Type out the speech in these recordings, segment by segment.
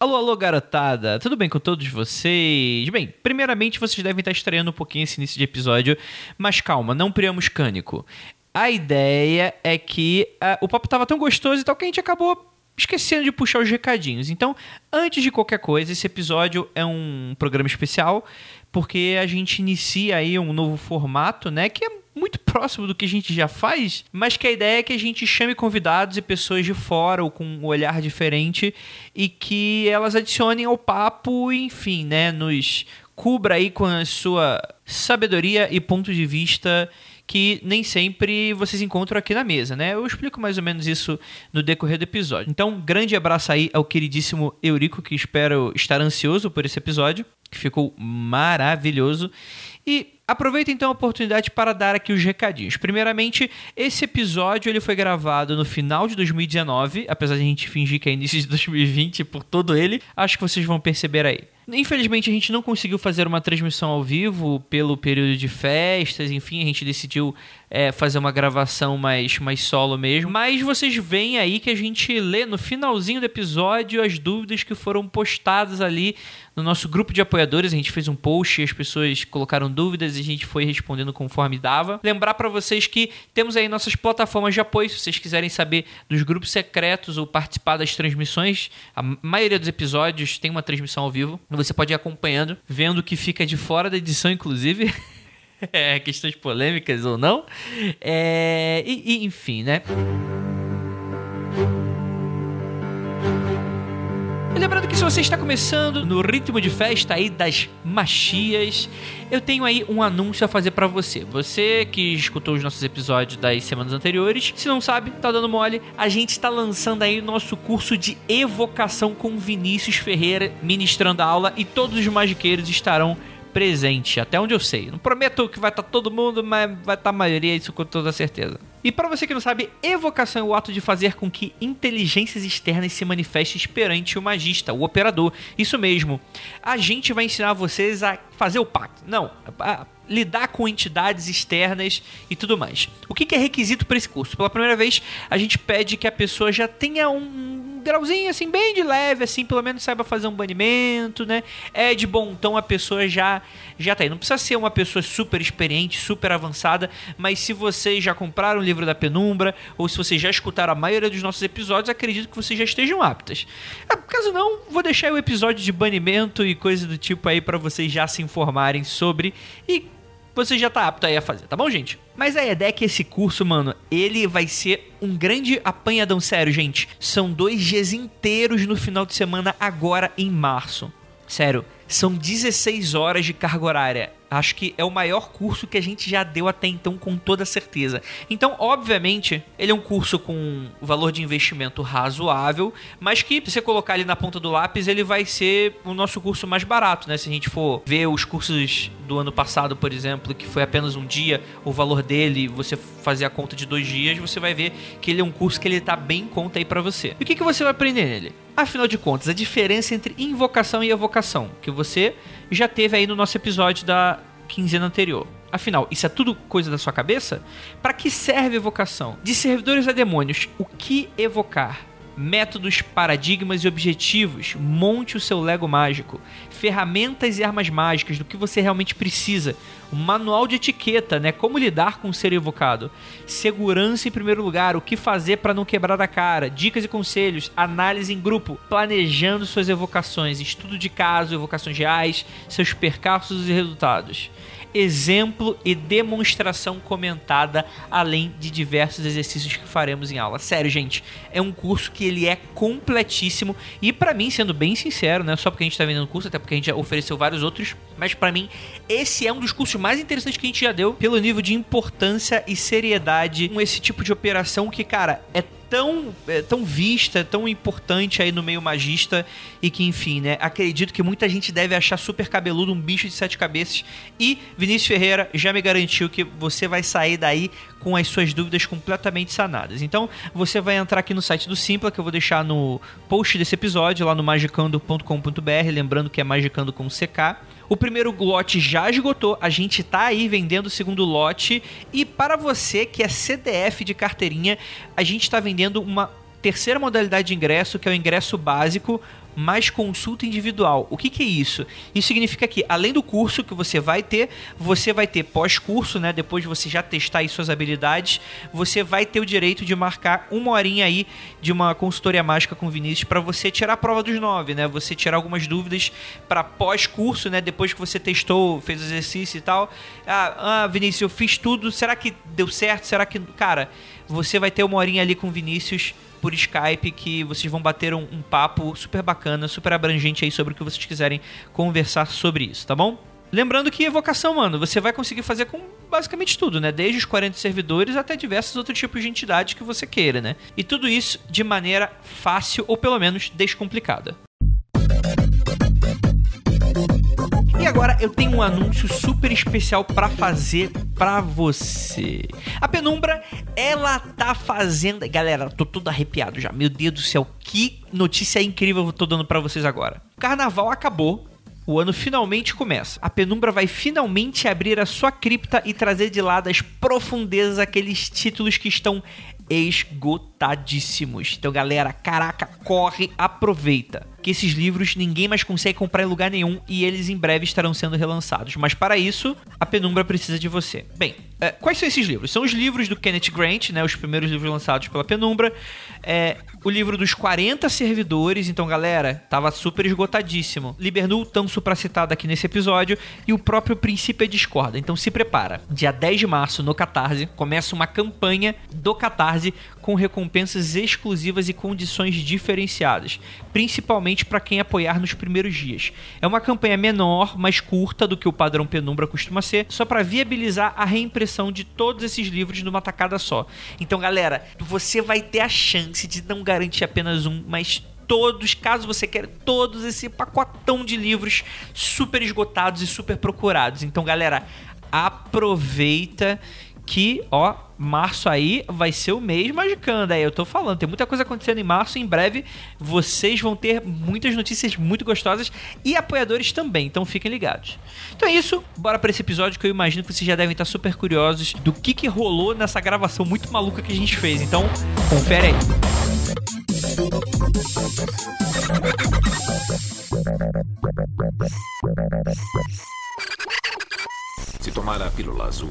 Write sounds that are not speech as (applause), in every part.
Alô, alô, garotada! Tudo bem com todos vocês? Bem, primeiramente vocês devem estar estranhando um pouquinho esse início de episódio, mas calma, não priamos cânico. A ideia é que uh, o papo tava tão gostoso e tal que a gente acabou esquecendo de puxar os recadinhos. Então, antes de qualquer coisa, esse episódio é um programa especial porque a gente inicia aí um novo formato, né, que é muito próximo do que a gente já faz, mas que a ideia é que a gente chame convidados e pessoas de fora ou com um olhar diferente e que elas adicionem ao papo, enfim, né, nos cubra aí com a sua sabedoria e ponto de vista que nem sempre vocês encontram aqui na mesa, né? Eu explico mais ou menos isso no decorrer do episódio. Então, grande abraço aí ao queridíssimo Eurico, que espero estar ansioso por esse episódio, que ficou maravilhoso. E Aproveita então a oportunidade para dar aqui os recadinhos. Primeiramente, esse episódio ele foi gravado no final de 2019, apesar de a gente fingir que é início de 2020 por todo ele. Acho que vocês vão perceber aí. Infelizmente a gente não conseguiu fazer uma transmissão ao vivo pelo período de festas, enfim, a gente decidiu é, fazer uma gravação mais, mais solo mesmo. Mas vocês veem aí que a gente lê no finalzinho do episódio as dúvidas que foram postadas ali no nosso grupo de apoiadores. A gente fez um post e as pessoas colocaram dúvidas a gente foi respondendo conforme dava. Lembrar para vocês que temos aí nossas plataformas de apoio, se vocês quiserem saber dos grupos secretos ou participar das transmissões. A maioria dos episódios tem uma transmissão ao vivo. Você pode ir acompanhando, vendo o que fica de fora da edição, inclusive. (laughs) é, questões polêmicas ou não. É, e, e, enfim, né? Lembrando que se você está começando no ritmo de festa aí das machias, eu tenho aí um anúncio a fazer para você. Você que escutou os nossos episódios das semanas anteriores, se não sabe, tá dando mole, a gente está lançando aí o nosso curso de evocação com Vinícius Ferreira ministrando a aula e todos os magiqueiros estarão presente, até onde eu sei. Não prometo que vai estar tá todo mundo, mas vai estar tá a maioria, isso com toda certeza. E para você que não sabe, evocação é o ato de fazer com que inteligências externas se manifestem perante o magista, o operador. Isso mesmo. A gente vai ensinar vocês a fazer o pacto. Não, a lidar com entidades externas e tudo mais. O que é requisito para esse curso? Pela primeira vez, a gente pede que a pessoa já tenha um grauzinho assim bem de leve, assim, pelo menos saiba fazer um banimento, né? É de bom tom a pessoa já já tá aí. Não precisa ser uma pessoa super experiente, super avançada, mas se vocês já compraram o livro da Penumbra ou se vocês já escutaram a maioria dos nossos episódios, acredito que vocês já estejam aptas. Ah, caso não, vou deixar o episódio de banimento e coisa do tipo aí para vocês já se informarem sobre e você já tá apto aí a fazer, tá bom, gente? Mas a ideia é que esse curso, mano, ele vai ser um grande apanhadão sério, gente. São dois dias inteiros no final de semana agora em março. Sério, são 16 horas de carga horária. Acho que é o maior curso que a gente já deu até então, com toda certeza. Então, obviamente, ele é um curso com valor de investimento razoável, mas que, se você colocar ali na ponta do lápis, ele vai ser o nosso curso mais barato, né? Se a gente for ver os cursos do ano passado, por exemplo, que foi apenas um dia, o valor dele, você fazer a conta de dois dias, você vai ver que ele é um curso que ele tá bem em conta aí para você. E o que, que você vai aprender nele? Afinal de contas, a diferença entre invocação e evocação, que você já teve aí no nosso episódio da quinzena anterior. Afinal, isso é tudo coisa da sua cabeça? Para que serve evocação? De servidores a demônios, o que evocar? Métodos, paradigmas e objetivos. Monte o seu Lego mágico. Ferramentas e armas mágicas do que você realmente precisa. Um manual de etiqueta, né? Como lidar com o ser evocado. Segurança em primeiro lugar, o que fazer para não quebrar a cara. Dicas e conselhos, análise em grupo, planejando suas evocações, estudo de caso, evocações reais, seus percalços e resultados exemplo e demonstração comentada, além de diversos exercícios que faremos em aula. Sério, gente, é um curso que ele é completíssimo e para mim, sendo bem sincero, não é só porque a gente tá vendendo curso, até porque a gente ofereceu vários outros, mas para mim esse é um dos cursos mais interessantes que a gente já deu pelo nível de importância e seriedade com esse tipo de operação que, cara, é tão, é, tão vista, tão importante aí no meio magista e que, enfim, né? Acredito que muita gente deve achar super cabeludo um bicho de sete cabeças. E Vinícius Ferreira já me garantiu que você vai sair daí com as suas dúvidas completamente sanadas. Então, você vai entrar aqui no site do Simpla, que eu vou deixar no post desse episódio, lá no magicando.com.br, lembrando que é magicando com CK. O primeiro lote já esgotou, a gente tá aí vendendo o segundo lote. E para você que é CDF de carteirinha, a gente está vendendo uma terceira modalidade de ingresso, que é o ingresso básico, mais consulta individual. O que, que, é isso? Isso significa que, além do curso que você vai ter, você vai ter pós-curso, né? Depois de você já testar aí suas habilidades, você vai ter o direito de marcar uma horinha aí de uma consultoria mágica com o Vinícius para você tirar a prova dos nove, né? Você tirar algumas dúvidas para pós-curso, né? Depois que você testou, fez o exercício e tal. Ah, ah, Vinícius, eu fiz tudo. Será que deu certo? Será que. Cara, você vai ter uma horinha ali com o Vinícius por Skype que vocês vão bater um, um, papo super bacana, super abrangente aí sobre o que vocês quiserem conversar sobre isso, tá bom? Lembrando que evocação, mano, você vai conseguir fazer com basicamente tudo, né? Desde os 40 servidores até diversos outros tipos de entidades que você queira, né? E tudo isso de maneira fácil ou pelo menos descomplicada. E agora eu tenho um anúncio super especial para fazer para você. A Penumbra, ela tá fazendo, galera, tô todo arrepiado já. Meu Deus do céu, que notícia incrível eu tô dando para vocês agora. O carnaval acabou, o ano finalmente começa. A Penumbra vai finalmente abrir a sua cripta e trazer de lá das profundezas aqueles títulos que estão esgotadíssimos. Então, galera, caraca, corre, aproveita que esses livros ninguém mais consegue comprar em lugar nenhum e eles em breve estarão sendo relançados. Mas para isso, a Penumbra precisa de você. Bem, é, quais são esses livros? São os livros do Kenneth Grant, né, os primeiros livros lançados pela Penumbra. É, o livro dos 40 servidores, então galera, tava super esgotadíssimo. Libernu, tão supracitado aqui nesse episódio, e o próprio Princípio é Discorda. Então se prepara. Dia 10 de março, no Catarse, começa uma campanha do Catarse com recompensas exclusivas e condições diferenciadas, principalmente para quem apoiar nos primeiros dias. É uma campanha menor, mais curta do que o padrão Penumbra costuma ser, só para viabilizar a reimpressão de todos esses livros numa tacada só. Então, galera, você vai ter a chance de não garantir apenas um, mas todos, caso você queira, todos esse pacotão de livros super esgotados e super procurados. Então, galera, aproveita que, ó, março aí vai ser o mês magicando. Aí eu tô falando, tem muita coisa acontecendo em março. Em breve vocês vão ter muitas notícias muito gostosas e apoiadores também. Então fiquem ligados. Então é isso, bora para esse episódio que eu imagino que vocês já devem estar super curiosos do que que rolou nessa gravação muito maluca que a gente fez. Então, confere aí. Se tomar a pílula azul,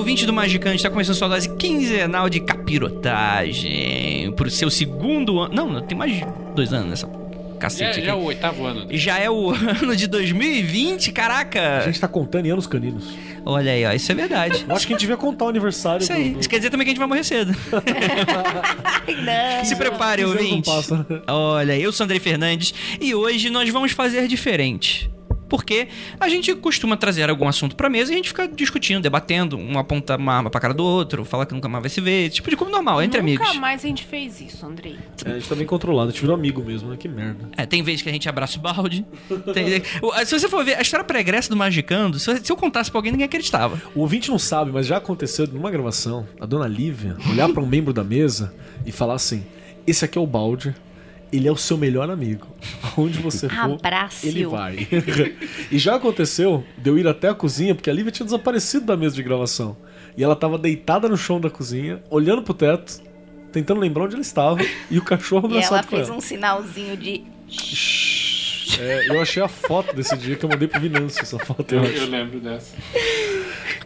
Ouvinte do Magicante, está começando sua dose quinzenal de capirotagem pro seu segundo ano. Não, tem mais de dois anos nessa cacete já, já é o oitavo ano. Já é o (laughs) ano de 2020, caraca! A gente tá contando em anos caninos. Olha aí, ó, isso é verdade. Eu acho que a gente devia contar o aniversário. Isso aí. Do. Isso quer dizer também que a gente vai morrer cedo. Não. (laughs) Se prepare, ouvinte. Olha, eu sou Andrei Fernandes e hoje nós vamos fazer diferente porque a gente costuma trazer algum assunto pra mesa e a gente fica discutindo, debatendo, um aponta uma arma pra cara do outro, fala que nunca mais vai se ver, esse tipo de coisa normal, entre nunca amigos. Nunca mais a gente fez isso, Andrei. É, a gente tá bem controlado, a gente virou amigo mesmo, né? Que merda. É, tem vezes que a gente abraça o balde. (laughs) tem... se você for ver, a história pregressa do Magicando, se eu contasse pra alguém, ninguém acreditava. O ouvinte não sabe, mas já aconteceu numa gravação, a dona Lívia olhar para um membro da mesa e falar assim: esse aqui é o balde ele é o seu melhor amigo. (laughs) Aonde você for, ele vai. (laughs) e já aconteceu de eu ir até a cozinha, porque a Lívia tinha desaparecido da mesa de gravação. E ela tava deitada no chão da cozinha, olhando pro teto, tentando lembrar onde ela estava, e o cachorro abraçado E ela fez ela. um sinalzinho de... É, eu achei a foto desse dia que eu mandei pro Vinâncio, essa foto. Eu, eu lembro dessa.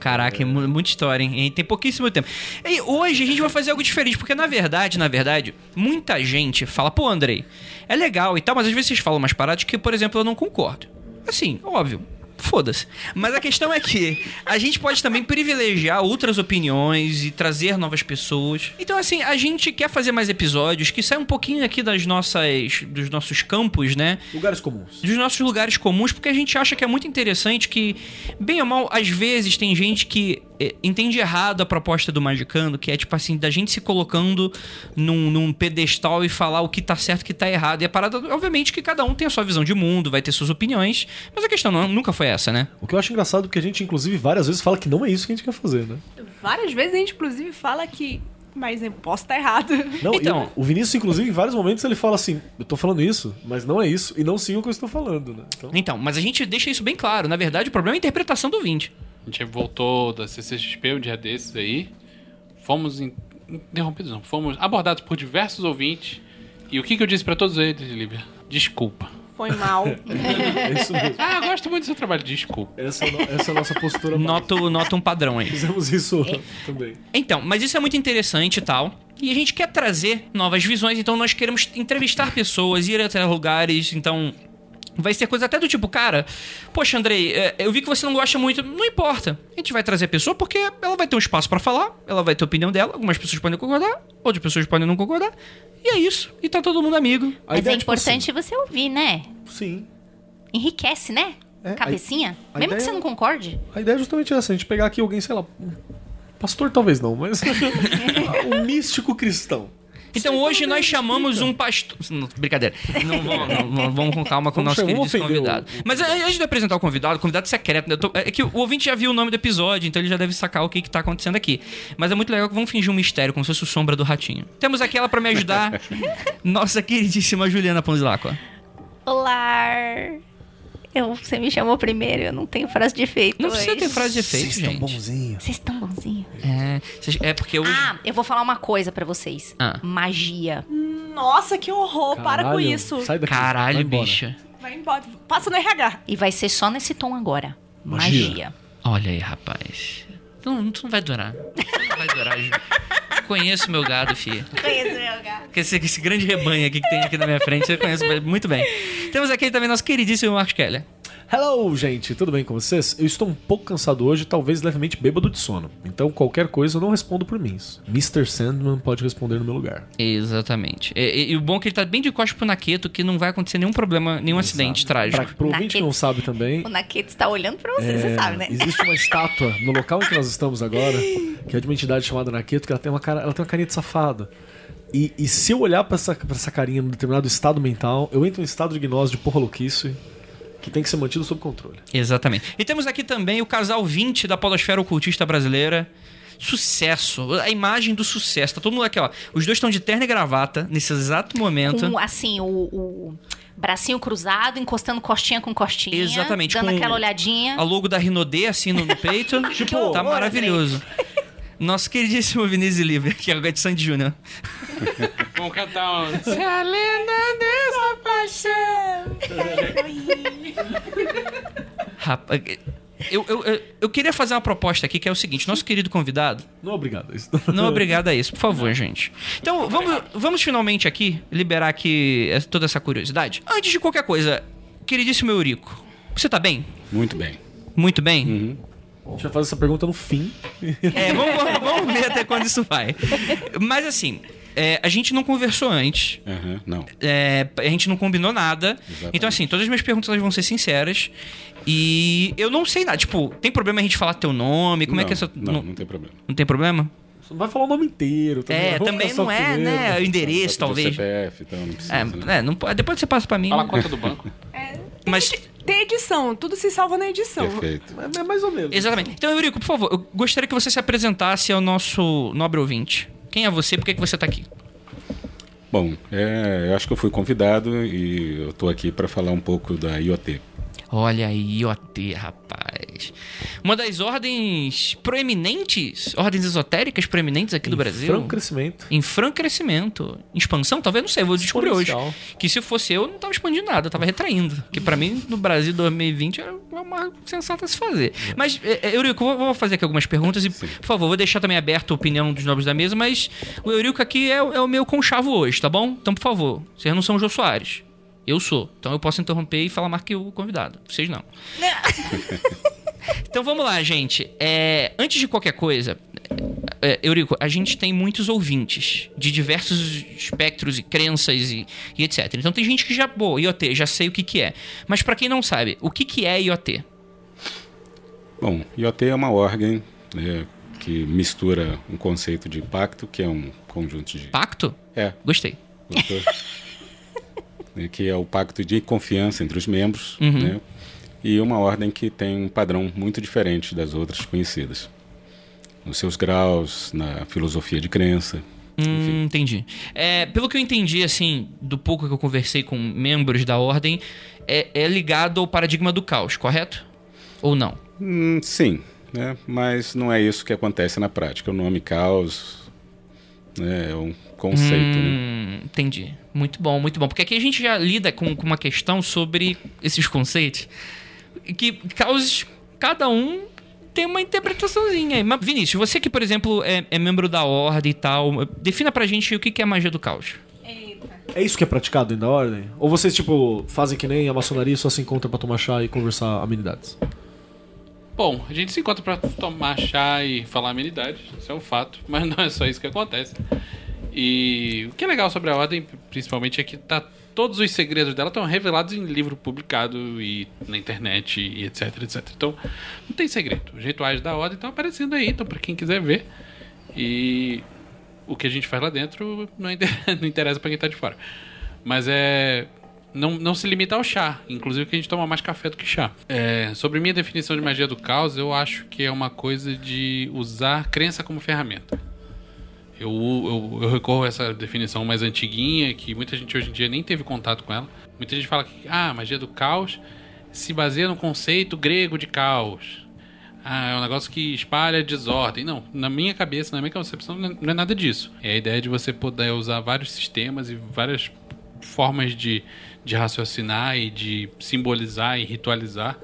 Caraca, é muita história, hein? Tem pouquíssimo tempo. E hoje a gente vai fazer algo diferente, porque na verdade, na verdade, muita gente fala, pô, Andrei, é legal e tal, mas às vezes vocês falam umas paradas que, por exemplo, eu não concordo. assim, óbvio, foda-se. Mas a questão é que a gente pode também privilegiar outras opiniões e trazer novas pessoas. Então, assim, a gente quer fazer mais episódios que saiam um pouquinho aqui das nossas, dos nossos campos, né? Lugares comuns. Dos nossos lugares comuns, porque a gente acha que é muito interessante que, bem ou mal, às vezes tem gente que é, entende errado a proposta do Magicando, que é tipo assim, da gente se colocando num, num pedestal e falar o que tá certo e o que tá errado. E a parada, obviamente, que cada um tem a sua visão de mundo, vai ter suas opiniões, mas a questão não, nunca foi essa, né? O que eu acho engraçado é que a gente, inclusive, várias vezes fala que não é isso que a gente quer fazer, né? Várias vezes a gente, inclusive, fala que mas eu posso estar errado. Não, então, o Vinícius, inclusive, em vários momentos ele fala assim: eu tô falando isso, mas não é isso, e não sim o que eu estou falando, né? Então... então, mas a gente deixa isso bem claro. Na verdade, o problema é a interpretação do ouvinte. A gente voltou da CCXP um dia desses aí. Fomos interrompidos, não. Fomos abordados por diversos ouvintes. E o que, que eu disse para todos eles, Lívia? Desculpa. Foi mal. (laughs) é isso mesmo. Ah, eu gosto muito do seu trabalho, desculpa. Essa, é essa é a nossa postura. Noto, noto um padrão aí. Fizemos isso é. também. Então, mas isso é muito interessante e tal. E a gente quer trazer novas visões, então nós queremos entrevistar pessoas, ir até lugares, então Vai ser coisa até do tipo, cara, poxa, Andrei, é, eu vi que você não gosta muito, não importa. A gente vai trazer a pessoa porque ela vai ter um espaço para falar, ela vai ter a opinião dela, algumas pessoas podem concordar, outras pessoas podem não concordar. E é isso. E tá todo mundo amigo. Mas é, é tipo importante assim. você ouvir, né? Sim. Enriquece, né? É, Cabecinha. A, a Mesmo ideia, que você não concorde. A ideia é justamente essa, a gente pegar aqui alguém, sei lá, pastor talvez não, mas (laughs) um místico cristão. Então hoje nós chamamos um pastor. brincadeira. Não, vamos, não, vamos com calma com o nosso querido convidado. Mas antes de apresentar o convidado, o convidado secreto, tô, é que o ouvinte já viu o nome do episódio, então ele já deve sacar o que, que tá acontecendo aqui. Mas é muito legal que vamos fingir um mistério, como se fosse o sombra do ratinho. Temos aqui ela pra me ajudar, (laughs) nossa queridíssima Juliana Ponzilacqua. Olá! Eu, você me chamou primeiro, eu não tenho frase de efeito. Não precisa ter frase de efeito, Vocês gente. bonzinho. Vocês estão bonzinhos. É, é porque hoje... Ah, eu vou falar uma coisa para vocês. Ah. Magia. Nossa, que horror. Caralho, para com isso. Sai daqui. Caralho, bicha. Vai embora. Passa no RH. E vai ser só nesse tom agora. Magia. Magia. Olha aí, rapaz. Não, não vai durar. Não vai durar, Ju. Conheço meu gado, filho. Conheço meu gado. Esse, esse grande rebanho aqui que tem aqui na minha frente, eu conheço muito bem. Temos aqui também nosso queridíssimo Marcos Keller. Hello, gente, tudo bem com vocês? Eu estou um pouco cansado hoje, talvez levemente bêbado de sono. Então, qualquer coisa eu não respondo por mim. Mr. Sandman pode responder no meu lugar. Exatamente. E, e, e o bom é que ele tá bem de costas pro Naqueto, que não vai acontecer nenhum problema, nenhum Exato. acidente trágico. Pra, pro ouvinte que não sabe também. O Naqueto está olhando pra você, é, você sabe, né? Existe uma estátua no local em que nós estamos agora, que é de uma entidade chamada Naqueto, que ela tem uma, cara, ela tem uma carinha de safado. E, e, se eu olhar pra essa, pra essa carinha num determinado estado mental, eu entro em estado de gnose de porra louquice que tem que ser mantido sob controle. Exatamente. E temos aqui também o casal 20 da Podosfera Ocultista Brasileira. Sucesso, a imagem do sucesso. Tá todo mundo aqui, ó. Os dois estão de terno e gravata nesse exato momento. Com, assim, o, o bracinho cruzado, encostando costinha com costinha. Exatamente. Dando aquela olhadinha. A logo da Rinodê, assim, no, no peito. (laughs) tipo, tá maravilhoso. Nosso queridíssimo Vinícius Liver, que é o de Sandy Júnior. Vamos cantar um... Se a lenda dessa paixão... Rapaz... Eu, eu, eu, eu, queria fazer uma proposta aqui que é o seguinte: nosso querido convidado. Não obrigado a isso. Não obrigado a isso, por favor, gente. Então, vamos, vamos finalmente aqui liberar aqui toda essa curiosidade. Antes de qualquer coisa, queridíssimo Eurico, você tá bem? Muito bem. Muito bem? Uhum. A gente vai fazer essa pergunta no fim. É, vamos, vamos, vamos ver até quando isso vai. Mas assim, é, a gente não conversou antes. Uhum, não. É, a gente não combinou nada. Exatamente. Então, assim, todas as minhas perguntas vão ser sinceras. E eu não sei nada. Tipo, tem problema a gente falar teu nome? Como não, é que é essa. Não, não, não tem problema. Não tem problema? Vai falar o nome inteiro. Também. É, também não é, né? O endereço, talvez. CPF, então não precisa. É, né? é não, depois você passa pra mim. Fala a conta do banco. É. Mas tem edição, tudo se salva na edição. Perfeito. É, é mais ou menos. Exatamente. Então, Eurico, por favor, eu gostaria que você se apresentasse ao nosso nobre ouvinte. Quem é você? Por que, que você está aqui? Bom, é, eu acho que eu fui convidado e eu estou aqui para falar um pouco da IoT. Olha aí, IoT, rapaz. Uma das ordens proeminentes, ordens esotéricas proeminentes aqui em do Brasil. Em franco crescimento. Em franco crescimento. Expansão? Talvez, não sei, vou descobrir hoje. Que se fosse eu, não estava expandindo nada, eu tava retraindo. Que para mim, no Brasil 2020, era uma sensata a se fazer. Mas, é, é, Eurico, vou, vou fazer aqui algumas perguntas e, Sim. por favor, vou deixar também aberta a opinião dos nobres da mesa, mas o Eurico aqui é, é o meu conchavo hoje, tá bom? Então, por favor, vocês não são o Jô Soares. Eu sou. Então eu posso interromper e falar marque o convidado. Vocês não. (laughs) então vamos lá, gente. É, antes de qualquer coisa, é, Eurico, a gente tem muitos ouvintes de diversos espectros e crenças e, e etc. Então tem gente que já, pô, IoT, já sei o que, que é. Mas para quem não sabe, o que, que é IoT? Bom, IoT é uma ordem né, que mistura um conceito de pacto, que é um conjunto de. Pacto? É. Gostei. Gostou? (laughs) né, que é o pacto de confiança entre os membros, uhum. né, e uma ordem que tem um padrão muito diferente das outras conhecidas. Nos seus graus, na filosofia de crença. Hum, entendi. É, pelo que eu entendi, assim, do pouco que eu conversei com membros da ordem, é, é ligado ao paradigma do caos, correto? Ou não? Hum, sim, né? mas não é isso que acontece na prática. O nome caos né, é um conceito. Né? Hum, né? Entendi. Muito bom, muito bom. Porque aqui a gente já lida com, com uma questão sobre esses conceitos que causas cada um tem uma interpretaçãozinha. Mas, Vinícius, você que, por exemplo, é, é, membro da ordem e tal, defina pra gente o que é magia do caos. É isso que é praticado dentro da ordem? Ou vocês, tipo, fazem que nem a maçonaria e só se encontram pra tomar chá e conversar amenidades? Bom, a gente se encontra para tomar chá e falar amenidades, isso é um fato, mas não é só isso que acontece. E o que é legal sobre a ordem, principalmente, é que tá, todos os segredos dela estão revelados em livro publicado e na internet e etc, etc. Então, não tem segredo. Os rituais da ordem estão aparecendo aí, então para quem quiser ver. E o que a gente faz lá dentro não (laughs) interessa para quem está de fora. Mas é não, não se limita ao chá. Inclusive que a gente toma mais café do que chá. É, sobre minha definição de magia do caos, eu acho que é uma coisa de usar crença como ferramenta. Eu, eu, eu, recorro a essa definição mais antiguinha, que muita gente hoje em dia nem teve contato com ela. Muita gente fala que ah, a magia do caos se baseia no conceito grego de caos. Ah, é um negócio que espalha desordem. Não, na minha cabeça, na minha concepção, não é nada disso. É a ideia de você poder usar vários sistemas e várias formas de, de raciocinar e de simbolizar e ritualizar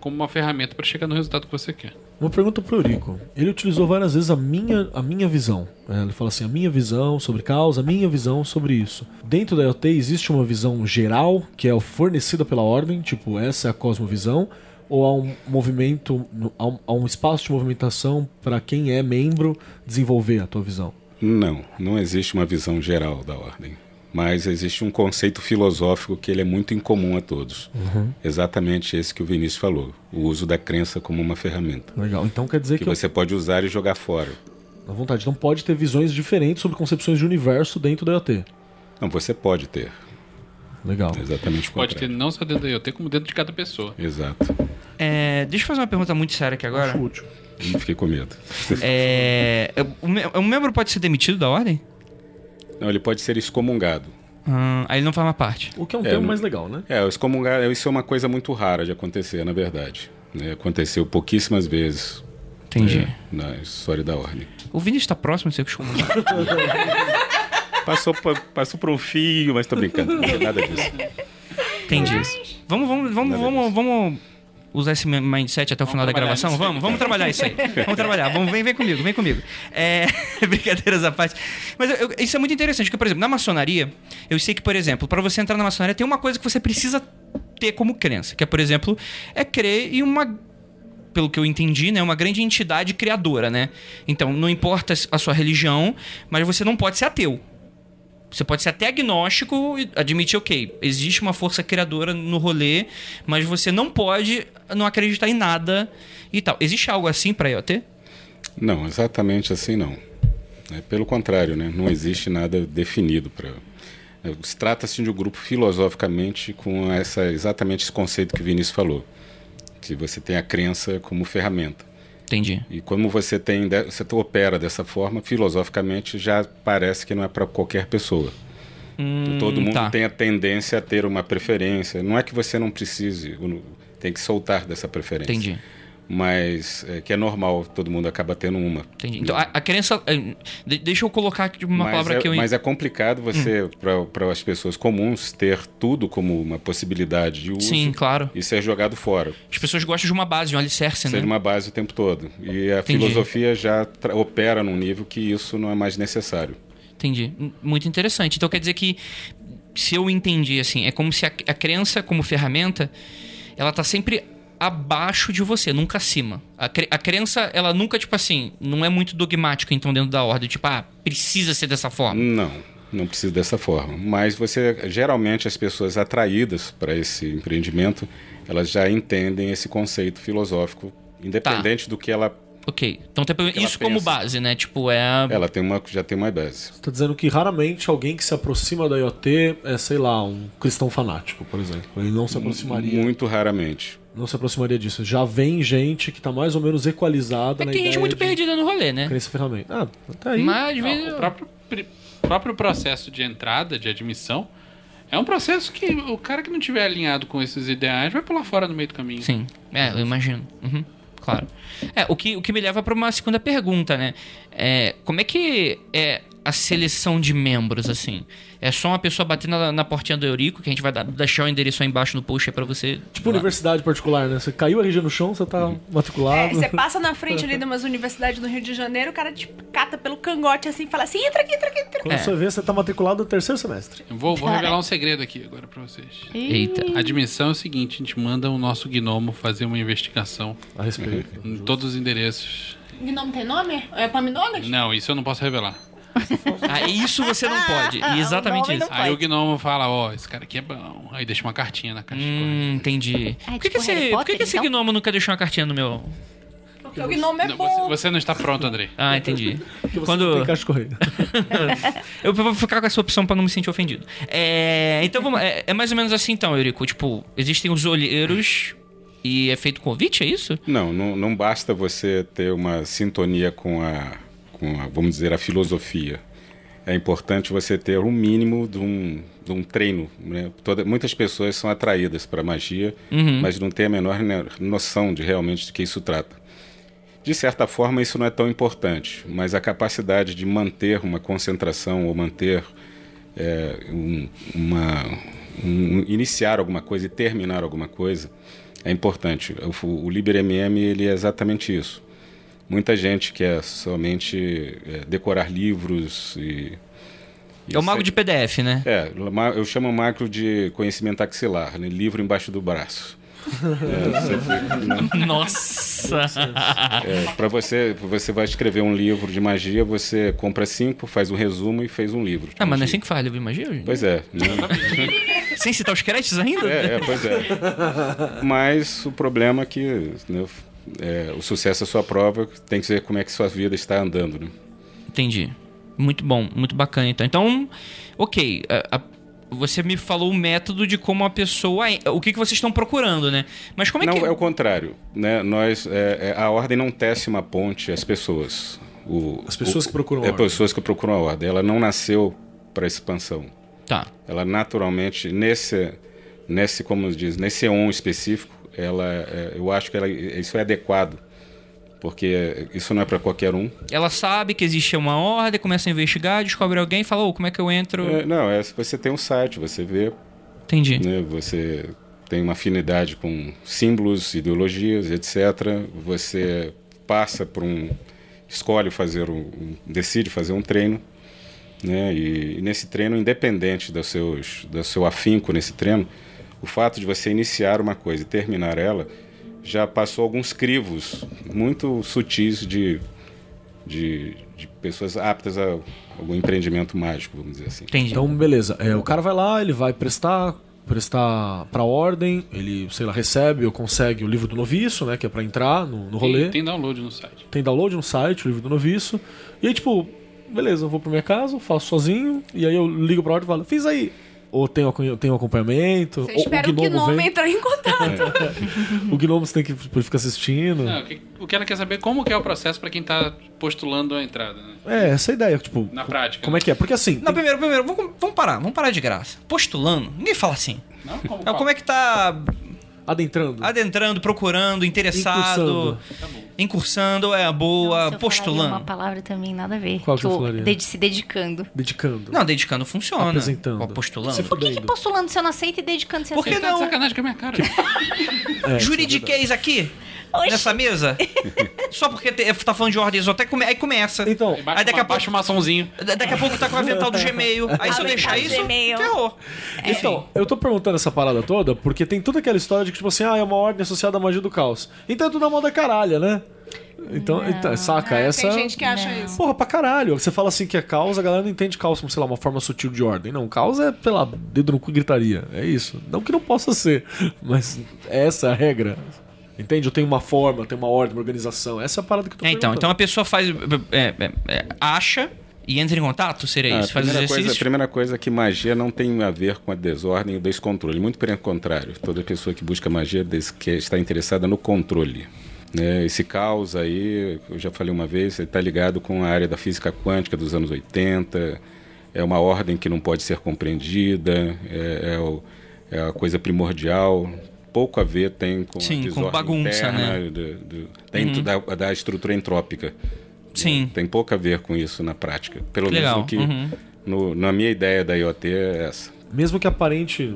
como uma ferramenta para chegar no resultado que você quer. Uma pergunta pro Eurico. Ele utilizou várias vezes a minha, a minha visão. É, ele fala assim, a minha visão sobre causa, a minha visão sobre isso. Dentro da IoT existe uma visão geral, que é fornecida pela ordem, tipo, essa é a cosmovisão, ou há um movimento, há um espaço de movimentação para quem é membro desenvolver a tua visão? Não, não existe uma visão geral da ordem mas existe um conceito filosófico que ele é muito incomum a todos. Uhum. Exatamente esse que o Vinícius falou, o uso da crença como uma ferramenta. Legal. Então quer dizer que, que você eu... pode usar e jogar fora. À vontade. Não pode ter visões diferentes sobre concepções de universo dentro da IoT. Não, você pode ter. Legal. exatamente o Pode ter não só dentro da IoT, como dentro de cada pessoa. Exato. É, deixa eu fazer uma pergunta muito séria aqui agora. Acho útil. Fiquei com medo. É, um membro pode ser demitido da ordem? Não, ele pode ser excomungado. Hum, aí ele não forma parte. O que é um é, termo mais legal, né? É, o excomungar, isso é uma coisa muito rara de acontecer, na verdade. Né? Aconteceu pouquíssimas vezes. Entendi. É, na história da ordem. O Vini está próximo de ser excomungado. (laughs) passou, passou por um fio, mas tô brincando. Não é nada disso. Entendi. Vamos, vamos, vamos, vamos, vamos usar esse mindset até o vamos final da gravação? Vamos, vamos trabalhar isso aí. Vamos trabalhar. Vamos, vem, vem comigo, vem comigo. É, (laughs) brincadeiras à parte. Mas eu, isso é muito interessante, porque, por exemplo, na maçonaria, eu sei que, por exemplo, para você entrar na maçonaria, tem uma coisa que você precisa ter como crença, que é, por exemplo, é crer em uma pelo que eu entendi, né, uma grande entidade criadora, né? Então, não importa a sua religião, mas você não pode ser ateu. Você pode ser até agnóstico e admitir, ok, existe uma força criadora no rolê, mas você não pode não acreditar em nada e tal. Existe algo assim para IoT? Não, exatamente assim não. É, pelo contrário, né? não existe nada definido para. É, se trata-se de um grupo filosoficamente com essa, exatamente esse conceito que o Vinícius falou, que você tem a crença como ferramenta. Entendi. E como você tem, você opera dessa forma, filosoficamente já parece que não é para qualquer pessoa. Hum, Todo mundo tá. tem a tendência a ter uma preferência. Não é que você não precise, tem que soltar dessa preferência. Entendi mas é, que é normal, todo mundo acaba tendo uma. Entendi. Então, a, a crença. É, deixa eu colocar aqui uma mas palavra é, que eu. Mas é complicado você, hum. para as pessoas comuns, ter tudo como uma possibilidade de uso. Sim, claro. E ser jogado fora. As pessoas gostam de uma base, de um alicerce, ser né? Ser uma base o tempo todo. E a Entendi. filosofia já opera num nível que isso não é mais necessário. Entendi. Muito interessante. Então quer dizer que se eu entendi assim, é como se a, a crença como ferramenta, ela tá sempre abaixo de você, nunca acima. A, cre a crença, ela nunca, tipo assim, não é muito dogmática, então, dentro da ordem. Tipo, ah, precisa ser dessa forma. Não, não precisa dessa forma. Mas você, geralmente, as pessoas atraídas para esse empreendimento, elas já entendem esse conceito filosófico, independente tá. do que ela Ok. Então tem isso como base, né? Tipo, é. Ela tem uma, já tem uma base. Você está dizendo que raramente alguém que se aproxima da IoT é, sei lá, um cristão fanático, por exemplo. Ele não se aproximaria. Muito raramente. Não se aproximaria disso. Já vem gente que está mais ou menos equalizada é na tem gente muito perdida no rolê, né? Crença ferramenta. Ah, tá aí. Mas, o próprio, próprio processo de entrada, de admissão, é um processo que o cara que não tiver alinhado com esses ideais vai pular fora no meio do caminho. Sim, é, eu imagino. Uhum claro. É, o que, o que me leva para uma segunda pergunta, né? É, como é que é a seleção de membros, assim? É só uma pessoa batendo na, na portinha do Eurico, que a gente vai dar, deixar o endereço aí embaixo no post aí pra você. Tipo universidade particular, né? Você caiu a RG no chão, você tá uhum. matriculado. É, você passa na frente ali (laughs) de umas universidades do Rio de Janeiro, o cara te cata pelo cangote assim e fala assim: entra aqui, entra aqui, entra aqui. Quando é. você vê, você tá matriculado no terceiro semestre. Eu vou, vou revelar um segredo aqui agora pra vocês. Eita. A admissão é o seguinte: a gente manda o nosso gnomo fazer uma investigação a respeito. Em todos os endereços. Gnome tem nome? É Paminondas? Não, isso eu não posso revelar. (laughs) Ah, isso você não pode. (laughs) Exatamente isso. Aí o gnomo fala, ó, oh, esse cara aqui é bom. Aí deixa uma cartinha na caixa. Hum, entendi. É, por que, tipo que, esse, por que, que esse então? gnomo nunca deixou uma cartinha no meu... Porque o gnomo é não, bom. Você, você, não está pronto, Andrei. (laughs) Ah, entendi. Porque Quando... tem caixa correio. eu vou ficar com essa opção para não me sentir ofendido. É, então vamos, é, é, mais ou menos assim então, Eurico. Tipo, existem os olheiros e é feito convite, é isso? Não, não, não basta você ter uma sintonia com a com, a, vamos dizer, a filosofia. É importante você ter um mínimo de um, de um treino. Né? Toda, muitas pessoas são atraídas para a magia, uhum. mas não têm a menor noção de realmente de que isso trata. De certa forma, isso não é tão importante, mas a capacidade de manter uma concentração ou manter é, um, uma, um, iniciar alguma coisa e terminar alguma coisa é importante. O, o LiberMM ele é exatamente isso muita gente quer somente é, decorar livros e, e é o mago de PDF, né? É, eu chamo o mago de conhecimento axilar, né? livro embaixo do braço. é, (laughs) Nossa! É, para você, você vai escrever um livro de magia, você compra cinco, faz um resumo e fez um livro. Ah, mas não é assim que faz livro de magia? Gente? Pois é. Né? Sem citar os créditos ainda? É, é, pois é. (laughs) Mas o problema é que né, é, o sucesso é sua prova, tem que ver como é que sua vida está andando, né? Entendi. Muito bom, muito bacana. Então, então ok. A, a, você me falou o método de como a pessoa. O que, que vocês estão procurando, né? Mas como é não, que. Não, é o contrário. Né? Nós, é, é, a ordem não tece uma ponte às pessoas. O, as pessoas o, que procuram a é, ordem. pessoas que procuram a ordem. Ela não nasceu para expansão. Tá. Ela naturalmente, nesse, nesse como diz, nesse on específico, ela, é, eu acho que ela, isso é adequado, porque isso não é para qualquer um. Ela sabe que existe uma ordem, começa a investigar, descobre alguém, fala, oh, como é que eu entro? É, não, é, você tem um site, você vê. Entendi. Né, você tem uma afinidade com símbolos, ideologias, etc. Você passa por um, escolhe fazer um, decide fazer um treino, né? E, e nesse treino, independente dos seus, do seu afinco nesse treino, o fato de você iniciar uma coisa e terminar ela já passou alguns crivos muito sutis de, de, de pessoas aptas a algum empreendimento mágico, vamos dizer assim. Entendi. Então, beleza. É, o cara vai lá, ele vai prestar prestar para ordem, ele, sei lá, recebe ou consegue o livro do noviço, né, que é para entrar no, no rolê. Tem, tem, download no site. Tem download no site, o livro do noviço. E aí, tipo, beleza, eu vou para minha casa, faço sozinho, e aí eu ligo para ordem e falo: "Fiz aí". Ou tem, tem um acompanhamento. Você ou espera o gnomo, o gnomo entrar em contato. É. (laughs) o gnomo você tem que ficar assistindo. Não, o que ela quer saber é como que é o processo para quem está postulando a entrada. Né? É, essa é a ideia. Tipo, Na prática. Como né? é que é? Porque assim. Não, tem... primeiro, primeiro, vamos, vamos parar. Vamos parar de graça. Postulando, ninguém fala assim. Não, como, não, como é que tá Adentrando. Adentrando, procurando, interessado. Incursando. Tá incursando é boa, Nossa, postulando. uma palavra também nada a ver. Qual que, que de, se dedicando. Dedicando. Não, dedicando funciona. Apresentando. postulando. Por que, que, postulando você não aceita e dedicando você Por que aceita? não? Sacanagem com a minha cara. (laughs) é, Juridiquês aqui? Nessa mesa? (laughs) Só porque te, tá falando de ordem exótica, aí começa. Então, aí daqui a pouco. Baixa o maçãozinho. Daqui a pouco tá com o avental do Gmail. (laughs) Aí se eu deixar isso, ferrou. É. Então, eu tô perguntando essa parada toda porque tem toda aquela história de que, tipo assim, ah, é uma ordem associada à magia do caos. Então é tudo na moda caralha, né? Então, então, saca, É, essa. Tem gente que acha isso. Porra, pra caralho. Você fala assim que é caos, a galera não entende caos como, sei lá, uma forma sutil de ordem. Não, caos é, sei lá, dedo no cu e gritaria. É isso. Não que não possa ser, mas essa é a regra. Entende? Eu tenho uma forma, eu tenho uma ordem, uma organização. Essa é a parada que eu tô É, então, então a pessoa faz. é, é, é, acha e entra em contato? Seria Ah, isso? a, Faz primeira exercício? coisa, a primeira coisa é que magia não tem a ver com a desordem e o descontrole. Muito pelo contrário. Toda pessoa que busca magia que está interessada no controle. né? Esse caos aí, eu já falei uma vez, está ligado com a área da física quântica dos anos 80. É uma ordem que não pode ser compreendida, é, é o- é a coisa primordial. Pouco a ver tem com Sim, a com bagunça, interna, né? do- do- dentro da, da estrutura entrópica. Sim. Tem pouco a ver com isso na prática. Pelo menos que, Uhum. no- na minha ideia da IoT é essa. Mesmo que aparente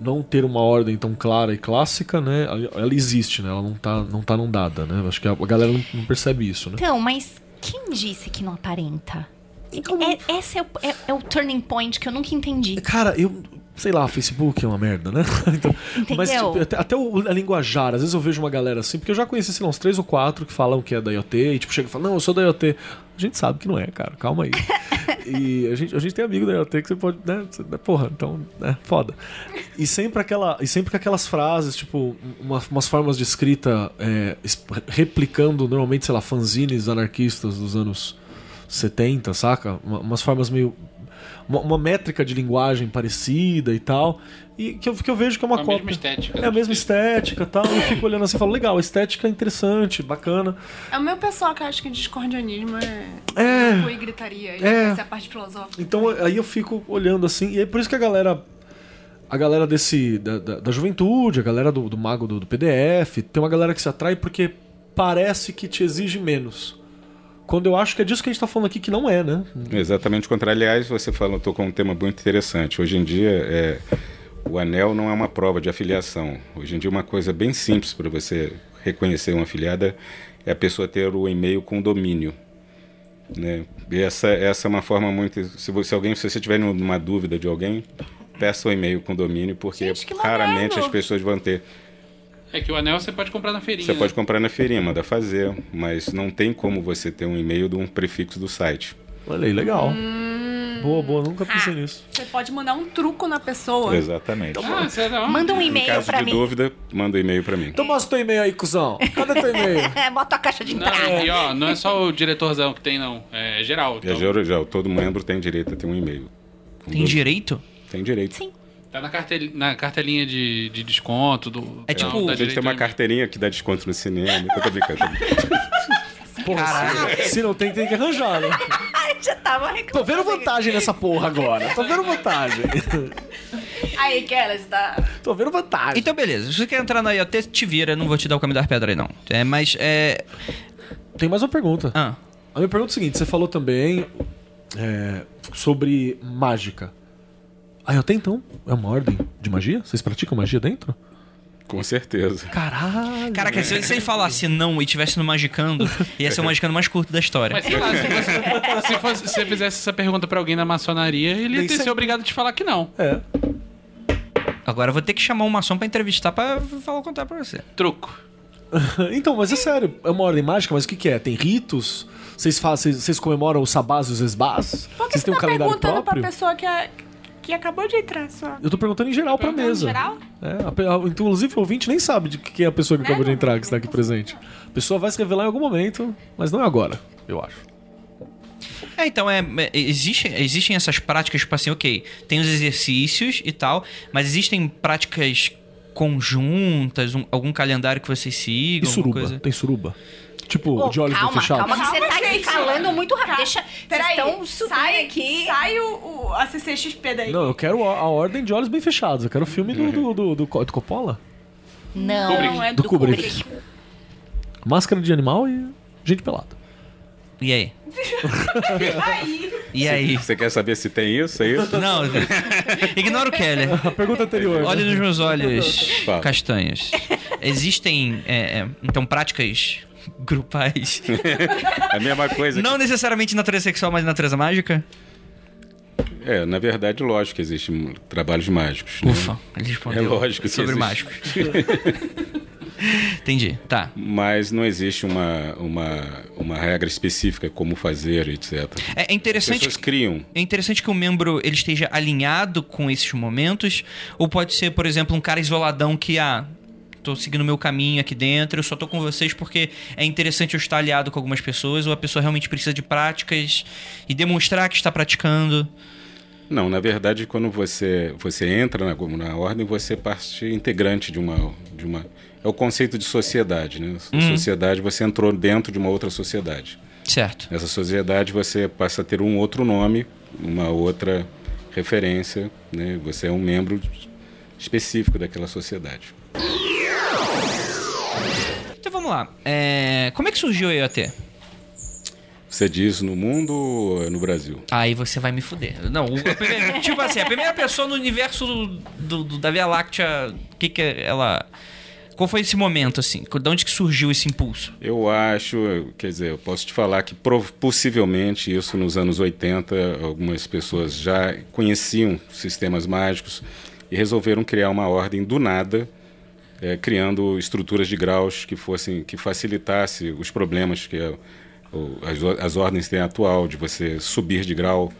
não ter uma ordem tão clara e clássica, né? Ela existe, né? Ela não tá, não tá não dada, né? Acho que a galera não, não percebe isso, né? Então, mas quem disse que não aparenta? Então, É, esse é o, é- é o turning point que eu nunca entendi. Cara, eu. Sei lá, Facebook é uma merda, né? (laughs) Então, mas tipo, até, até o, a linguajar, às vezes eu vejo uma galera assim, porque eu já conheci, sei lá, uns três ou quatro que falam que é da IoT, e tipo, chega e fala, não, eu sou da IoT. A gente sabe que não é, cara, calma aí. (laughs) e a gente, a gente tem amigo da IoT que você pode, né? você- Porra, então, né? Foda. E sempre, aquela, e sempre com aquelas frases, tipo, uma- umas formas de escrita é, replicando, normalmente, sei lá, fanzines anarquistas dos anos 70, saca? Uma- umas formas meio uma, uma métrica de linguagem parecida e tal. E que eu, que eu vejo que é uma A cópia. mesma estética, É a mesma estética e tal. E eu fico olhando assim e falo, legal, a estética é interessante, bacana. É o meu pessoal que acha que discordianismo é. É. e gritaria. E É. essa é a parte filosófica. Então aí eu fico olhando assim, e é por isso que a galera. A galera desse. da, da, da juventude, a galera do, do mago do, do PDF, tem uma galera que se atrai porque parece que te exige menos. Quando eu acho que é disso que a gente tá falando aqui, que não é, né? Exatamente o contrário. Aliás, você falou, tocou um tema muito interessante. Hoje em dia, é, o anel não é uma prova de afiliação. Hoje em dia, uma coisa bem simples para você reconhecer uma afiliada é a pessoa ter o e-mail com domínio. Né? E essa, essa é uma forma muito. Se, você, alguém, se você tiver numa dúvida de alguém, peça o e-mail com domínio, porque Gente, raramente as pessoas vão ter. É que o anel você pode comprar na feirinha. Você né? pode comprar na feirinha, manda fazer, mas não tem como você ter um e-mail de um prefixo do site. Olha aí, legal. Boa, boa, nunca pensei Ah. nisso. Você pode mandar um truco na pessoa. Exatamente. Ah, você não. Manda um Em e-mail caso pra de mim. dúvida, manda um e-mail para mim. Então mostra teu e-mail aí, cuzão. Cadê teu e-mail? (laughs) É, bota a caixa de Não, entrada. e ó, não é só o diretorzão que tem, não. É geral. Já, Então, já, já, todo membro tem direito a ter um e-mail. Com Tem direito? Tem direito. Sim. Tá na, cartel, na cartelinha de, de desconto. Do, É tipo- da A gente tem uma carteirinha que dá desconto no cinema. Eu tô brincando. (laughs) Porra, se, se não tem, tem que arranjar, né? (laughs) Já tava reclamando. Tô vendo vantagem nessa porra agora. Tô vendo vantagem. (laughs) Aí, Kelly, você tá. Tô vendo vantagem. Então, beleza. Se você quer entrar na IoT, te vira. Não vou te dar o caminho das pedras aí, não. É, mas, é... Tem mais uma pergunta. Ah, A minha pergunta é a seguinte: você falou também é, sobre mágica. Ah, eu tenho então? É uma ordem de magia? Vocês praticam magia dentro? Com certeza. Caralho. Caraca, se, se ele falasse não e tivesse no Magicando, ia ser o Magicando mais curto da história. Mas sei lá, se você, se fosse- se você fizesse essa pergunta pra alguém na maçonaria, ele ia ter sei. ser obrigado a te falar que não. É. Agora eu vou ter que chamar um maçom pra entrevistar pra falar o contrário pra você. Truco. (laughs) Então, mas é sério, é uma ordem mágica, mas o que, que é? Tem ritos? Vocês, fazem, vocês, comemoram os sabás e os esbás? Por que Vocês você têm um tá calendário perguntando próprio? pra pessoa que, é, que acabou de entrar só? Eu tô perguntando em geral pra mesa. em geral? É, a pe- a- inclusive o ouvinte nem sabe de quem é a pessoa que acabou de entrar, que está aqui presente. A pessoa vai se revelar em algum momento, mas não é agora, eu acho. É, então, é, é, existe, existem essas práticas, tipo assim, ok, tem os exercícios e tal, mas existem práticas conjuntas, um- algum calendário que vocês E sigam, alguma suruba? coisa? Tem suruba? Tipo, Ô, de olhos bem calma, fechados? calma, que você Calma, tá gente. escalando muito rápido. Deixa. Peraí, estão subindo sai, aqui. Sai o, o, a CCXP daí. Não, eu quero a, a ordem de olhos bem fechados. Eu quero o filme do, do, do, do, Co- do Coppola. Não, Kubrick. é Do do, Kubrick. Kubrick. Máscara de animal e gente pelada. E aí? (laughs) Aí, E aí? Você quer saber se tem isso? É isso? Não, (laughs) ignora o Keller. (laughs) A pergunta anterior. Olhe né? nos meus olhos castanhos. Existem, é, é então, práticas grupais. (laughs) a mesma coisa. Não que... necessariamente natureza sexual, mas natureza mágica? É, na verdade, lógico que existem trabalhos mágicos. Né? Ufa, ele respondeu é lógico sobre mágicos. (laughs) Entendi, tá. Mas não existe uma, uma, uma regra específica como fazer, etc. É, é interessante. As pessoas criam. É interessante que o membro ele esteja alinhado com esses momentos, ou pode ser, por exemplo, um cara isoladão que ah, tô seguindo o meu caminho aqui dentro, eu só tô com vocês porque é interessante eu estar aliado com algumas pessoas, ou a pessoa realmente precisa de práticas e demonstrar que está praticando. Não, na verdade, quando você, você entra na, na ordem, você é parte integrante de uma, de uma. É o conceito de sociedade, né? Uhum. Sociedade, você entrou dentro de uma outra sociedade. Certo. Nessa sociedade você passa a ter um outro nome, uma outra referência, né? Você é um membro específico daquela sociedade. Então vamos lá. É... Como é que surgiu o EOT? Você diz no mundo ou no Brasil? Aí você vai me fuder. Não, primeira, (laughs) tipo assim, a primeira pessoa no universo do, do, da Via Láctea, o que que ela... Qual foi esse momento, assim? De onde que surgiu esse impulso? Eu acho, quer dizer, eu posso te falar que possivelmente isso nos anos 80, algumas pessoas já conheciam sistemas mágicos e resolveram criar uma ordem do nada, é, criando estruturas de graus que fossem que facilitasse os problemas que as, as ordens têm atual de você subir de grau,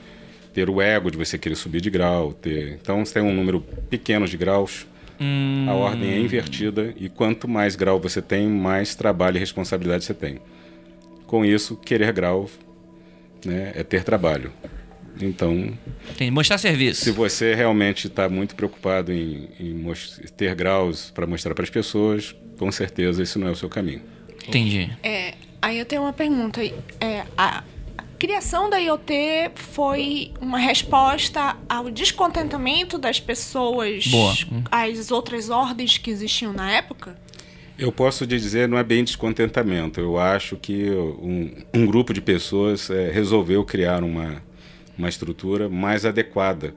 ter o ego de você querer subir de grau, ter então você tem um número pequeno de graus. Hum. A ordem é invertida e quanto mais grau você tem, mais trabalho e responsabilidade você tem. Com isso, querer grau né, é ter trabalho. Então. Tem mostrar serviço. Se você realmente está muito preocupado em, em ter graus para mostrar para as pessoas, com certeza esse não é o seu caminho. Entendi. É, aí eu tenho uma pergunta. É, a criação da IoT foi uma resposta ao descontentamento das pessoas Boa. às outras ordens que existiam na época? Eu posso dizer, não é bem descontentamento. Eu acho que um, um grupo de pessoas é, resolveu criar uma, uma estrutura mais adequada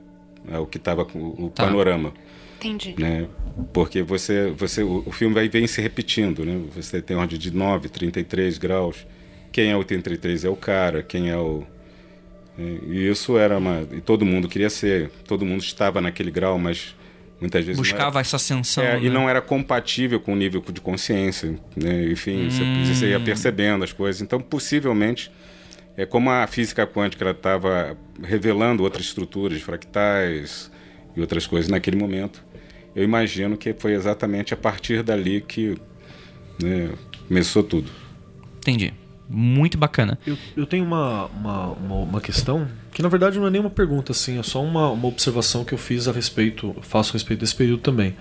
ao que estava com o tá. panorama. Entendi. Né? Porque você, você, o, o filme vai vem se repetindo, né? Você tem ordem de 9, 33 graus. Quem é o 33 é o cara, quem é o né? e isso era uma e todo mundo queria ser, todo mundo estava naquele grau, mas muitas vezes buscava era, essa ascensão é, né? e não era compatível com o nível de consciência, né? Enfim, hum. você, você ia percebendo as coisas. Então, possivelmente é como a física quântica estava revelando outras estruturas, fractais e outras coisas naquele momento. Eu imagino que foi exatamente a partir dali que né, começou tudo. Entendi. Muito bacana. Eu, eu tenho uma, uma, uma, uma, questão que na verdade não é nenhuma pergunta, assim, é só uma, uma observação que eu fiz a respeito, faço a respeito desse período também.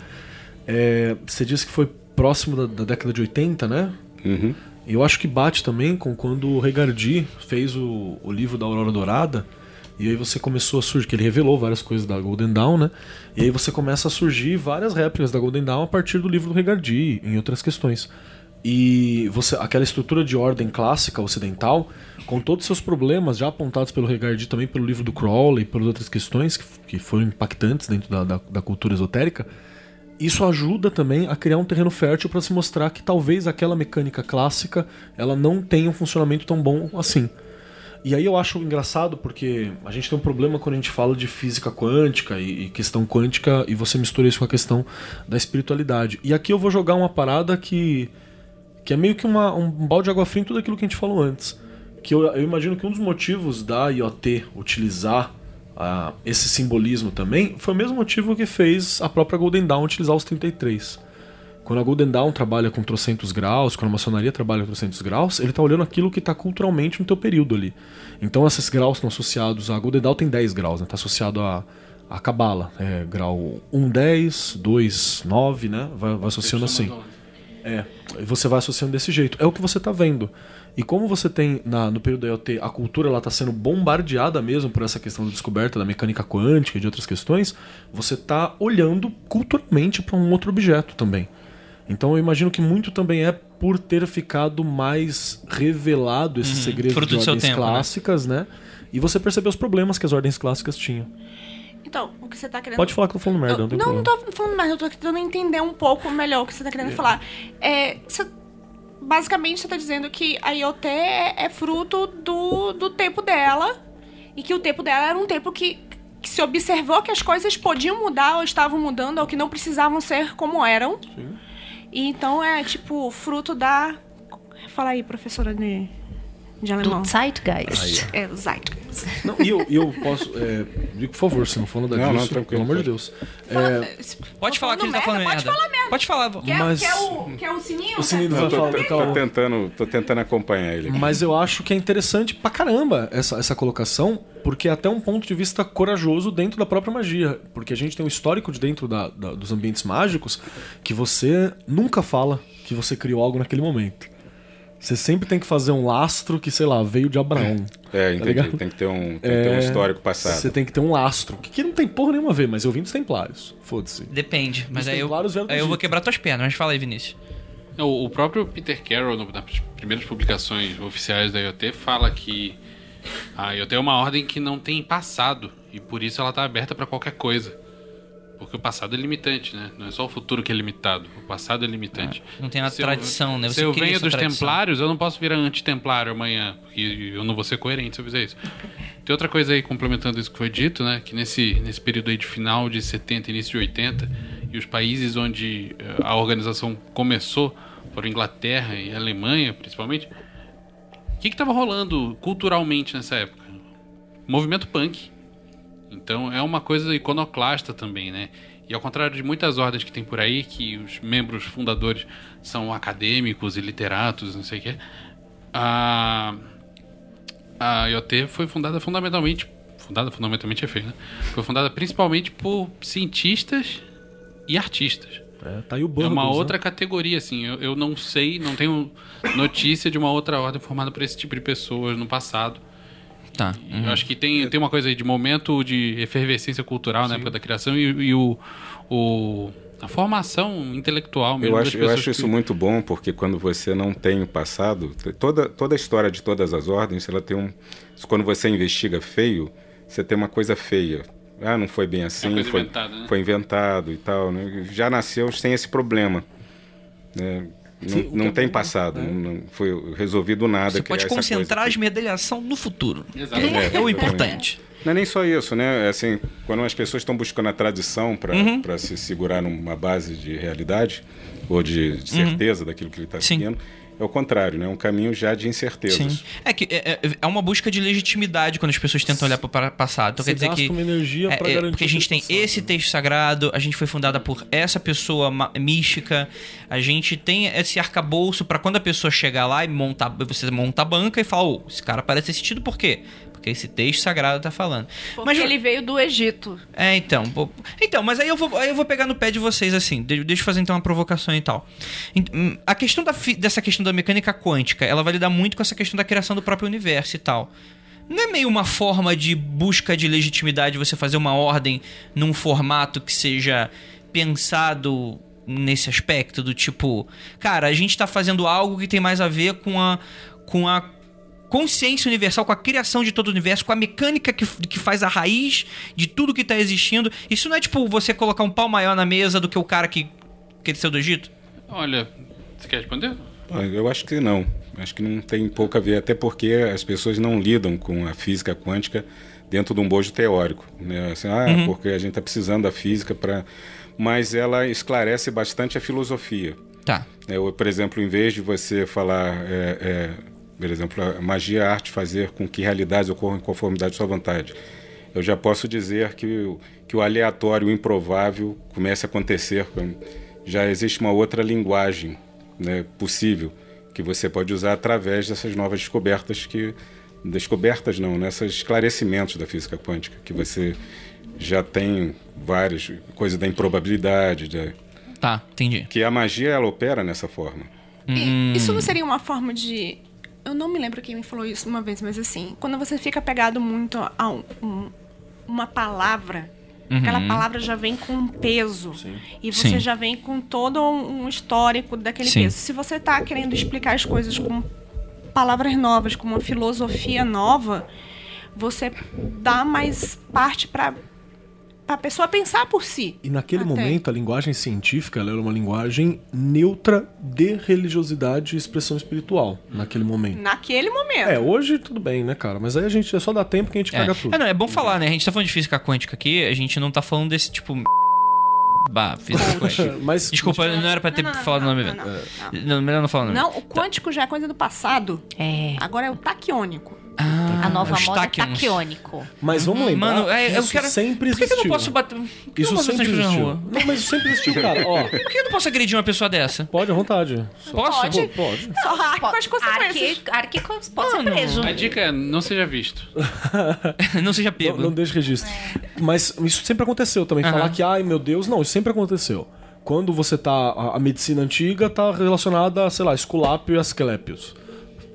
É, você disse que foi próximo da, da década de 80, né? Uhum. Eu acho que bate também com quando o Regardi fez o, o livro da Aurora Dourada. E aí você começou a surgir, que ele revelou várias coisas da Golden Dawn, né? E aí você começa a surgir várias réplicas da Golden Dawn a partir do livro do Regardi, em outras questões. E você, aquela estrutura de ordem clássica ocidental, com todos os seus problemas já apontados pelo Regardi também pelo livro do Crowley e por outras questões que, que foram impactantes dentro da, da, da cultura esotérica, isso ajuda também a criar um terreno fértil para se mostrar que talvez aquela mecânica clássica ela não tenha um funcionamento tão bom assim. E aí eu acho engraçado porque a gente tem um problema quando a gente fala de física quântica e, questão quântica e você mistura isso com a questão da espiritualidade. E aqui eu vou jogar uma parada que, que é meio que uma, um balde de água fria em tudo aquilo que a gente falou antes. Que eu, eu imagino que um dos motivos da IoT utilizar uh, esse simbolismo também, foi o mesmo motivo que fez a própria Golden Dawn utilizar os 33. Quando a Golden Dawn trabalha com trocentos graus, quando a maçonaria trabalha com trocentos graus, ele está olhando aquilo que está culturalmente no teu período ali. Então esses graus estão associados a Golden Dawn tem 10 graus, está né? Associado a a Cabala, é, grau 1, 10, 2, 9, né? Vai, vai associando assim. É, você vai associando desse jeito. É o que você está vendo. E como você tem na, no período da IoT a cultura está sendo bombardeada mesmo por essa questão da descoberta da mecânica quântica e de outras questões, você está olhando culturalmente para um outro objeto também. Então eu imagino que muito também é por ter ficado mais revelado esses uhum, segredos de ordens tempo, né? clássicas, né? né? E você percebeu os problemas que as ordens clássicas tinham. Então, o que você tá querendo. Pode falar que eu tô falando merda, eu, não tem Não, não tô falando merda, eu tô tentando entender um pouco melhor o que você tá querendo é. falar. É, você, basicamente, você tá dizendo que a IoT é, é fruto do, do tempo dela. E que o tempo dela era um tempo que, que se observou que as coisas podiam mudar ou estavam mudando ou que não precisavam ser como eram. Sim. E então é tipo fruto da. Fala aí, professora de de alemão. Do Zeitgeist. É, o Zeitgeist. Não, e eu, eu posso. É, por favor, se não for nada não, não, pelo amor de Deus. É, pode falar que ele tá falando merda. Pode falar merda. Pode falar. Quer, mas... quer, o, quer o sininho? O sininho vai falar. Tô, tô, tentando, tô tentando acompanhar ele. Mas eu acho que é interessante pra caramba essa, essa colocação, porque é até um ponto de vista corajoso dentro da própria magia. Porque a gente tem um histórico de dentro da, da, dos ambientes mágicos que você nunca fala que você criou algo naquele momento. Você sempre tem que fazer um lastro que, sei lá, veio de Abraão. É, tá entendi. Tá tem, que ter um, tem é, que ter um é, histórico passado. Você tem que ter um lastro. Que, que não tem porra nenhuma a ver, mas eu vim dos Templários. Foda-se. Depende, mas aí eu, aí eu vou quebrar tuas pernas. Mas fala aí, Vinícius. O, o próprio Peter Carroll, nas primeiras publicações oficiais da IoT, fala que a IoT é uma ordem que não tem passado e por isso ela está aberta para qualquer coisa. Porque o passado é limitante, né? Não é só o futuro que é limitado. O passado é limitante. É, não tem a se tradição, eu, né? Você se eu venho dos tradição. templários, eu não posso virar antitemplário amanhã. Porque eu não vou ser coerente se eu fizer isso. Tem outra coisa aí, complementando isso que foi dito, né? Que nesse, nesse período aí de final de 70, início de 80, e os países onde eh, a organização começou, foram Inglaterra e Alemanha, principalmente. O que estava rolando culturalmente nessa época? Movimento punk então é uma coisa iconoclasta também, né? E ao contrário de muitas ordens que tem por aí, que os membros fundadores são acadêmicos e literatos, não sei o quê, a, a IoT foi fundada fundamentalmente. Fundada fundamentalmente é feio, né? Foi fundada principalmente por cientistas e artistas. É, tá aí o Burgos, é uma né? outra categoria, assim. Eu, eu não sei, não tenho notícia de uma outra ordem formada por esse tipo de pessoas no passado. Tá. Uhum. Eu acho que tem, tem uma coisa aí de momento de efervescência cultural Sim. na época da criação e, e o, o, a formação intelectual mesmo. Eu acho, eu acho isso muito bom, porque quando você não tem o passado, toda, toda a história de todas as ordens, ela tem um. Quando você investiga feio, você tem uma coisa feia. Ah, não foi bem assim, é foi, inventada, né? foi inventado e tal. Né? Já nasceu sem esse problema. Né? Não, não é tem passado, é. não foi resolvido nada. Você pode concentrar a esmerdalhação no futuro. Exatamente. É, é o importante. Não é nem só isso, né? É assim, quando as pessoas estão buscando a tradição para uhum. se segurar numa base de realidade ou de, de certeza uhum. daquilo que ele está seguindo, é o contrário, né? É um caminho já de incertezas. Sim. É que é, é, é uma busca de legitimidade quando as pessoas tentam olhar para o passado. Então quer dizer que uma energia é, é, porque a gente tem esse né? texto sagrado, a gente foi fundada por essa pessoa mística, a gente tem esse arcabouço para quando a pessoa chegar lá e montar, você monta a banca e fala, oh, esse cara parece ter sentido por quê? Porque esse texto sagrado tá falando. Porque mas ele veio do Egito. É, então. Então, mas aí eu vou, aí eu vou pegar no pé de vocês assim. Deixa eu fazer então uma provocação e tal. Hum, a questão da, dessa questão da mecânica quântica, ela vai lidar muito com essa questão da criação do próprio universo e tal. Não é meio uma forma de busca de legitimidade você fazer uma ordem num formato que seja pensado nesse aspecto do tipo, cara, a gente tá fazendo algo que tem mais a ver com a com a consciência universal, com a criação de todo o universo, com a mecânica que, que faz a raiz de tudo que está existindo. Isso não é tipo você colocar um pau maior na mesa do que o cara que, que desceu do Egito? Olha, você quer responder? Eu acho que não. Acho que não tem pouco a ver, até porque as pessoas não lidam com a física quântica dentro de um bojo teórico. Né? Assim, ah, uhum. porque a gente está precisando da física para. Mas ela esclarece bastante a filosofia. Tá. É, por exemplo, em vez de você falar. É, é, por exemplo, a magia é a arte fazer com que realidades ocorram em conformidade com sua vontade. Eu já posso dizer que, o, que o aleatório, o improvável, comece a acontecer. Já existe uma outra linguagem né, possível que você pode usar através dessas novas descobertas que descobertas não, nesses né, esclarecimentos da física quântica que você já tem várias coisas da improbabilidade, da, tá, entendi. Que a magia ela opera nessa forma. Hum. Isso não seria uma forma de eu não me lembro quem me falou isso uma vez, mas assim, quando você fica pegado muito a um, um, uma palavra, uhum. aquela palavra já vem com um peso. Sim. E você Sim. já vem com todo um histórico daquele Sim. peso. Se você está querendo explicar as coisas com palavras novas, com uma filosofia nova, você dá mais parte para a pessoa pensar por si. E naquele até. momento, a linguagem científica era uma linguagem neutra de religiosidade e expressão espiritual. Naquele momento. Naquele momento. É, hoje tudo bem, né, cara? Mas aí a gente é só dá tempo que a gente é. caga tudo. É, não, é bom falar, né? A gente tá falando de física quântica aqui, a gente não tá falando desse tipo. Bah, física quântica. (laughs) Mas, Desculpa, não era pra ter não, não, falado o nome. Não, não, melhor não falar o nome. Não, o quântico já é coisa do passado. É. Agora é o taquiônico. Ah, a nova moda é taquiônico. Mas vamos lembrar, Mano, é, eu quero... sempre existiu. Por que, eu não posso bater... Por que isso eu não sempre existiu. Na rua? Não, mas isso sempre existiu, cara. (laughs) Ó, Por que eu não posso agredir uma pessoa dessa? Pode, à vontade. Posso? Pode. Pô, pode. Só arque com as consequências. Arque, arque pode ser preso. A dica é não seja visto. (laughs) não seja pego. Não, não deixe registro. É. Mas isso sempre aconteceu também. Falar que, ai meu Deus, não, isso sempre aconteceu. Quando você tá. A, a medicina antiga tá relacionada a, sei lá, Esculápio e Asclepios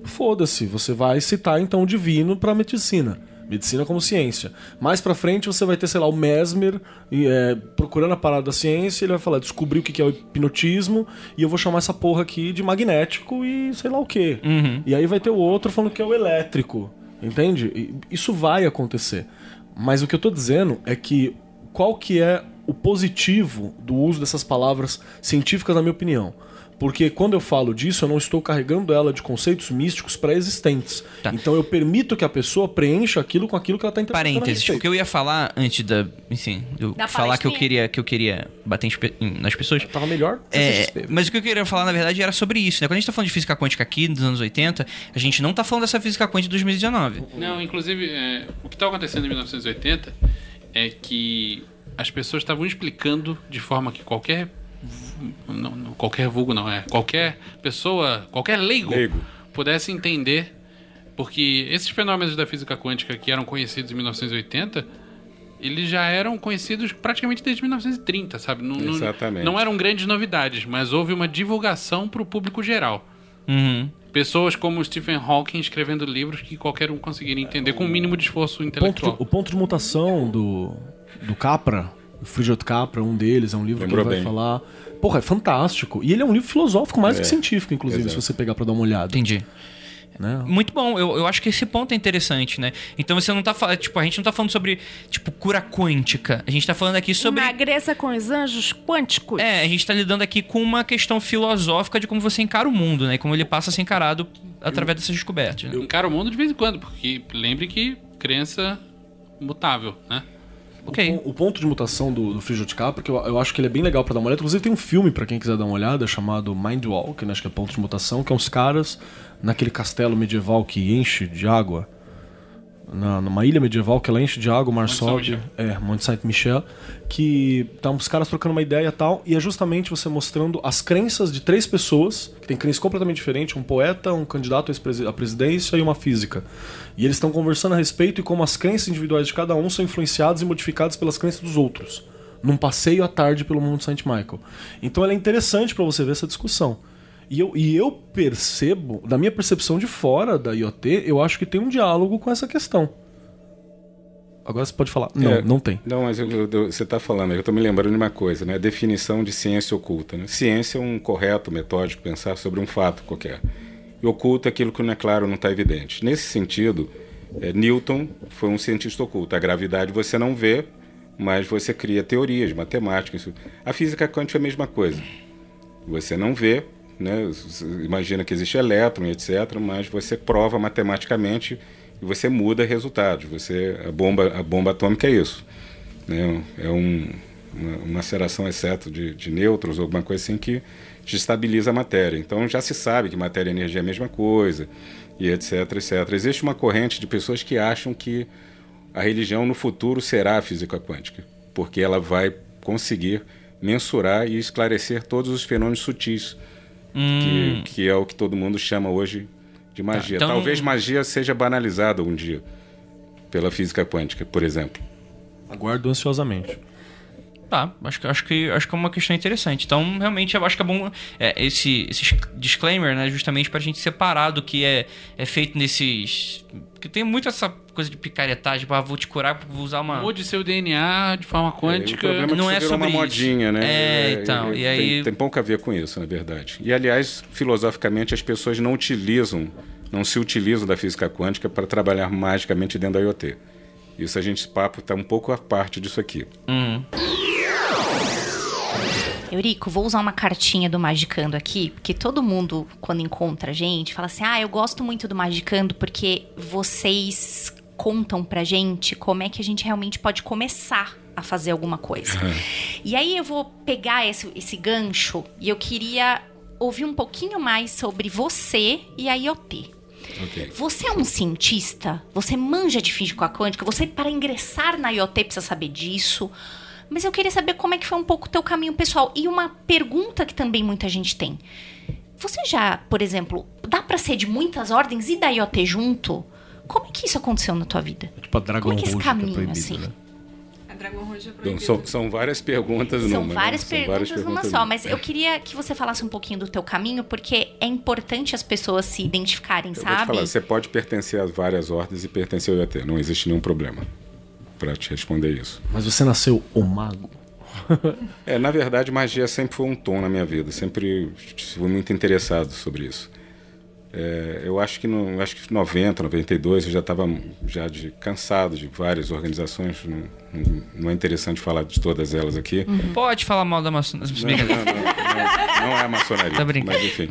foda-se, você vai citar então o divino para medicina. Medicina como ciência. Mais pra frente você vai ter, sei lá, o Mesmer é, procurando a parada da ciência, ele vai falar, descobri o que é o hipnotismo e eu vou chamar essa porra aqui de magnético e sei lá o que. Uhum. E aí vai ter o outro falando que é o elétrico. Entende? E isso vai acontecer. Mas o que eu tô dizendo é que qual que é o positivo do uso dessas palavras científicas, na minha opinião? Porque quando eu falo disso, eu não estou carregando ela de conceitos místicos pré-existentes. Tá. Então eu permito que a pessoa preencha aquilo com aquilo que ela está interpretando. Parênteses, o que eu ia falar antes da. Enfim, eu da falar que eu queria que eu queria bater nas pessoas. Tava melhor. É, mas o que eu queria falar, na verdade, era sobre isso, né? Quando a gente está falando de física quântica aqui, dos anos 80, a gente não está falando dessa física quântica de 2019. Não, inclusive, é, o que estava acontecendo em 1980 é que as pessoas estavam explicando de forma que qualquer não, não, qualquer vulgo não é, qualquer pessoa, qualquer leigo, leigo, pudesse entender, porque esses fenômenos da física quântica que eram conhecidos em 1980, eles já eram conhecidos praticamente desde 1930, sabe? Não, Exatamente. Não, não eram grandes novidades, mas houve uma divulgação para o público geral. Uhum. Pessoas como Stephen Hawking escrevendo livros que qualquer um conseguiria entender com o um mínimo de esforço intelectual. O ponto, o ponto de mutação do, do Capra o Frijot Capra, um deles, é um livro Lembrou que ele vai bem. falar. Porra, é fantástico. E ele é um livro filosófico mais é. do que científico, inclusive, Exato. se você pegar para dar uma olhada. Entendi. Né? Muito bom, eu, eu acho que esse ponto é interessante, né? Então você não tá falando, tipo, a gente não tá falando sobre, tipo, cura quântica. A gente tá falando aqui sobre. Emagreça com os anjos quânticos. É, a gente tá lidando aqui com uma questão filosófica de como você encara o mundo, né? Como ele passa a ser encarado através dessas descobertas. Né? Eu encaro o mundo de vez em quando, porque lembre que crença mutável, né? Okay. O, o, ponto de mutação do, do Frigio de Capra, que eu, eu, acho que ele é bem legal para dar uma olhada. Inclusive tem um filme para quem quiser dar uma olhada chamado Mindwalk, né, acho que é ponto de mutação, que é uns caras naquele castelo medieval que enche de água na, numa ilha medieval que ela enche de água, o mar sobe. É, Monte Saint-Michel. Que tá uns caras trocando uma ideia e tal. E é justamente você mostrando as crenças de três pessoas, que tem crenças completamente diferentes: um poeta, um candidato à presidência e uma física. E eles estão conversando a respeito e como as crenças individuais de cada um são influenciadas e modificadas pelas crenças dos outros. Num passeio à tarde pelo mundo Saint Michael. Então é interessante para você ver essa discussão. E eu, e eu percebo, da minha percepção de fora da IoT, eu acho que tem um diálogo com essa questão. Agora você pode falar. Não, é, não tem. Não, mas eu, eu, você está falando, eu estou me lembrando de uma coisa, né? A definição de ciência oculta. Né? Ciência é um correto metódico pensar sobre um fato qualquer. E oculto é aquilo que não é claro, não está evidente. Nesse sentido, é, Newton foi um cientista oculto. A gravidade você não vê, mas você cria teorias, matemáticas. A física quântica é a mesma coisa. Você não vê, né? Imagina que existe elétron, etc., mas você prova matematicamente e você muda resultados. Você, a, bomba, a bomba atômica é isso. Né? É um, uma, uma exceto de, de nêutrons, alguma coisa assim que desestabiliza a matéria. Então já se sabe que matéria e energia é a mesma coisa, e etc, etc. Existe uma corrente de pessoas que acham que a religião no futuro será a física quântica, porque ela vai conseguir mensurar e esclarecer todos os fenômenos sutis Hum. Que, que, é o que todo mundo chama hoje de magia. Tá, então... Talvez magia seja banalizada um dia pela física quântica, por exemplo. Aguardo ansiosamente. Tá, acho que, acho, que, acho que é uma questão interessante. Então, realmente, eu acho que é bom é, esse, esse disclaimer, né? Justamente pra gente separar do que é, é feito nesses. Porque tem muito essa coisa de picaretagem, tipo, ah, vou te curar, vou usar uma. Mude seu DNA de forma quântica. É, o não é, é sobre uma isso. modinha, né? É, então. É, e aí... Tem, tem pouco a ver com isso, na verdade. E, aliás, filosoficamente, as pessoas não utilizam, não se utilizam da física quântica para trabalhar magicamente dentro da IoT. Isso a gente papo está um pouco a parte disso aqui. Uhum. Eurico, vou usar uma cartinha do Magicando aqui, porque todo mundo, quando encontra a gente, fala assim: ah, eu gosto muito do Magicando porque vocês contam pra gente como é que a gente realmente pode começar a fazer alguma coisa. Uhum. E aí eu vou pegar esse, esse gancho e eu queria ouvir um pouquinho mais sobre você e a IoT. Okay. Você é um cientista? Você manja de física quântica? Você, para ingressar na IoT, precisa saber disso? Mas eu queria saber como é que foi um pouco o teu caminho pessoal. E uma pergunta que também muita gente tem. Você já, por exemplo, dá para ser de muitas ordens e da IoT junto? Como é que isso aconteceu na tua vida? É tipo a Dragon Como é que esse tá caminho, tá assim? Né? A Dragon Rouge é então, são, são, várias perguntas são numa. Várias né? perguntas são várias numa só, mas eu queria que você falasse um pouquinho do teu caminho, porque é importante as pessoas se identificarem, eu sabe? Vou te falar, você pode pertencer a várias ordens e pertencer ao IoT, não existe nenhum problema para te responder isso. Mas você nasceu o mago? (laughs) é, na verdade, magia sempre foi um tom na minha vida. Sempre fui muito interessado sobre isso. É, eu acho que no acho que 90, 92 eu já estava já de cansado de várias organizações. Não, não, é interessante falar de todas elas aqui. Uhum. Pode falar mal da maçonaria. Não, não, não, não, é a maçonaria. Tá mas enfim.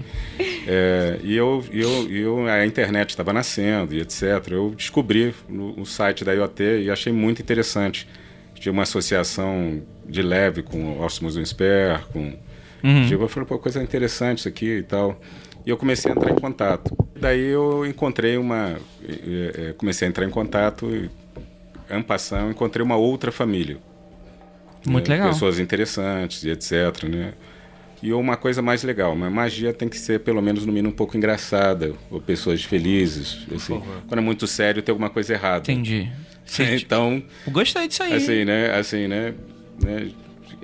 É, e eu, eu, eu, a internet estava nascendo e etc. Eu descobri no, o site da IoT e achei muito interessante. Tinha uma associação de leve com o Osmos Insper, com. Uhum. Tipo, eu falei, pô, coisa interessante isso aqui e tal. E eu comecei a entrar em contato. Daí eu encontrei uma. Comecei a entrar em contato e, ampassão, encontrei uma outra família. Muito né? legal. Pessoas interessantes e etc, né? E uma coisa mais legal, uma magia tem que ser pelo menos no mínimo um pouco engraçada, ou pessoas felizes. Assim. Quando é muito sério, tem alguma coisa errada. Entendi. Sim. (laughs) então. Gostei disso aí. Assim, né? Assim, né? né?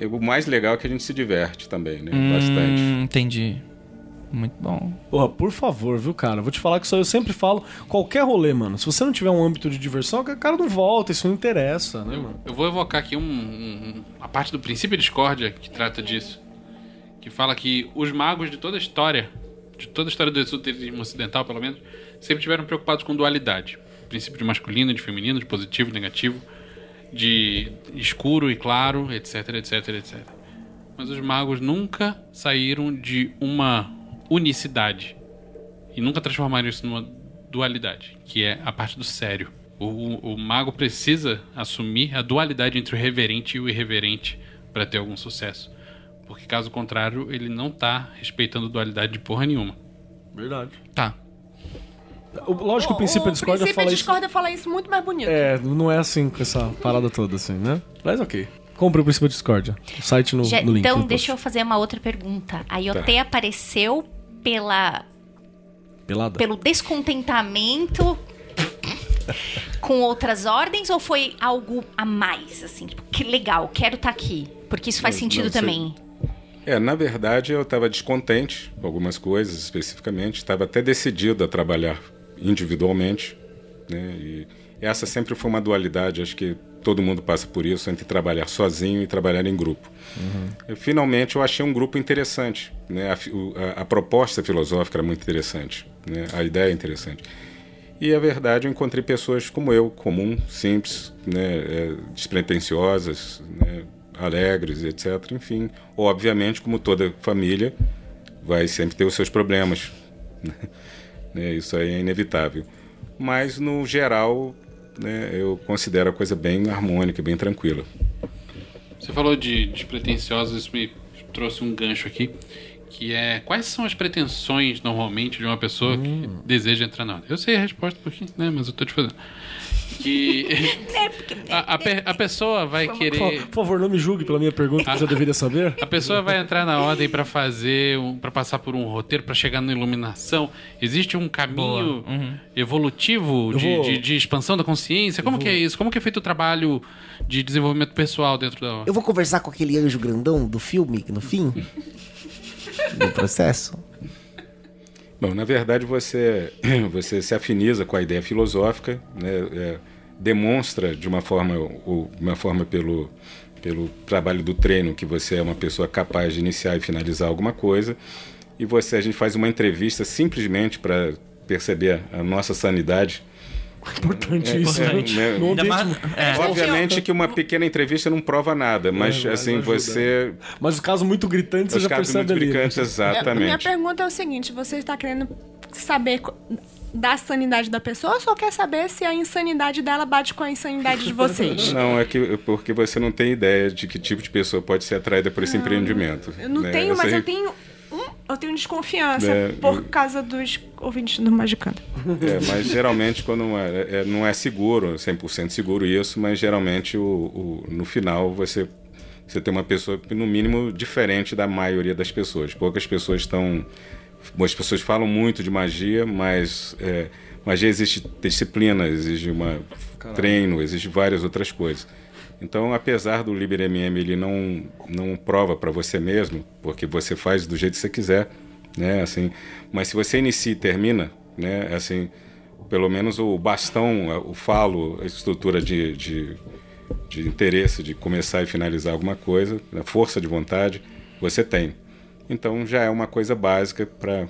O mais legal é que a gente se diverte também, né? Hum, Bastante. Entendi. Muito bom. Porra, por favor, viu, cara? Vou te falar que isso eu sempre falo. Qualquer rolê, mano. Se você não tiver um âmbito de diversão, o cara não volta, isso não interessa, né, eu, mano? Eu vou evocar aqui um, um, a parte do princípio de discórdia que trata disso. Que fala que os magos de toda a história, de toda a história do esoterismo ocidental, pelo menos, sempre tiveram preocupados com dualidade. Princípio de masculino, de feminino, de positivo, de negativo, de escuro e claro, etc, etc, etc. Mas os magos nunca saíram de uma unicidade. E nunca transformaram isso numa dualidade, que é a parte do sério. O, o, o mago precisa assumir a dualidade entre o reverente e o irreverente para ter algum sucesso. Porque caso contrário, ele não tá respeitando dualidade de porra nenhuma. Verdade. Tá. Lógico que o princípio da discórdia fala isso. O princípio fala isso muito mais bonito. É, não é assim com essa parada toda assim, né? Mas ok. Compre o princípio da discórdia. O site no, Já, no link. Então, deixa eu fazer uma outra pergunta. A IoT tá. apareceu pela Pelada. pelo descontentamento com outras ordens ou foi algo a mais assim tipo, que legal quero estar tá aqui porque isso faz não, sentido não, também é na verdade eu estava descontente com algumas coisas especificamente estava até decidido a trabalhar individualmente né e essa sempre foi uma dualidade acho que todo mundo passa por isso entre trabalhar sozinho e trabalhar em grupo. Uhum. Finalmente, eu achei um grupo interessante. Né? A, a, a, proposta filosófica era muito interessante, né? a ideia é interessante. E a verdade, eu encontrei pessoas como eu, comum, simples, né? É, despretensiosas, né? alegres, etc. Enfim, obviamente, como toda família, vai sempre ter os seus problemas. (laughs) Né? Isso aí é inevitável. Mas, no geral, né, eu considero a coisa bem harmônica, bem tranquila. Você falou de despretensiosos, isso me trouxe um gancho aqui, que é quais são as pretensões normalmente de uma pessoa hum. que deseja entrar na Eu sei a resposta porque, né, mas eu tô te fazendo que (laughs) é, a, a, a, pessoa vai querer. Por favor, não me julgue pela minha pergunta, que já deveria saber. A pessoa vai entrar na ordem para fazer, um, para passar por um roteiro, para chegar na iluminação. Existe um caminho uhum. evolutivo de, vou... de, de, expansão da consciência? Como vou... que é isso? Como que é feito o trabalho de desenvolvimento pessoal dentro da ordem? Eu vou conversar com aquele anjo grandão do filme no fim. (laughs) do processo. Bom, na verdade você (clears throat) você se afiniza com a ideia filosófica, né? É, demonstra de uma forma ou uma forma pelo pelo trabalho do treino que você é uma pessoa capaz de iniciar e finalizar alguma coisa e você a gente faz uma entrevista simplesmente para perceber a nossa sanidade, Importante é, isso, é, né? Não mais, é. Obviamente que uma pequena entrevista não prova nada, mas é, assim, você. Mas os casos muito gritantes os você já percebe muito ali. Gritantes, exatamente. Minha pergunta é o seguinte: você está querendo saber da sanidade da pessoa ou só quer saber se a insanidade dela bate com a insanidade de vocês? Não, é que porque você não tem ideia de que tipo de pessoa pode ser atraída por esse não, empreendimento. Eu não né? tenho, mas eu tenho eu tenho desconfiança é, por causa dos ouvintes do Magicando. É, mas geralmente quando não é, é, não é seguro, 100% seguro isso, mas geralmente o, o, no final você você tem uma pessoa no mínimo diferente da maioria das pessoas. Poucas pessoas estão as pessoas falam muito de magia, mas é, magia existe disciplina, exige uma Caramba. treino, exige várias outras coisas. Então, apesar do LiberMM ele não não prova para você mesmo, porque você faz do jeito que você quiser, né? Assim, mas se você inicia e termina, né? Assim, pelo menos o bastão, o falo, a estrutura de, de, de interesse de começar e finalizar alguma coisa, a força de vontade, você tem. Então já é uma coisa básica para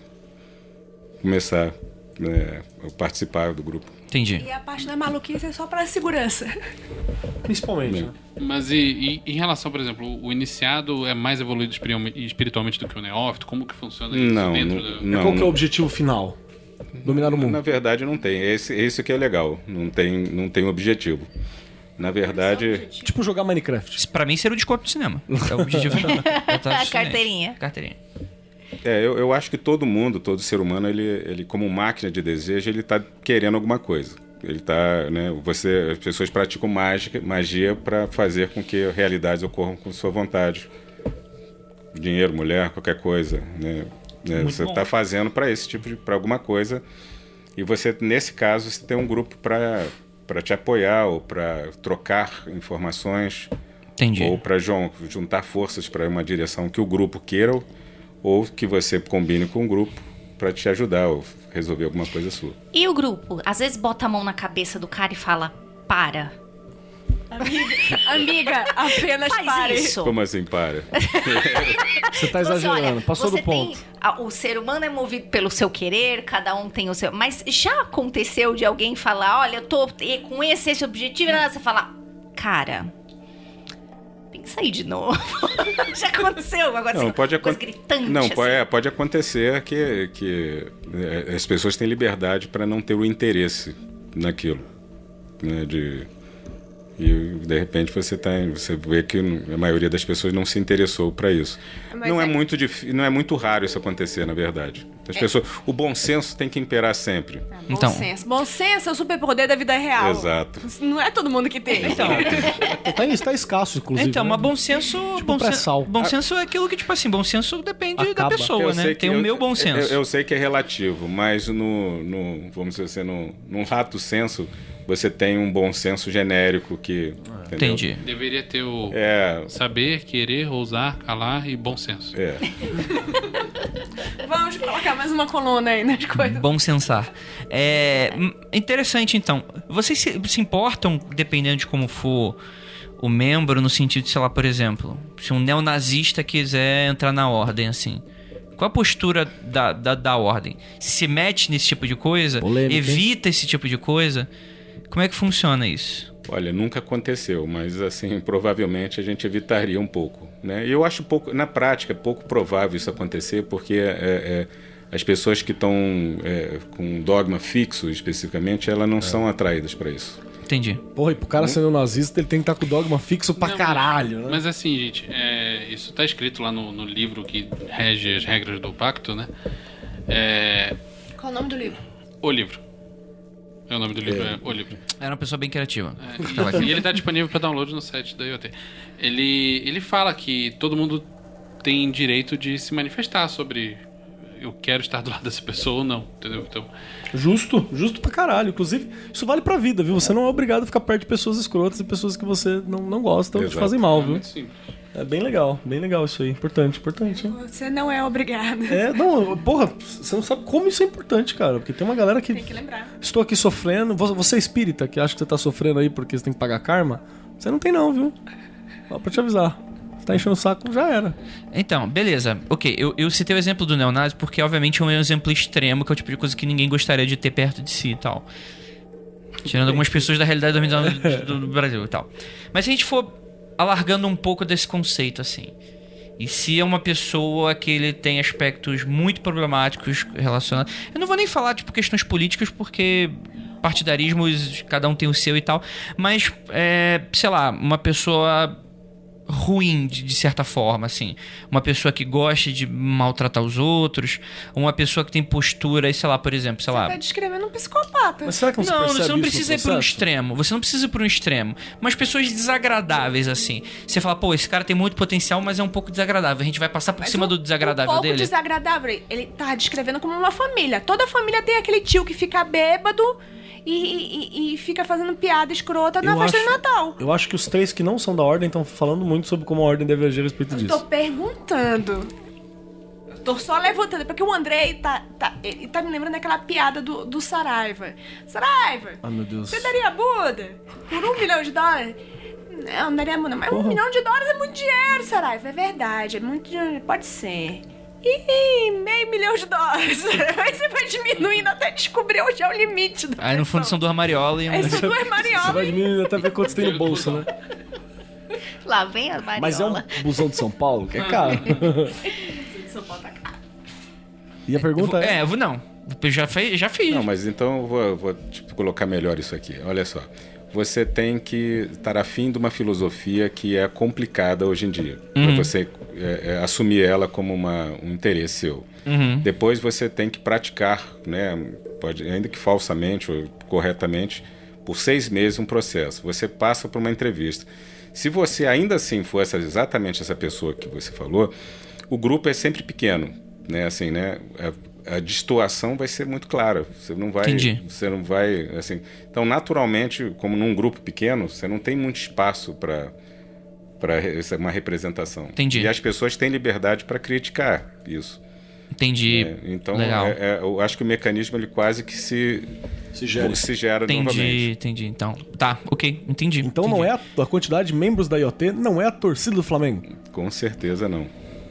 começar né, a participar do grupo. Entendi. E a parte da maluquice é só para segurança. Principalmente. Né? Mas e, e, em relação, por exemplo, o iniciado é mais evoluído espiritualmente do que o neófito? Como que funciona isso não, dentro não, do... não, Qual que é o objetivo final? Dominar o mundo. Na verdade não tem. Esse, esse que é legal. Não tem, não tem objetivo. Na verdade. Tipo jogar Minecraft. Isso pra mim seria o desconto do cinema. É o objetivo. (laughs) Carteirinha. Carteirinha. É, eu, eu acho que todo mundo, todo ser humano, ele, ele como máquina de desejo, ele está querendo alguma coisa. Ele tá, né? Você, as pessoas praticam mágica, magia para fazer com que realidades ocorram com sua vontade. Dinheiro, mulher, qualquer coisa, né? né você está fazendo para esse tipo de, para alguma coisa. E você, nesse caso, você tem um grupo para para te apoiar ou para trocar informações. Entendi. Ou para juntar forças para uma direção que o grupo queira ou que você combine com o grupo para te ajudar ou resolver alguma coisa sua. E o grupo? Às vezes bota a mão na cabeça do cara e fala: para. Amiga, (laughs) amiga apenas Faz pare. Isso. Como assim para? (laughs) você tá exagerando, olha, passou do ponto. Tem, o ser humano é movido pelo seu querer, cada um tem o seu. Mas já aconteceu de alguém falar: olha, eu tô com esse, esse objetivo, e você falar, cara pensa aí de novo. (laughs) Já aconteceu agora não, pode coisa gritante. Não, assim. pode, é, pode acontecer que, que é, as pessoas têm liberdade para não ter o interesse naquilo. Né, de e de repente você tá, você vê que a maioria das pessoas não se interessou para isso. não é, é muito não é muito raro isso acontecer, na verdade. As é. pessoas, o bom senso tem que imperar sempre. Ah, bom então, senso. Bom senso é o superpoder da vida real. Exato. Não é todo mundo que tem. Então, (laughs) tá, está escasso, inclusive. Então, né? mas bom senso, tipo bom, sen bom senso é aquilo que tipo assim, bom senso depende Acaba. da pessoa, eu né? Tem o meu bom senso. Eu, eu, sei que é relativo, mas no, no vamos dizer assim, no, num rato senso você tem um bom senso genérico que. É. Entendi. Deveria ter o é... saber, querer, ousar, calar e bom senso. É. (laughs) Vamos colocar mais uma coluna aí nas coisas. Bom sensar. É interessante então. Vocês se, se importam, dependendo de como for o membro, no sentido de, sei lá, por exemplo, se um neonazista quiser entrar na ordem, assim. Qual a postura da, da, da ordem? Se mete nesse tipo de coisa? Polêmica, evita esse tipo de coisa? Como é que funciona isso? Olha, nunca aconteceu, mas assim, (laughs) provavelmente a gente evitaria um pouco. Né? Eu acho pouco, na prática, pouco provável isso acontecer, porque é, é, as pessoas que estão é, com dogma fixo especificamente, elas não é. são atraídas para isso. Entendi. Porra, e pro cara sendo nazista, ele tem que estar tá com o dogma fixo pra não, caralho, né? Mas assim, gente, é, isso tá escrito lá no, no, livro que rege as regras do pacto, né? É, Qual o nome do livro? O livro. É o nome do livro, é, é O Livro. Era uma pessoa bem criativa. É, e ele está disponível para download no site da IoT. Ele, ele fala que todo mundo tem direito de se manifestar sobre eu quero estar do lado dessa pessoa ou não, entendeu? Então... Justo, justo pra caralho. Inclusive, isso vale pra vida, viu? Você não é obrigado a ficar perto de pessoas escrotas e pessoas que você não, não gosta ou te fazem mal, é viu? Muito simples. É bem legal, bem legal isso aí. Importante, importante. Hein? Você não é obrigado. É, não, porra, você não sabe como isso é importante, cara. Porque tem uma galera que. Tem que lembrar. Estou aqui sofrendo. Você é espírita, que acha que você tá sofrendo aí porque você tem que pagar karma. Você não tem, não, viu? Só pra te avisar. Você tá enchendo o saco, já era. Então, beleza. Ok, eu, eu citei o exemplo do neonazi porque, obviamente, é um exemplo extremo, que é o tipo de coisa que ninguém gostaria de ter perto de si e tal. Tirando algumas pessoas da realidade do, do, do Brasil e tal. Mas se a gente for alargando um pouco desse conceito, assim. E se é uma pessoa que ele tem aspectos muito problemáticos relacionados. Eu não vou nem falar, tipo, questões políticas, porque partidarismos, cada um tem o seu e tal. Mas, é, sei lá, uma pessoa ruim de, de, certa forma, assim. Uma pessoa que gosta de maltratar os outros, uma pessoa que tem postura, sei lá, por exemplo, sei você lá. Você tá descrevendo um psicopata. Mas será que não, não você não precisa ir para um extremo. Você não precisa ir para um extremo. Mas pessoas desagradáveis, assim. Você fala, pô, esse cara tem muito potencial, mas é um pouco desagradável. A gente vai passar por mas cima um, do desagradável um pouco dele. desagradável. Ele tá descrevendo como uma família. Toda família tem aquele tio que fica bêbado e, e, e fica fazendo piada escrota na eu festa acho, de Natal. Eu acho que os três que não são da ordem estão falando muito sobre como a ordem deve agir a respeito disso. Eu tô perguntando. Eu tô só levantando, porque o Andrei tá, tá, ele tá me lembrando daquela piada do, do Saraiva. Saraiva! Ah, meu Deus. Você daria Buda por um milhão de dólares? Não, daria Buda, mas Porra. um milhão de dólares é muito dinheiro, Saraiva. É verdade, é muito dinheiro. Pode ser. Ih, meio milhão de dólares. (laughs) Aí você vai diminuindo até descobrir onde é o limite. Da Aí no fundo são duas mariolas e um... Aí são duas mariolas. (laughs) Você vai diminuindo até ver quantos tem no bolso, né? Lá vem a mariola. Mas é um busão de São Paulo que é caro. de (laughs) São Paulo tá caro. E a pergunta é... É, não. Eu já, fez, já fiz. Não, mas então eu vou, vou tipo, colocar melhor isso aqui. Olha só você tem que estar afim de uma filosofia que é complicada hoje em dia. Uhum. Para você é, é, assumir ela como uma, um interesse seu. Uhum. Depois você tem que praticar, né, pode, ainda que falsamente ou corretamente, por seis meses um processo. Você passa por uma entrevista. Se você ainda assim for essa, exatamente essa pessoa que você falou, o grupo é sempre pequeno. Né, assim, né, é, a destoação vai ser muito clara. Você não vai, Entendi. você não vai, assim. Então, naturalmente, como num grupo pequeno, você não tem muito espaço para para uma representação. Entendi. E as pessoas têm liberdade para criticar isso. Entendi. É, então, é, é, eu acho que o mecanismo ele quase que se se gera, se gera entendi, novamente. Entendi, Então, tá, ok, entendi. Então entendi. não é a, a, quantidade de membros da IoT, não é a torcida do Flamengo. Com certeza não.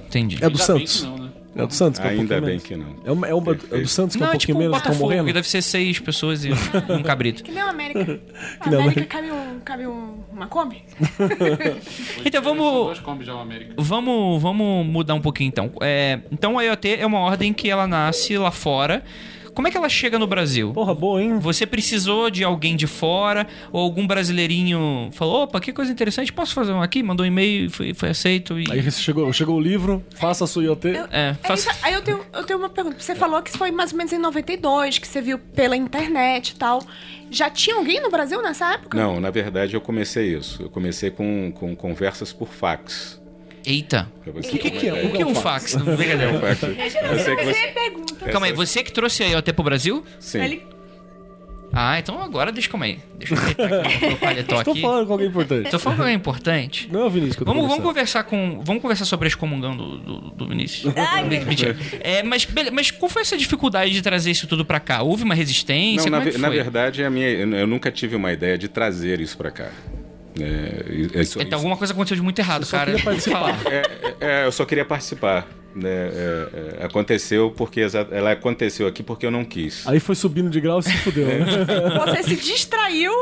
Entendi. É do Ainda Santos. Não, né? É do Santos, que é um Ainda bem que não. É, uma, é, uma, é do Santos que não, é um pouquinho tipo, menos, estão morrendo? Que deve ser seis pessoas e um cabrito. (laughs) Que nem o América. que a América cabe, um, cabe um, uma Kombi. (laughs) então vamos... Vamos, vamos mudar um pouquinho então. É, então a IoT é uma ordem que ela nasce lá fora como é que ela chega no Brasil? Porra, boa, hein? Você precisou de alguém de fora ou algum brasileirinho falou, opa, que coisa interessante, posso fazer um aqui? Mandou um e-mail, foi, foi aceito e... Aí chegou, chegou o livro, faça a sua IoT. Eu, é, faça... é aí eu tenho, eu tenho uma pergunta. Você falou que foi mais ou menos em 92, que você viu pela internet e tal. Já tinha alguém no Brasil nessa época? Não, na verdade eu comecei isso. Eu comecei com, com conversas por fax. Eita. O que, que, é? O que é um fax? Não brincadeira. (laughs) Um fax. Eu sei que você... pergunta. Calma aí, você que trouxe aí até pro Brasil? Sim. Ele... Ah, então agora deixa como aí. Deixa eu deitar aqui meu paletó (laughs) aqui. Estou falando com alguém importante. Estou falando com alguém importante. Não é o Vinícius que eu tô vamos, vamos conversar com Vamos conversar sobre a excomungão do, do, do Vinícius. Ai, Mentira. É, mas, mas qual foi essa dificuldade de trazer isso tudo pra cá? Houve uma resistência? Não, na, é na verdade, a minha, eu nunca tive uma ideia de trazer isso pra cá. É, isso, então, alguma coisa aconteceu de muito errado, cara. Falar. É, é, eu só queria participar. Né? É, é, aconteceu porque ela aconteceu aqui porque eu não quis. Aí foi subindo de grau e se fudeu. Né? (laughs) Você se distraiu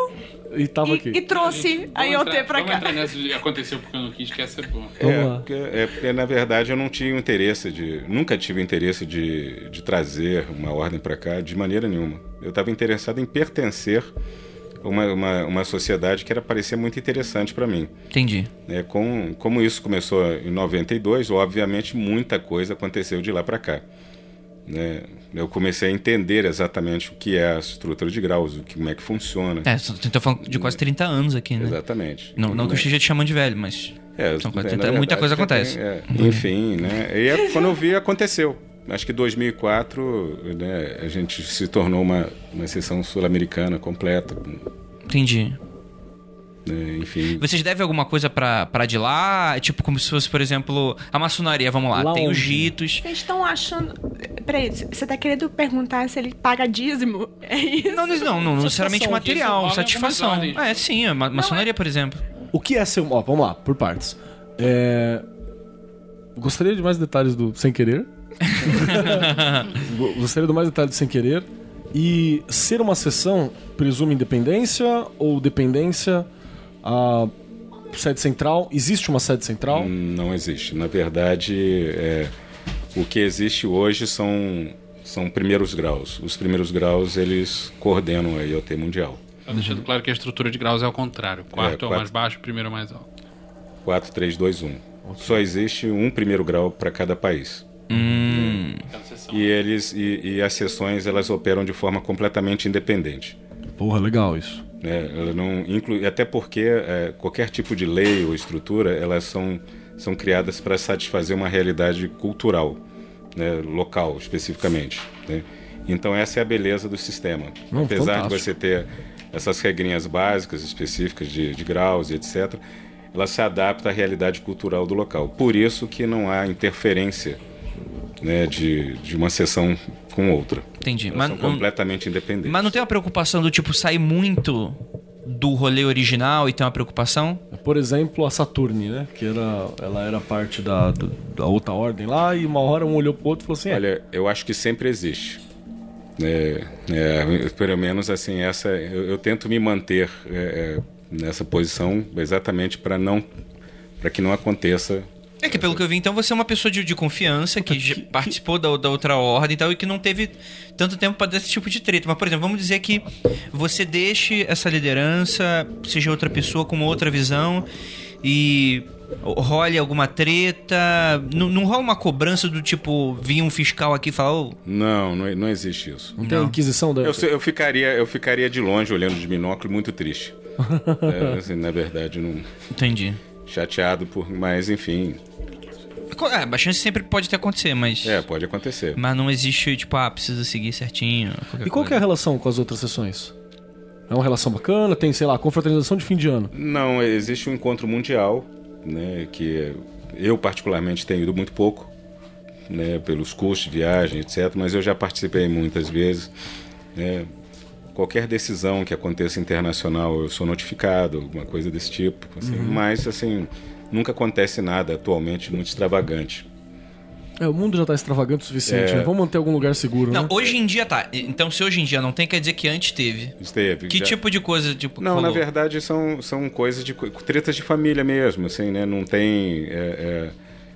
e, tava e, aqui. e trouxe a IoT entrar, pra cá. Entrar nessa de aconteceu porque eu não quis, que essa é boa. É, porque, é porque, na verdade, eu não tinha interesse de. Nunca tive interesse de, de trazer uma ordem para cá de maneira nenhuma. Eu estava interessado em pertencer uma, uma, uma sociedade que era parecer muito interessante para mim. Entendi. É, com, como isso começou em 92, obviamente muita coisa aconteceu de lá para cá. Né? Eu comecei a entender exatamente o que é a estrutura de graus, o que, como é que funciona. É, você está falando de quase 30 anos aqui, né? Exatamente. Não, não que eu esteja te chamando de velho, mas é, são 30, verdade, muita coisa acontece. É, enfim, né? E é, quando eu vi, aconteceu. Acho que 2004 né, a gente se tornou uma, uma sessão sul-americana completa. Entendi. É, enfim. Vocês devem alguma coisa para de lá? Tipo, como se fosse, por exemplo, a maçonaria, vamos lá. lá tem onde? os ritos. Vocês estão achando. Peraí, você tá querendo perguntar se ele paga dízimo? É isso? Não, não, não, necessariamente material, satisfação. É, sim, a ma maçonaria, é... por exemplo. O que é ser. Ó, vamos lá, por partes. É... Gostaria de mais detalhes do Sem Querer. Gostaria de mais detalhes do Sem Querer. E ser uma sessão presume independência ou dependência a sede central? Existe uma sede central? Não existe. Na verdade, é, o que existe hoje são, são primeiros graus. Os primeiros graus eles coordenam a IoT mundial. Tá deixando claro que a estrutura de graus é o contrário. Quarto é, quatro, é o mais baixo, primeiro é o mais alto. 4, 3, 2, 1. Okay. Só existe um primeiro grau para cada país. Hum. E eles e, e, as sessões elas operam de forma completamente independente. Porra, legal isso. É, ela não inclui até porque é, qualquer tipo de lei ou estrutura elas são são criadas para satisfazer uma realidade cultural, né, local especificamente. Né? Então essa é a beleza do sistema. Não, Apesar fantástico. de você ter essas regrinhas básicas específicas de, de graus e etc, ela se adapta à realidade cultural do local. Por isso que não há interferência né, de, de uma sessão com outra. Entendi. Elas mas são completamente independentes. Mas não tem uma preocupação do tipo sair muito do rolê original e tem uma preocupação? Por exemplo, a Saturne, né? Que era, ela era parte da, da outra ordem lá e uma hora um olhou pro outro e falou assim: é. Olha, eu acho que sempre existe. É, é, pelo menos assim, essa eu, eu tento me manter é, é nessa posição exatamente para não para que não aconteça é que pelo que eu vi, então você é uma pessoa de, de confiança que, que participou da, da, outra ordem e tal, e que não teve tanto tempo para dar esse tipo de treta. Mas, por exemplo, vamos dizer que você deixe essa liderança, seja outra pessoa com uma outra visão, e role alguma treta. Não, não rola uma cobrança do tipo, vir um fiscal aqui e falar. Oh. Não, não, não existe isso. Não tem inquisição da. Eu, eu, ficaria, eu ficaria de longe olhando de binóculo muito triste. (laughs) é, assim, na verdade, não. Entendi chateado por. Mas enfim. É, a chance sempre pode ter acontecer, mas. É, pode acontecer. Mas não existe, tipo, ah, precisa seguir certinho. E qual é a relação com as outras sessões? É uma relação bacana? Tem, sei lá, confraternização de fim de ano? Não, existe um encontro mundial, né? Que eu, particularmente, tenho ido muito pouco, né? Pelos custos de viagem, etc. Mas eu já participei muitas vezes. Né? Qualquer decisão que aconteça internacional eu sou notificado, alguma coisa desse tipo. Assim, uhum. Mas, assim, nunca acontece nada atualmente muito extravagante. É, o mundo já está extravagante o suficiente. É... Né? Vamos manter algum lugar seguro, não, né? hoje em dia tá. Então, se hoje em dia não tem, quer dizer que antes teve. Teve. Que já... tipo de coisa, tipo... Não, na verdade, são, são coisas de... Tretas de família mesmo, assim, né? Não tem... É, é,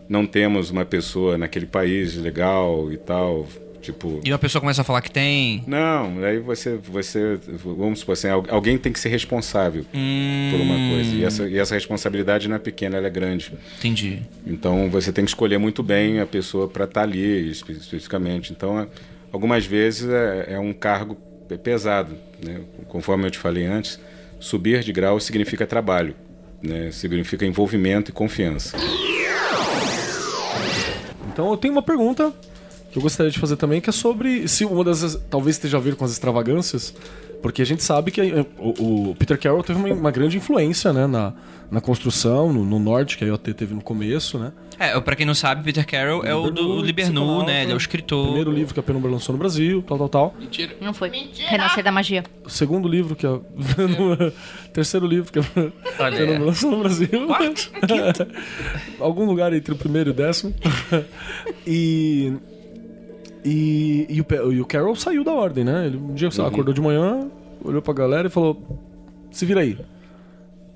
não temos uma pessoa naquele país legal e tal Tipo. E uma pessoa começa a falar que tem. Não, aí você. você vamos supor assim, alguém tem que ser responsável hum... por uma coisa. E essa, e essa responsabilidade não é pequena, ela é grande. Entendi. Então você tem que escolher muito bem a pessoa para estar tá ali especificamente. Então, é, algumas vezes é, é um cargo pesado. Né? Conforme eu te falei antes, subir de grau significa trabalho, né? significa envolvimento e confiança. Então eu tenho uma pergunta que eu gostaria de fazer também, que é sobre se uma das. talvez esteja a ver com as extravagâncias, porque a gente sabe que o, o Peter Carroll teve uma, uma, grande influência né, na, na construção, no, no norte, que a IoT teve no começo, né? É, pra quem não sabe, Peter Carroll é o do Libernu, né? Ele é o escritor. Primeiro livro que a Penumbra lançou no Brasil, tal, tal, tal. Mentira. Não foi. Mentira. Renascer da Magia. O segundo livro que a... (laughs) Terceiro livro que a Penumbra lançou no Brasil. Quarto? (laughs) Algum lugar entre o primeiro e o décimo. (laughs) e... E, e, o, e o Carol saiu da ordem, né? Ele um dia uhum. acordou de manhã, olhou pra galera e falou: se vira aí.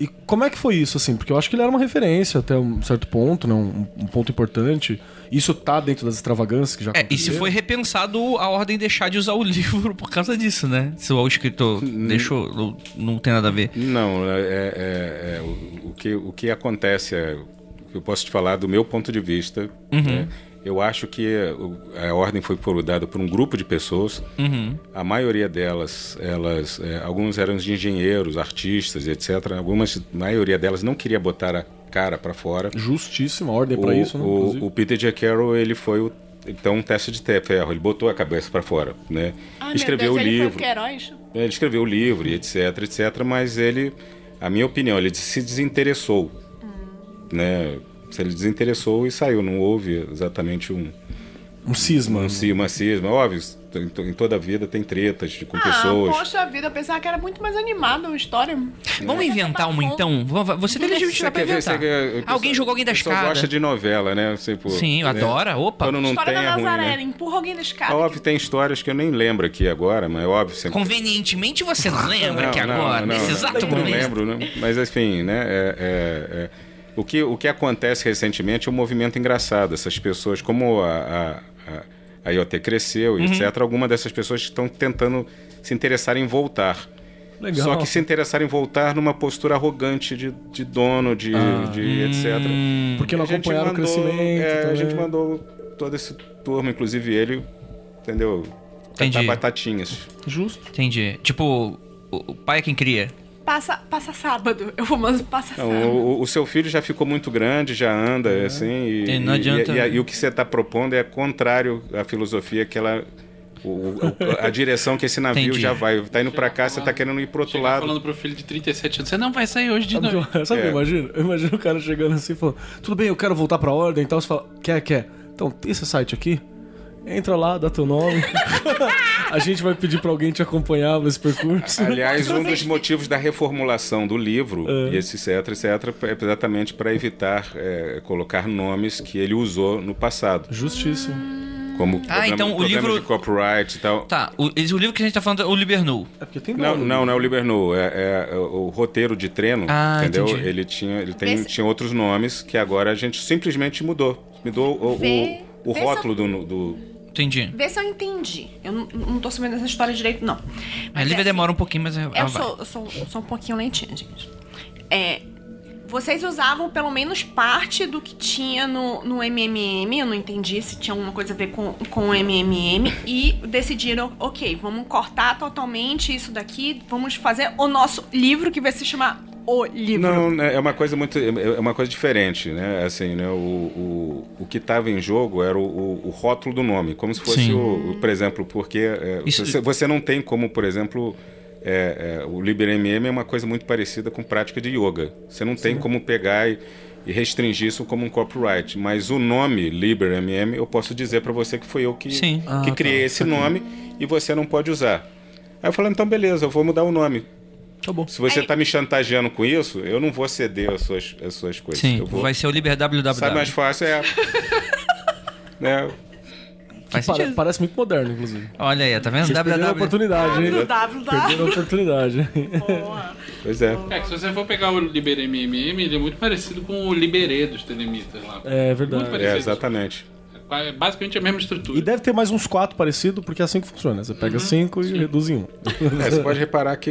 E como é que foi isso, assim? Porque eu acho que ele era uma referência até um certo ponto, né? Um, um ponto importante. Isso tá dentro das extravagâncias que já É, e se foi repensado a ordem deixar de usar o (laughs) livro por causa disso, né? Se o escritor hum. deixou, não, não tem nada a ver. Não, é, é, é o, o, que, o que acontece é. Eu posso te falar do meu ponto de vista. Uhum. Né? Eu acho que a ordem foi dada por um grupo de pessoas. Uhum. A maioria delas, elas, é, alguns eram engenheiros, artistas, etc. Algumas, a maioria delas não queria botar a cara para fora. Justíssima ordem para isso, né? O, o, Peter J. Carroll, ele foi o então um teste de ferro, ele botou a cabeça para fora, né? Ai, escreveu Deus, o livro. Ele, ele escreveu o livro, etc, etc, mas ele, a minha opinião, ele se desinteressou, hum. né? Se ele desinteressou e saiu. Não houve exatamente um. Um cisma. Um, cisma, cisma. Óbvio, em, toda a vida tem tretas com ah, pessoas. Poxa vida, eu pensava que era muito mais animada a história. Vamos inventar uma então? Você tem legitimidade pra inventar. Ver, alguém jogou alguém da escada. gosta de novela, né? Tipo, Sim, né? adora. Opa. Quando não história tem, da Nazaré, é ruim, né? empurra alguém da escada. Óbvio, tem histórias que eu nem lembro aqui agora, mas é óbvio. Sempre... Convenientemente você não lembra não, que agora, não, nesse exato não, momento. Não lembro, né? Mas enfim, né? É, é, é... O, que, o que acontece recentemente é um movimento engraçado. Essas pessoas, como a, a, a IoT cresceu, uhum. etc., algumas dessas pessoas estão tentando se interessar em voltar. Legal. Só que se interessar em voltar numa postura arrogante de, de dono, de, ah, de hum, etc. Porque não acompanharam mandou, o crescimento. É, a gente mandou todo esse turma, inclusive ele, entendeu? Entendi. batatinhas. Justo. Entendi. Tipo, o pai é quem cria. Passa, passa sábado. Eu vou mas passa sábado. O, o, seu filho já ficou muito grande, já anda, é. assim. E, e não adianta. E, e, e o que você está propondo é contrário à filosofia que ela o, a (laughs) direção que esse navio Entendi. já vai. Tá indo para cá, você tá querendo ir pro outro lado. falando pro filho de 37 anos, você não vai sair hoje de novo. Sabe o é. que eu (laughs) imagino? Eu imagino o cara chegando assim e falando, tudo bem, eu quero voltar pra ordem e tal. Você fala, quer, quer. Então, tem esse site aqui? Entra lá, dá teu nome. (laughs) a gente vai pedir para alguém te acompanhar nesse percurso. Aliás, um dos motivos da reformulação do livro, é. esse etc, etc, é exatamente para evitar é, colocar nomes que ele usou no passado. Justíssimo como ah, então o livro de copyright e tal. Tá, o, o livro que a gente tá falando é o Libernu. É porque tem não, não, não é o Libernu, é, é, é o roteiro de treino, ah, entendeu? Entendi. Ele tinha, ele tem, Esse... tinha outros nomes que agora a gente simplesmente mudou. Mudou o, o, o rótulo do, do Entendi. Vê se eu entendi. Eu não, não tô sabendo essa história direito, não. Mas a Lívia é demora assim, um pouquinho, mas eu, eu sou, eu sou, sou um pouquinho lentinha, gente. É, vocês usavam pelo menos parte do que tinha no, no MMM, eu não entendi se tinha alguma coisa a ver com, com o MMM, e decidiram, ok, vamos cortar totalmente isso daqui, vamos fazer o nosso livro que vai se chamar O Livro. Não, né, é uma coisa muito, é uma coisa diferente, né, assim, né, o, o, o que estava em jogo era o, o, rótulo do nome, como se fosse, o, o, por exemplo, porque é, isso... você, você não tem como, por exemplo é, é, o LiberMM é uma coisa muito parecida com prática de yoga. Você não tem como pegar e, e, restringir isso como um copyright. Mas o nome LiberMM, eu posso dizer para você que foi eu que, que ah, criei tá. esse nome e você não pode usar. Aí eu falei, então beleza, eu vou mudar o nome. Tá bom. Se você está me chantageando com isso, eu não vou ceder as suas, as suas coisas. Sim, vou... vai ser o LiberWWW. Sabe mais fácil? É. (laughs) né? Faz para, parece muito moderno, inclusive. Olha aí, tá vendo? Vocês www. a oportunidade, hein? Perderam a oportunidade. Pois é. É que se você for pegar o Liber MMM, ele é muito parecido com o Liberê dos Telemitas lá. É verdade. É, exatamente. É basicamente a mesma estrutura. E deve ter mais uns quatro parecidos, porque é assim que funciona. Você pega uhum. cinco e reduz em um. É, (laughs) você pode reparar que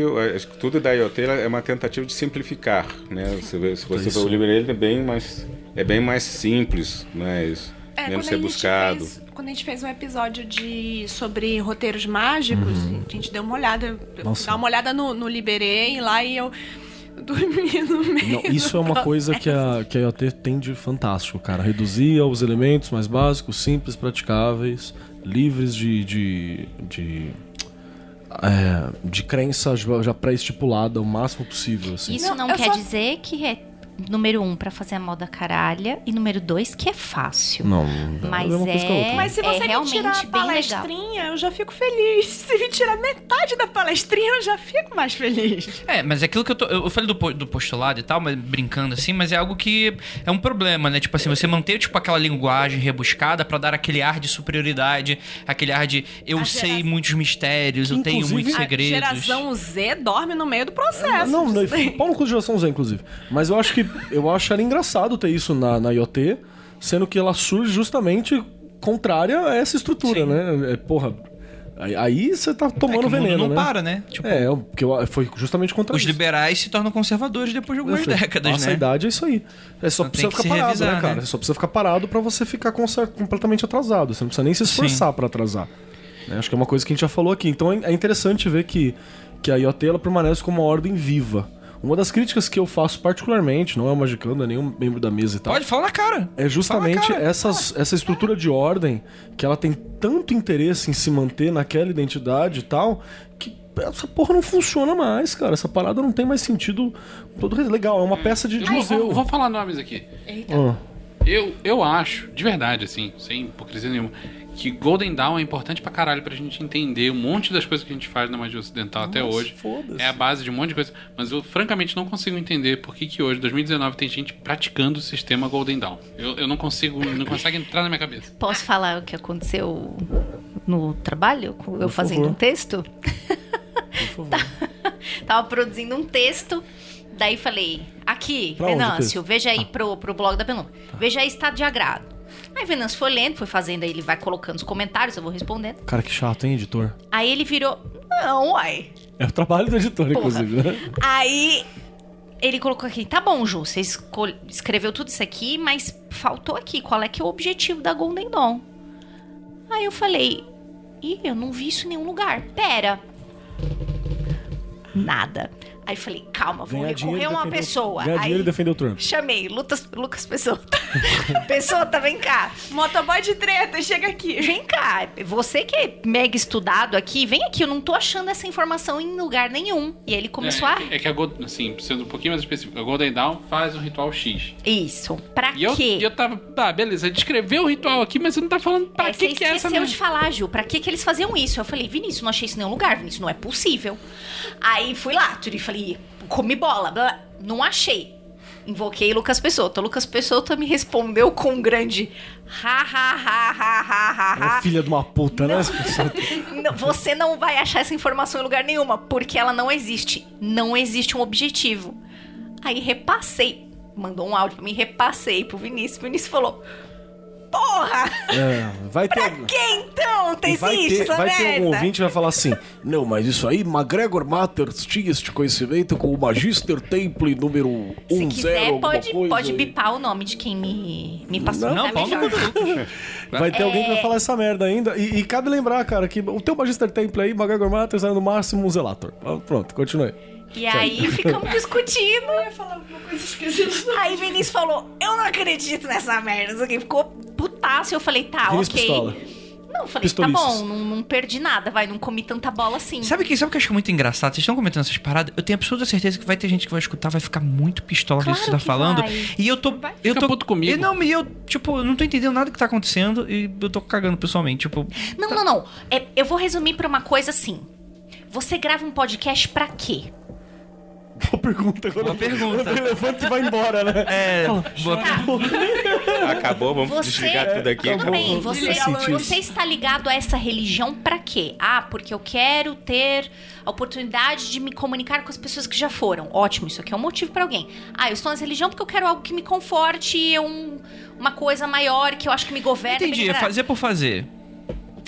tudo da IoT é uma tentativa de simplificar. Né? Você vê, se você for o Liberê, ele é bem mais, é bem mais simples, mas é, menos rebuscado. Fez, quando a gente fez um episódio de sobre roteiros mágicos, uhum. a gente deu uma olhada, dá uma olhada no, no Liberei lá e eu dormi no meio. Não, isso é uma coisa que a, que a IoT tem de fantástico, cara. Reduzir os elementos mais básicos, simples, praticáveis, livres de. de, de... É, de crença já pré-estipulada o máximo possível. Assim. Isso não, não quer só... dizer que é número um, para fazer a moda caralha. E número dois, que é fácil. Não, mas é, Mas se você é me tirar a palestrinha, eu já fico feliz. (laughs) Se me tirar metade da palestrinha, eu já fico mais feliz. É, mas é aquilo que eu tô. Eu falei do, do postulado e tal, mas brincando assim, mas é algo que é um problema, né? Tipo assim, você manter, tipo, aquela linguagem rebuscada para dar aquele ar de superioridade, aquele ar de eu a sei geração... muitos mistérios, eu tenho muitos segredos. A geração Z dorme no meio do processo. Não, não, Paulo com geração Z, inclusive. Mas eu acho que eu acharia engraçado ter isso na, na IoT, sendo que ela surge justamente contrária a essa estrutura, Sim. né? É, porra, Aí você tá tomando é veneno, não né? para, né? Tipo, é, porque foi justamente contra Os isso. liberais se tornam conservadores depois de algumas décadas, Nossa, né? a idade é isso aí. É só então precisa ficar parado, revisar, né, cara? Né? Você só precisa ficar parado para você ficar completamente atrasado. Você não precisa nem se esforçar para atrasar. Né? Acho que é uma coisa que a gente já falou aqui. Então é interessante ver que, que a IoT ela permanece como uma ordem viva. Uma das críticas que eu faço particularmente, não é o Magicando, é nenhum membro da mesa e tal. Pode, fala na cara. É justamente cara. Essas, essa estrutura de ordem que ela tem tanto interesse em se manter naquela identidade e tal, que essa porra não funciona mais, cara. Essa parada não tem mais sentido. Todo legal, é uma peça de, de museu. Vou, vou, falar nomes aqui. Eita. Ah. Eu, eu acho, de verdade, assim, sem hipocrisia nenhuma, que Golden Dawn é importante pra caralho pra gente entender um monte das coisas que a gente faz na magia ocidental Nossa, até hoje. É a base de um monte de coisa. Mas eu, francamente, não consigo entender por que, que hoje, 2019, tem gente praticando o sistema Golden Dawn. Eu, eu não consigo, não consegue entrar na minha cabeça. Posso falar o que aconteceu no trabalho? Eu por fazendo favor. um texto? Por favor. (laughs) tá. Tava produzindo um texto. Daí falei, aqui, pra Venâncio, veja aí ah. pro, pro blog da Penumbra. Tá. Veja aí estado de agrado. Aí Venâncio foi lendo, foi fazendo, aí ele vai colocando os comentários, eu vou respondendo. Cara, que chato, hein, editor? Aí ele virou. Não, uai. É o trabalho do editor, Porra. inclusive, né? Aí ele colocou aqui, tá bom, Ju, você escreveu tudo isso aqui, mas faltou aqui, qual é que é o objetivo da Golden Dawn? Aí eu falei, ih, eu não vi isso em nenhum lugar. Pera. Nada. Aí falei, calma, vou Ganhar recorrer a uma pessoa. Ganhar aí dinheiro e defender o Trump. Chamei, Lucas, Lucas Pessoa. (laughs) Pessoa, vem cá. Motoboy de treta, chega aqui. Vem cá. Você que é mega estudado aqui, vem aqui. Eu não tô achando essa informação em lugar nenhum. E aí ele começou é, a. É que a Golden, assim, sendo um pouquinho mais específico, a Golden Dawn faz um ritual X. Isso. Pra e quê? E eu, eu tava, tá, beleza, descreveu o ritual aqui, mas você não tá falando pra é, que, que é essa Você esqueceu de falar, Ju, pra que que eles faziam isso? Eu falei, Vinícius, não achei isso em nenhum lugar, Vinícius, não é possível. Aí fui lá, e falei, comi bola, blá, não achei. Invoquei Lucas Pessotto. Lucas Pessotto me respondeu com um grande ha ha ha ha ha ha. ha. filha de uma puta, né, não, (laughs) né? Você não vai achar essa informação em lugar nenhuma, porque ela não existe. Não existe um objetivo. Aí repassei, mandou um áudio pra mim, repassei pro Vinícius. O Vinícius falou: Porra! É, vai ter. Pra que então tem vai ter, essa vai merda? ter um ouvinte que vai falar assim: Não, mas isso aí, McGregor Matters tinha este conhecimento com o Magister Temple número 1 Se quiser, pode, pode bipar o nome de quem me, me passou. Não, não Vai ter é... alguém que vai falar essa merda ainda. E, e, cabe lembrar, cara, que o teu Magister Temple aí, McGregor Matters, era no máximo um Zelator. Pronto, continue. E aí ficamos discutindo. Eu ia falar alguma coisa esquisita. Aí Vinícius falou: Eu não acredito nessa merda. Isso aqui ficou putaço. Eu falei: Tá, Vinícius ok. Pistola. Não, eu falei, Pistolices. tá bom, não, não, perdi nada, vai, não comi tanta bola assim. Sabe o que, sabe que eu acho muito engraçado? Vocês estão comentando essas paradas, eu tenho absoluta certeza que vai ter gente que vai escutar, vai ficar muito pistola claro que você tá falando. Vai. E eu tô. Vai. Eu Fica tô puto comigo. Eu, não, e eu, tipo, não tô entendendo nada que tá acontecendo e eu tô cagando pessoalmente, tipo. Não, tá... não, não. É, eu vou resumir pra uma coisa assim. Você grava um podcast pra quê? Boa pergunta. Boa pergunta. O elefante vai embora, né? É, boa pergunta. Acabou, vamos você, desligar tudo aqui. Também, você, você está ligado a essa religião para quê? Ah, porque eu quero ter a oportunidade de me comunicar com as pessoas que já foram. Ótimo, isso aqui é um motivo para alguém. Ah, eu estou nessa religião porque eu quero algo que me conforte, um, uma coisa maior que eu acho que me governa. Entendi, é fazer por fazer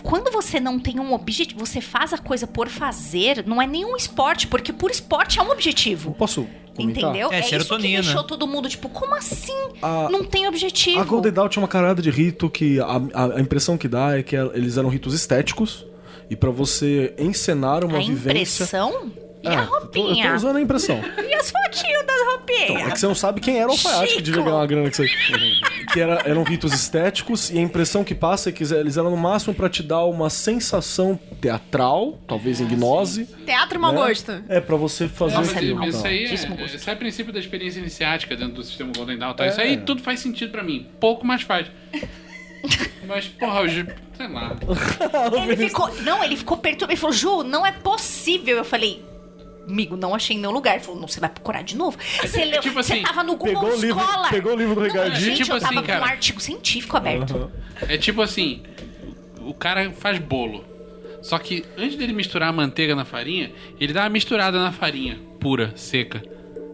quando você não tem um objetivo, você faz a coisa por fazer, não é nenhum esporte, porque por esporte é um objetivo. Posso comentar? Entendeu? É, é isso que deixou todo mundo, tipo, como assim? A, não tem objetivo. A Golden Dawn tinha uma carada de rito que a, a, a impressão que dá é que eles eram ritos estéticos. E para você encenar uma a vivência. Impressão? E é, a roupinha? Eu tô usando a impressão. (laughs) e as fotinhas das roupinhas? Então, é que você não sabe quem era o alfaiate que devia ganhar uma grana que isso que era, eram ritos estéticos e a impressão que passa é que eles eram no máximo para te dar uma sensação teatral, talvez em gnose. Teatro mau né? gosto. É, para você fazer Nossa, aquilo. Isso aí é, isso é o princípio da experiência iniciática dentro do sistema Golden Dawn. Tá? É. Isso aí tudo faz sentido para mim. Pouco mais faz. Mas, porra, eu, sei lá. ele ficou. Não, ele ficou perturbado. Ele falou, Ju, não é possível. Eu falei, amigo, não achei em nenhum lugar. Ele falou, não, você vai procurar de novo. Você, leu, tipo assim, você tava no Google pegou Scholar. O livro, pegou o livro do Ricardinho. Gente, tipo eu tava assim, com um artigo científico aberto. Uhum. É tipo assim, o cara faz bolo. Só que antes dele misturar a manteiga na farinha, ele dá uma misturada na farinha pura, seca.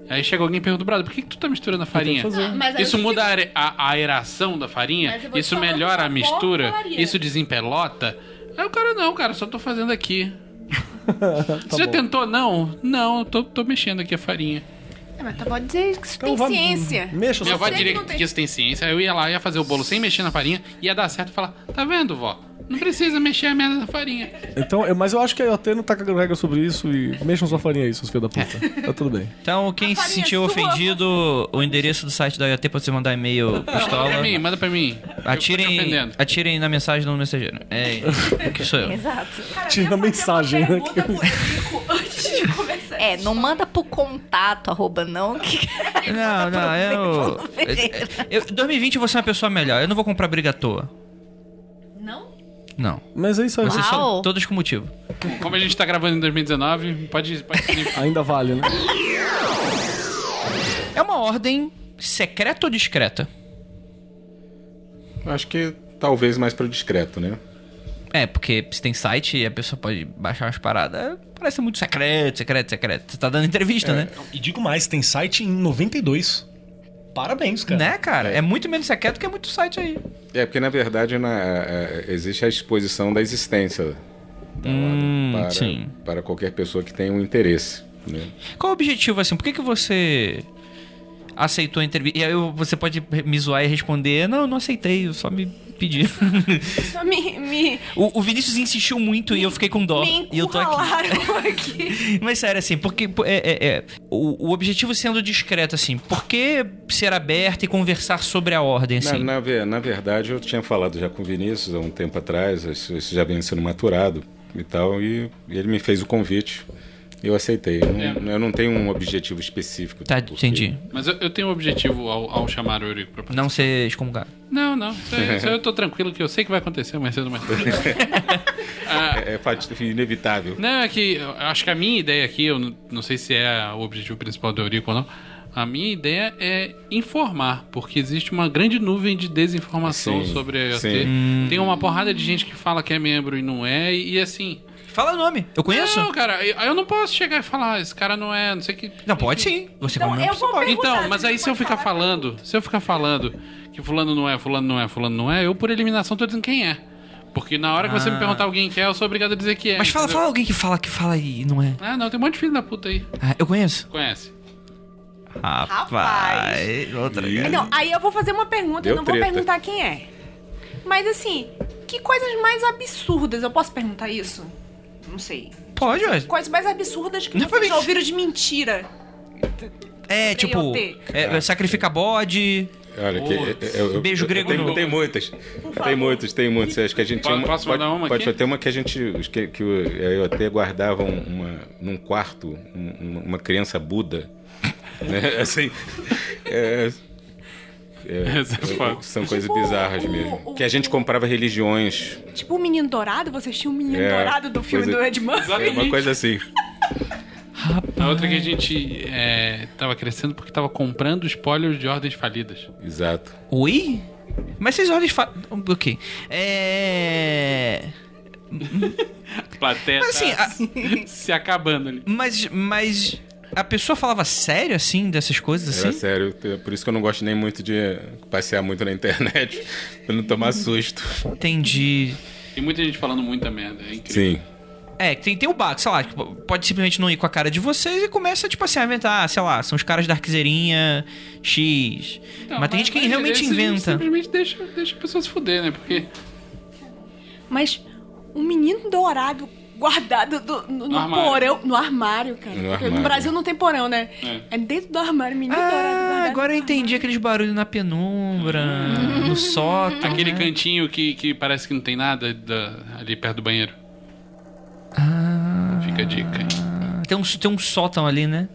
Aí chega alguém e pergunta, brother, por que, que tu tá misturando a farinha? Ah, isso muda a, a, aeração da farinha? Isso melhora a mistura? Isso desempelota? Aí o cara, não, cara, só tô fazendo aqui. Tá Você já tentou? Não? Não, tô, tô mexendo aqui a farinha. É, mas tá bom dizer que isso então, tem ciência. Mexa Minha avó diria que, que isso tem ciência. Eu ia lá, ia fazer o bolo sem mexer na farinha, ia dar certo e falar: Tá vendo, vó? Não precisa mexer a merda da farinha. Então, mas eu acho que a IoT não tá cagando regra sobre isso e mexam sua farinha aí, seus filhos da puta. tá tudo bem. Então, quem se sentiu é ofendido, o endereço do site da IoT pra você mandar e-mail pistola. Manda pra mim, manda pra mim. Atirem, atirem na mensagem no mensageiro. É, que sou eu. Exato. Tira a mensagem. Né? Antes de (laughs) começar. É, não manda pro contato, arroba não. Que... Não, não, (laughs) eu... eu... 2020 eu vou ser uma pessoa melhor. Eu não vou comprar briga à toa. Não? Mas é isso aí. Vocês são todos com motivo. Como a gente tá gravando em 2019, pode... pode... (laughs) Ainda vale, né? É uma ordem secreta ou discreta? Acho que talvez mais para discreto, né? É, porque se tem site e a pessoa pode baixar umas paradas, parece muito secreto, secreto, secreto. Você tá dando entrevista, é. né? E digo mais, tem site em 92. Parabéns, cara. Né, cara? É, é muito menos secreto que é muito site aí. É, porque na verdade na, é, existe a exposição da existência da hum, para, sim. para qualquer pessoa que tenha um interesse. Né? Qual o objetivo, assim? Por que, que você aceitou a entrevista? E aí você pode me zoar e responder: Não, eu não aceitei, eu só me pedi. Só me. me... O, o, Vinícius insistiu muito me, e eu fiquei com dó. Me e eu tô aqui. aqui. (laughs) Mas sério, assim, porque é, é, é, o, o, objetivo sendo discreto, assim, por que ser aberto e conversar sobre a ordem, assim? Na, na, na verdade, eu tinha falado já com o Vinícius há um tempo atrás, isso, isso já vem sendo maturado e tal, e, e ele me fez o convite. Eu aceitei. Eu, é. não, eu não tenho um objetivo específico. Tá, entendi. Mas eu, eu, tenho um objetivo ao, ao chamar o Eurico pra Não ser excomungado. Não, não. (laughs) Isso, isso eu tô tranquilo que eu sei que vai acontecer mais cedo ou mais tarde. ah, é, é inevitável. Não, é que eu acho que a minha ideia aqui, eu não, não sei se é o objetivo principal do Eurico ou não, a minha ideia é informar, porque existe uma grande nuvem de desinformação sim, sobre a IoT. Tem uma porrada de gente que fala que é membro e não é, e, e assim, Fala o nome. Eu conheço? Não, cara, eu, eu não posso chegar e falar, esse cara não é, não sei que. Não, pode sim. Você então, como você pode. Então, mas aí se eu ficar falando, se eu ficar falando que fulano não é, fulano não é, fulano não é, eu por eliminação tô dizendo quem é. Porque na hora que você me ah. perguntar alguém que é, eu sou obrigado a dizer que é. Mas fala, fala alguém que fala que fala e não é. Ah, não, tem um monte de filho da puta aí. Ah, eu conheço. Conhece. Rapaz. Outra e... Não, aí eu vou fazer uma pergunta, Deu eu não treta. vou perguntar quem é. Mas assim, que coisas mais absurdas? Eu posso perguntar isso? Não sei. Pode, ué. Coisas mais absurdas que não vocês já ouviram de mentira. É, tipo, é, sacrifica bode. Olha, que, eu, eu, beijo grego tem, no... tem muitas. Tem muitas, tem muitas. Acho que a gente pode, uma, posso pode, uma pode ter uma que a gente que, que eu até guardava uma num quarto uma, uma criança Buda, né? (laughs) Assim, é, é, (laughs) é são tipo, coisas bizarras o, mesmo. O, que a gente comprava religiões. Tipo o Menino Dourado, você assistiu o Menino é, Dourado do filme coisa, do Ed Murphy? É uma coisa assim. Rapaz. A outra que a gente é, tava crescendo porque tava comprando spoilers de ordens falidas. Exato. Oi? Mas essas ordens falidas. Ok. É. (laughs) Plateia mas, assim, tá a... se acabando ali. Mas, mas a pessoa falava sério, assim, dessas coisas, assim? Era sério. Por isso que eu não gosto nem muito de passear muito na internet, (laughs) pra não tomar susto. Entendi. Tem muita gente falando muita merda, é incrível. Sim. É, tem, tem o bug, sei lá, tipo, pode simplesmente não ir com a cara de vocês e começa, tipo assim, a inventar, sei lá, são os caras da Arquezeirinha X. Então, mas tem gente que realmente inventa. Simplesmente deixa, deixa a pessoa se fuder, né? Porque. Mas um menino dourado guardado do, no, no, armário. porão, no armário, cara. No, armário. no, Brasil não tem porão, né? É, é dentro do armário, menino ah, dourado. Agora eu entendi aqueles barulhos na penumbra, hum. no sótão. Aquele né? cantinho que, que parece que não tem nada da, ali perto do banheiro. Ah. Fica a dica, hein? Tem um, tem um sótão ali, né?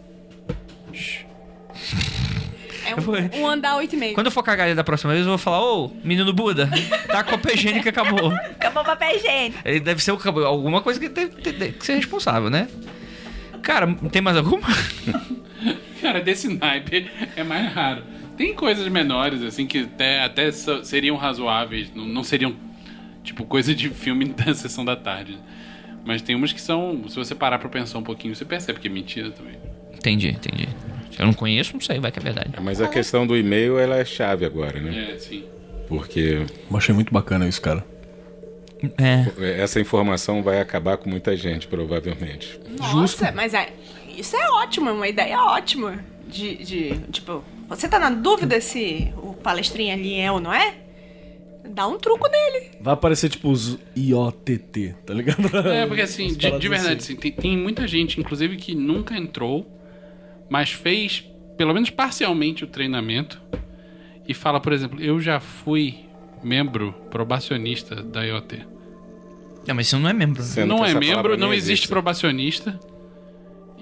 É um, um andar 8,5. Quando eu for cagar da próxima vez, eu vou falar, ô, menino Buda, tá com papel higiênico acabou. Acabou o papel higiênico. Ele deve ser alguma coisa que tem que ser responsável, né? Cara, tem mais alguma? (laughs) Cara, desse naipe é mais raro. Tem coisas menores, assim, que até, até seriam razoáveis, não, não seriam, tipo, coisa de filme (laughs) da sessão da tarde. Mas tem umas que são, se você parar pra pensar um pouquinho, você percebe que é mentira também. Entendi, entendi. Eu não conheço, não sei, vai que é verdade. É, mas a questão do e-mail, ela é chave agora, né? É, sim. Porque... Eu achei muito bacana isso, cara. É. Essa informação vai acabar com muita gente, provavelmente. Nossa, Justo. mas é, isso é ótimo, é uma ideia ótima. De, de, tipo, você tá na dúvida se o palestrinho ali é ou não é? Dá um truco nele. Vai aparecer tipo os IOTT, tá ligado? É, porque assim, de, de, verdade, assim. Assim, tem, tem muita gente, inclusive, que nunca entrou mas fez pelo menos parcialmente o treinamento e fala, por exemplo, eu já fui membro probacionista da IoT. Não, mas você não é membro. Você não é membro, não existe probacionista.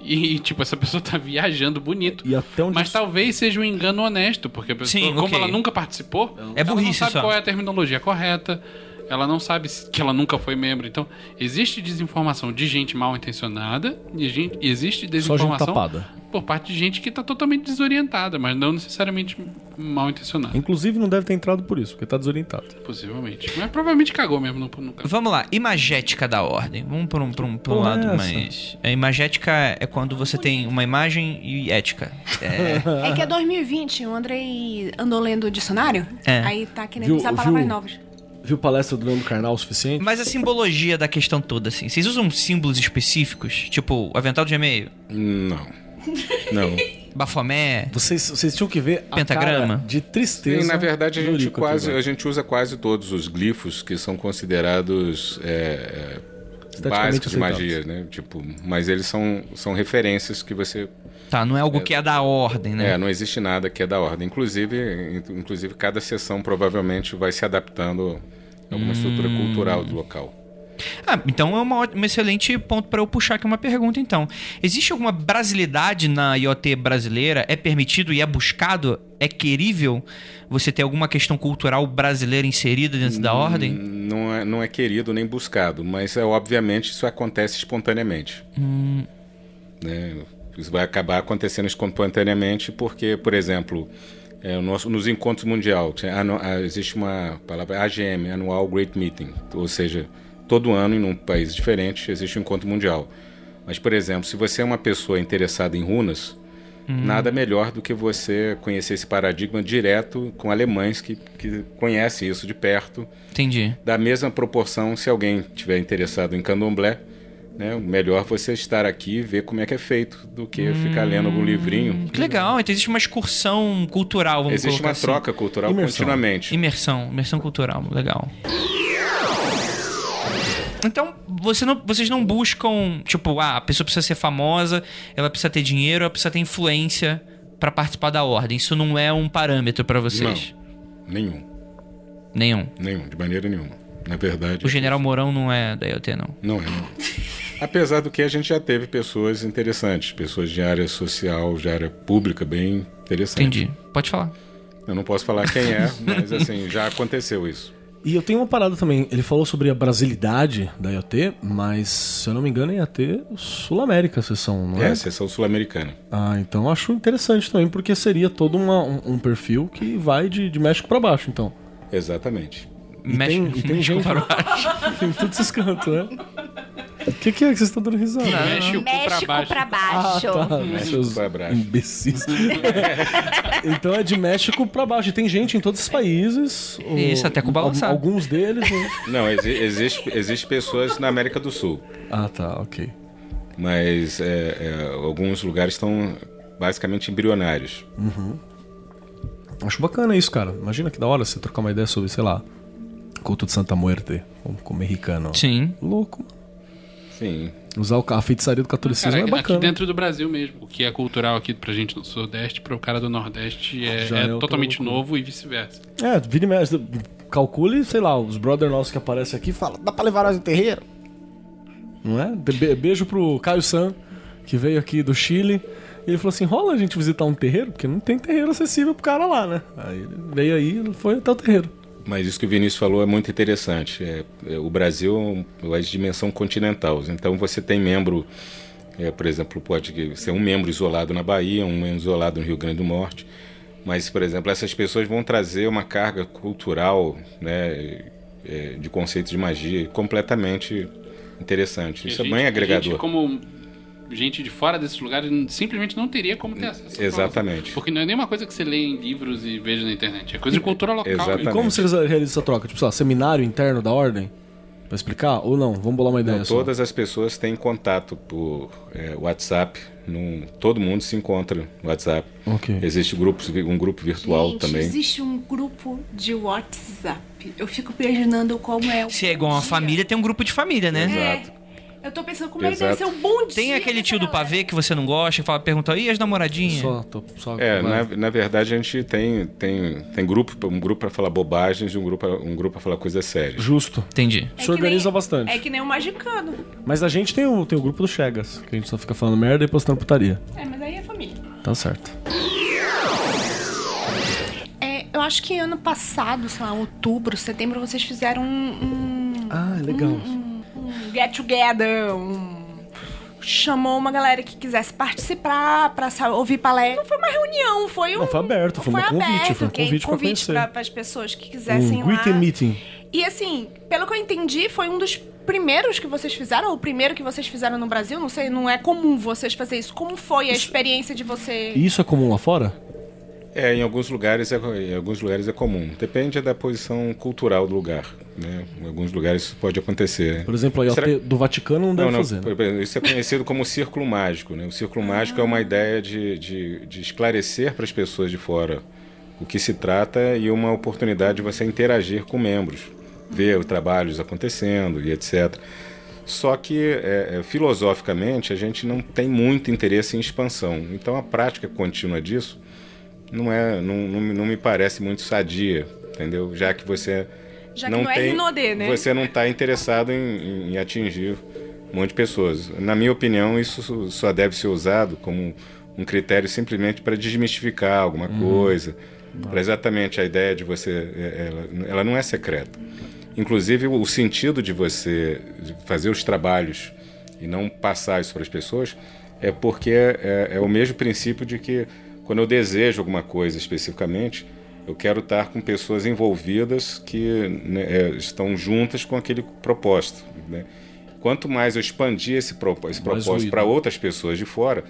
E, tipo, essa (laughs) pessoa tá viajando bonito. E até onde Mas isso- talvez seja um engano honesto, porque a pessoa, Sim, como ok. ela nunca participou, É ela não burrice sabe só. qual é a terminologia correta. Ela não sabe se- que ela nunca foi membro. Então, existe desinformação de gente mal intencionada e gente- existe Só gente desinformação tapada. por parte de gente que tá totalmente desorientada, mas não necessariamente mal intencionada. Inclusive não deve ter entrado por isso, porque tá desorientado. Possivelmente. Mas provavelmente cagou mesmo no, no caso. Vamos lá, imagética da ordem. Vamos por um, por um, por um lado é mais. A imagética é quando você tem uma imagem e ética. É, É que é 2020, o Andrei andou lendo o dicionário, É. aí tá querendo Viu- usar viu- palavras novas. Viu palestra do Leandro Carnal o suficiente? Mas a simbologia da questão toda, assim. Vocês usam símbolos específicos? Tipo, avental de e-mail, Não. Não. (laughs) bafomé. Vocês, vocês tinham que ver a Pentagrama? cara de tristeza. Sim, na verdade a gente quase aqui, a gente usa quase todos os glifos que são considerados é, é, básicos de magia, né? Tipo, mas eles são, são referências que você Tá, não é algo que é da ordem, né? É, não existe nada que é da ordem. Inclusive, in- inclusive cada sessão provavelmente vai se adaptando alguma estrutura Hum. cultural do local. Ah, então é uma, um excelente ponto para eu puxar aqui uma pergunta, então. Existe alguma brasilidade na IoT brasileira? É permitido e é buscado? É querível você ter alguma questão cultural brasileira inserida dentro da ordem? Não é, não é querido nem buscado, mas é, obviamente isso acontece espontaneamente. Hum. Né? Isso vai acabar acontecendo espontaneamente porque, por exemplo, é, o nosso- nos encontros mundial anu- ah, existe uma palavra AGM, Annual Great Meeting, ou seja, todo ano em um país diferente existe um encontro mundial. Mas, por exemplo, se você é uma pessoa interessada em runas, nada melhor do que você conhecer esse paradigma direto com alemães que, que conhecem isso de perto Entendi. da mesma proporção, se alguém tiver interessado em candomblé, né, melhor você estar aqui e ver como é que é feito do que ficar lendo algum livrinho. Que legal, então existe uma excursão cultural, vamos Existe colocar uma assim. troca cultural Imersão. continuamente. Imersão, imersão cultural, legal. Então, você não- vocês não buscam, tipo, ah, a pessoa precisa ser famosa, ela precisa ter dinheiro, ela precisa ter influência pra participar da ordem. Isso não é um parâmetro pra vocês? Nenhum, Nenhum. nenhum, de maneira nenhuma. Na verdade, O General Mourão não é da IoT, não. não é. Não. Apesar do que a gente já teve pessoas interessantes, pessoas de área social, de área pública bem interessantes. Entendi. Pode falar. Eu não posso falar quem é, (laughs) mas assim, já aconteceu isso. E eu tenho uma parada também. Ele falou sobre a brasilidade da IoT, mas se eu não me engano, é IoT Sul-América a sessão, não é? É, sessão sul-americana. Ah, então eu acho interessante também, porque seria todo uma- um, um perfil que vai de, de México pra baixo, então. Exatamente. E Mexe- tem, tem mexe com gente. para baixo. (laughs) tem todos esses cantos, né? O que, que é que vocês estão dando risada? Mexe o cu pra México baixo. pra baixo. Ah, tá. México pra baixo. imbecis. (laughs) então é de México pra baixo. E tem gente em todos os países. Isso, até Cuba al- lançado. Alguns deles. né? (laughs) Não, exi existe, existe pessoas na América do Sul. Ah, tá, ok. mas é, é, alguns lugares estão basicamente embrionários. Acho bacana isso, cara. Imagina que da hora você trocar uma ideia sobre, sei lá, culto de Santa Muerte, como, como mexicano. Sim. Louco. Sim. Usar a feitiçaria do catolicismo Cara, é aqui bacana. dentro do Brasil mesmo. O que é cultural aqui pra gente no Sudeste, pro cara do Nordeste é, é é totalmente loucura. novo e vice-versa. É, vira e mexe. Calcule, sei lá, os brother nossos que aparecem aqui falam, dá pra levar nós em terreiro? Não é? Be- beijo pro Caio San, que veio aqui do Chile. E ele falou assim: rola a gente visitar um terreiro? Porque não tem terreiro acessível pro cara lá, né? Aí ele veio aí e foi até o terreiro. Mas isso que o Vinícius falou é muito interessante. É, é, o Brasil é de dimensão continental. Então você tem membro, é, por exemplo, pode ser um membro isolado na Bahia, um membro isolado no Rio Grande do Norte. Mas, por exemplo, essas pessoas vão trazer uma carga cultural né, é, de conceito de magia completamente interessante. Isso a é gente- bem a agregador. gente, como gente de fora desses lugares simplesmente não teria como ter acesso. a essa Exatamente. Porque não é nenhuma coisa que você lê em livros e veja na internet. É coisa de cultura local. Exatamente. E como você realiza essa troca? Tipo, sei lá, seminário interno da ordem? Pra explicar? Ou não? Vamos bolar uma ideia Não, só. todas as pessoas têm contato por é, WhatsApp. Num, todo mundo se encontra no WhatsApp. Ok. Existe grupos, um grupo virtual Gente, também. existe um grupo de WhatsApp. Eu fico imaginando como é o Se é igual uma família, tem um grupo de família, né? Exato. Eu tô pensando como é que deve ser um bom dia. Tem aquele tio do pavê que você não gosta, que fala, pergunta, e as namoradinhas? Só, tô, só é, na, na, verdade a gente tem, tem, tem grupo, um grupo pra falar bobagens e um grupo, um grupo pra falar coisas sérias. Justo. Entendi. É Se organiza nem, bastante. É que nem o Magicano. Mas a gente tem o, tem o grupo do Chegas, que a gente só fica falando merda e postando putaria. É, mas aí é família. Tá certo. É, eu acho que ano passado, sei lá, outubro, setembro, vocês fizeram um. um ah, legal. Um, get together, um chamou uma galera que quisesse participar para ouvir palestra. Não foi uma reunião, foi um. Não, foi aberto, foi, foi um convite, foi um convite, para convite para as pessoas que quisessem um lá. meeting. E assim, pelo que eu entendi, foi um dos primeiros que vocês fizeram, ou o primeiro que vocês fizeram no Brasil. Não sei, não é comum vocês fazer isso. Como foi a isso, experiência de você? Isso é comum lá fora? É, em alguns lugares é, em alguns lugares é comum. Depende da posição cultural do lugar. Né? Em alguns lugares isso pode acontecer. Por exemplo, a Será... do Vaticano não deve não, não, fazer. Né? Isso é conhecido como círculo mágico. Né? O círculo mágico é uma ideia de, de, de esclarecer para as pessoas de fora o que se trata e uma oportunidade de você interagir com membros, ver os trabalhos acontecendo e etc. Só que, é, é, filosoficamente, a gente não tem muito interesse em expansão. Então, a prática contínua disso não é não, não, não me parece muito sadia, entendeu? Já que você Já não, que não é tem, é RNOD, né? você não está interessado em, em, atingir um monte de pessoas. Na minha opinião, isso só deve ser usado como um critério simplesmente para desmistificar alguma uhum. coisa, para exatamente a ideia de você, é, ela, ela não é secreta. Inclusive o sentido de você fazer os trabalhos e não passar isso para as pessoas é porque é, é o mesmo princípio de que quando eu desejo alguma coisa especificamente, eu quero estar com pessoas envolvidas que né, é, estão juntas com aquele propósito. Né? Quanto mais eu expandir esse, esse propósito para outras pessoas de fora,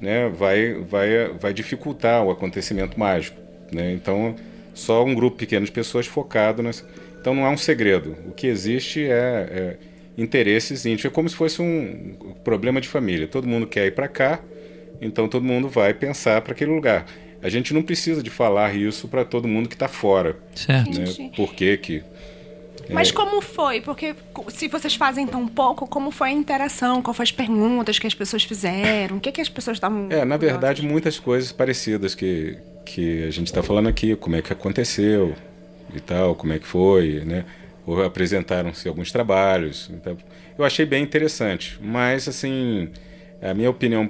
né, vai, vai, vai dificultar o acontecimento mágico. Né? Então, só um grupo pequeno de pessoas focado nessa. Então, não há um segredo. O que existe é, é interesses íntimos. É como se fosse um problema de família. Todo mundo quer ir para cá, então todo mundo vai pensar para aquele lugar. A gente não precisa de falar isso para todo mundo que está fora. Certo. Né? Por que que... É... Mas como foi? Porque se vocês fazem tão pouco, como foi a interação? Qual foram as perguntas que as pessoas fizeram? O que, que as pessoas estavam... É, na verdade, muitas coisas parecidas que, que a gente está falando aqui. Como é que aconteceu e tal, como é que foi, né? Ou apresentaram-se alguns trabalhos. Então, eu achei bem interessante. Mas, assim, a minha opinião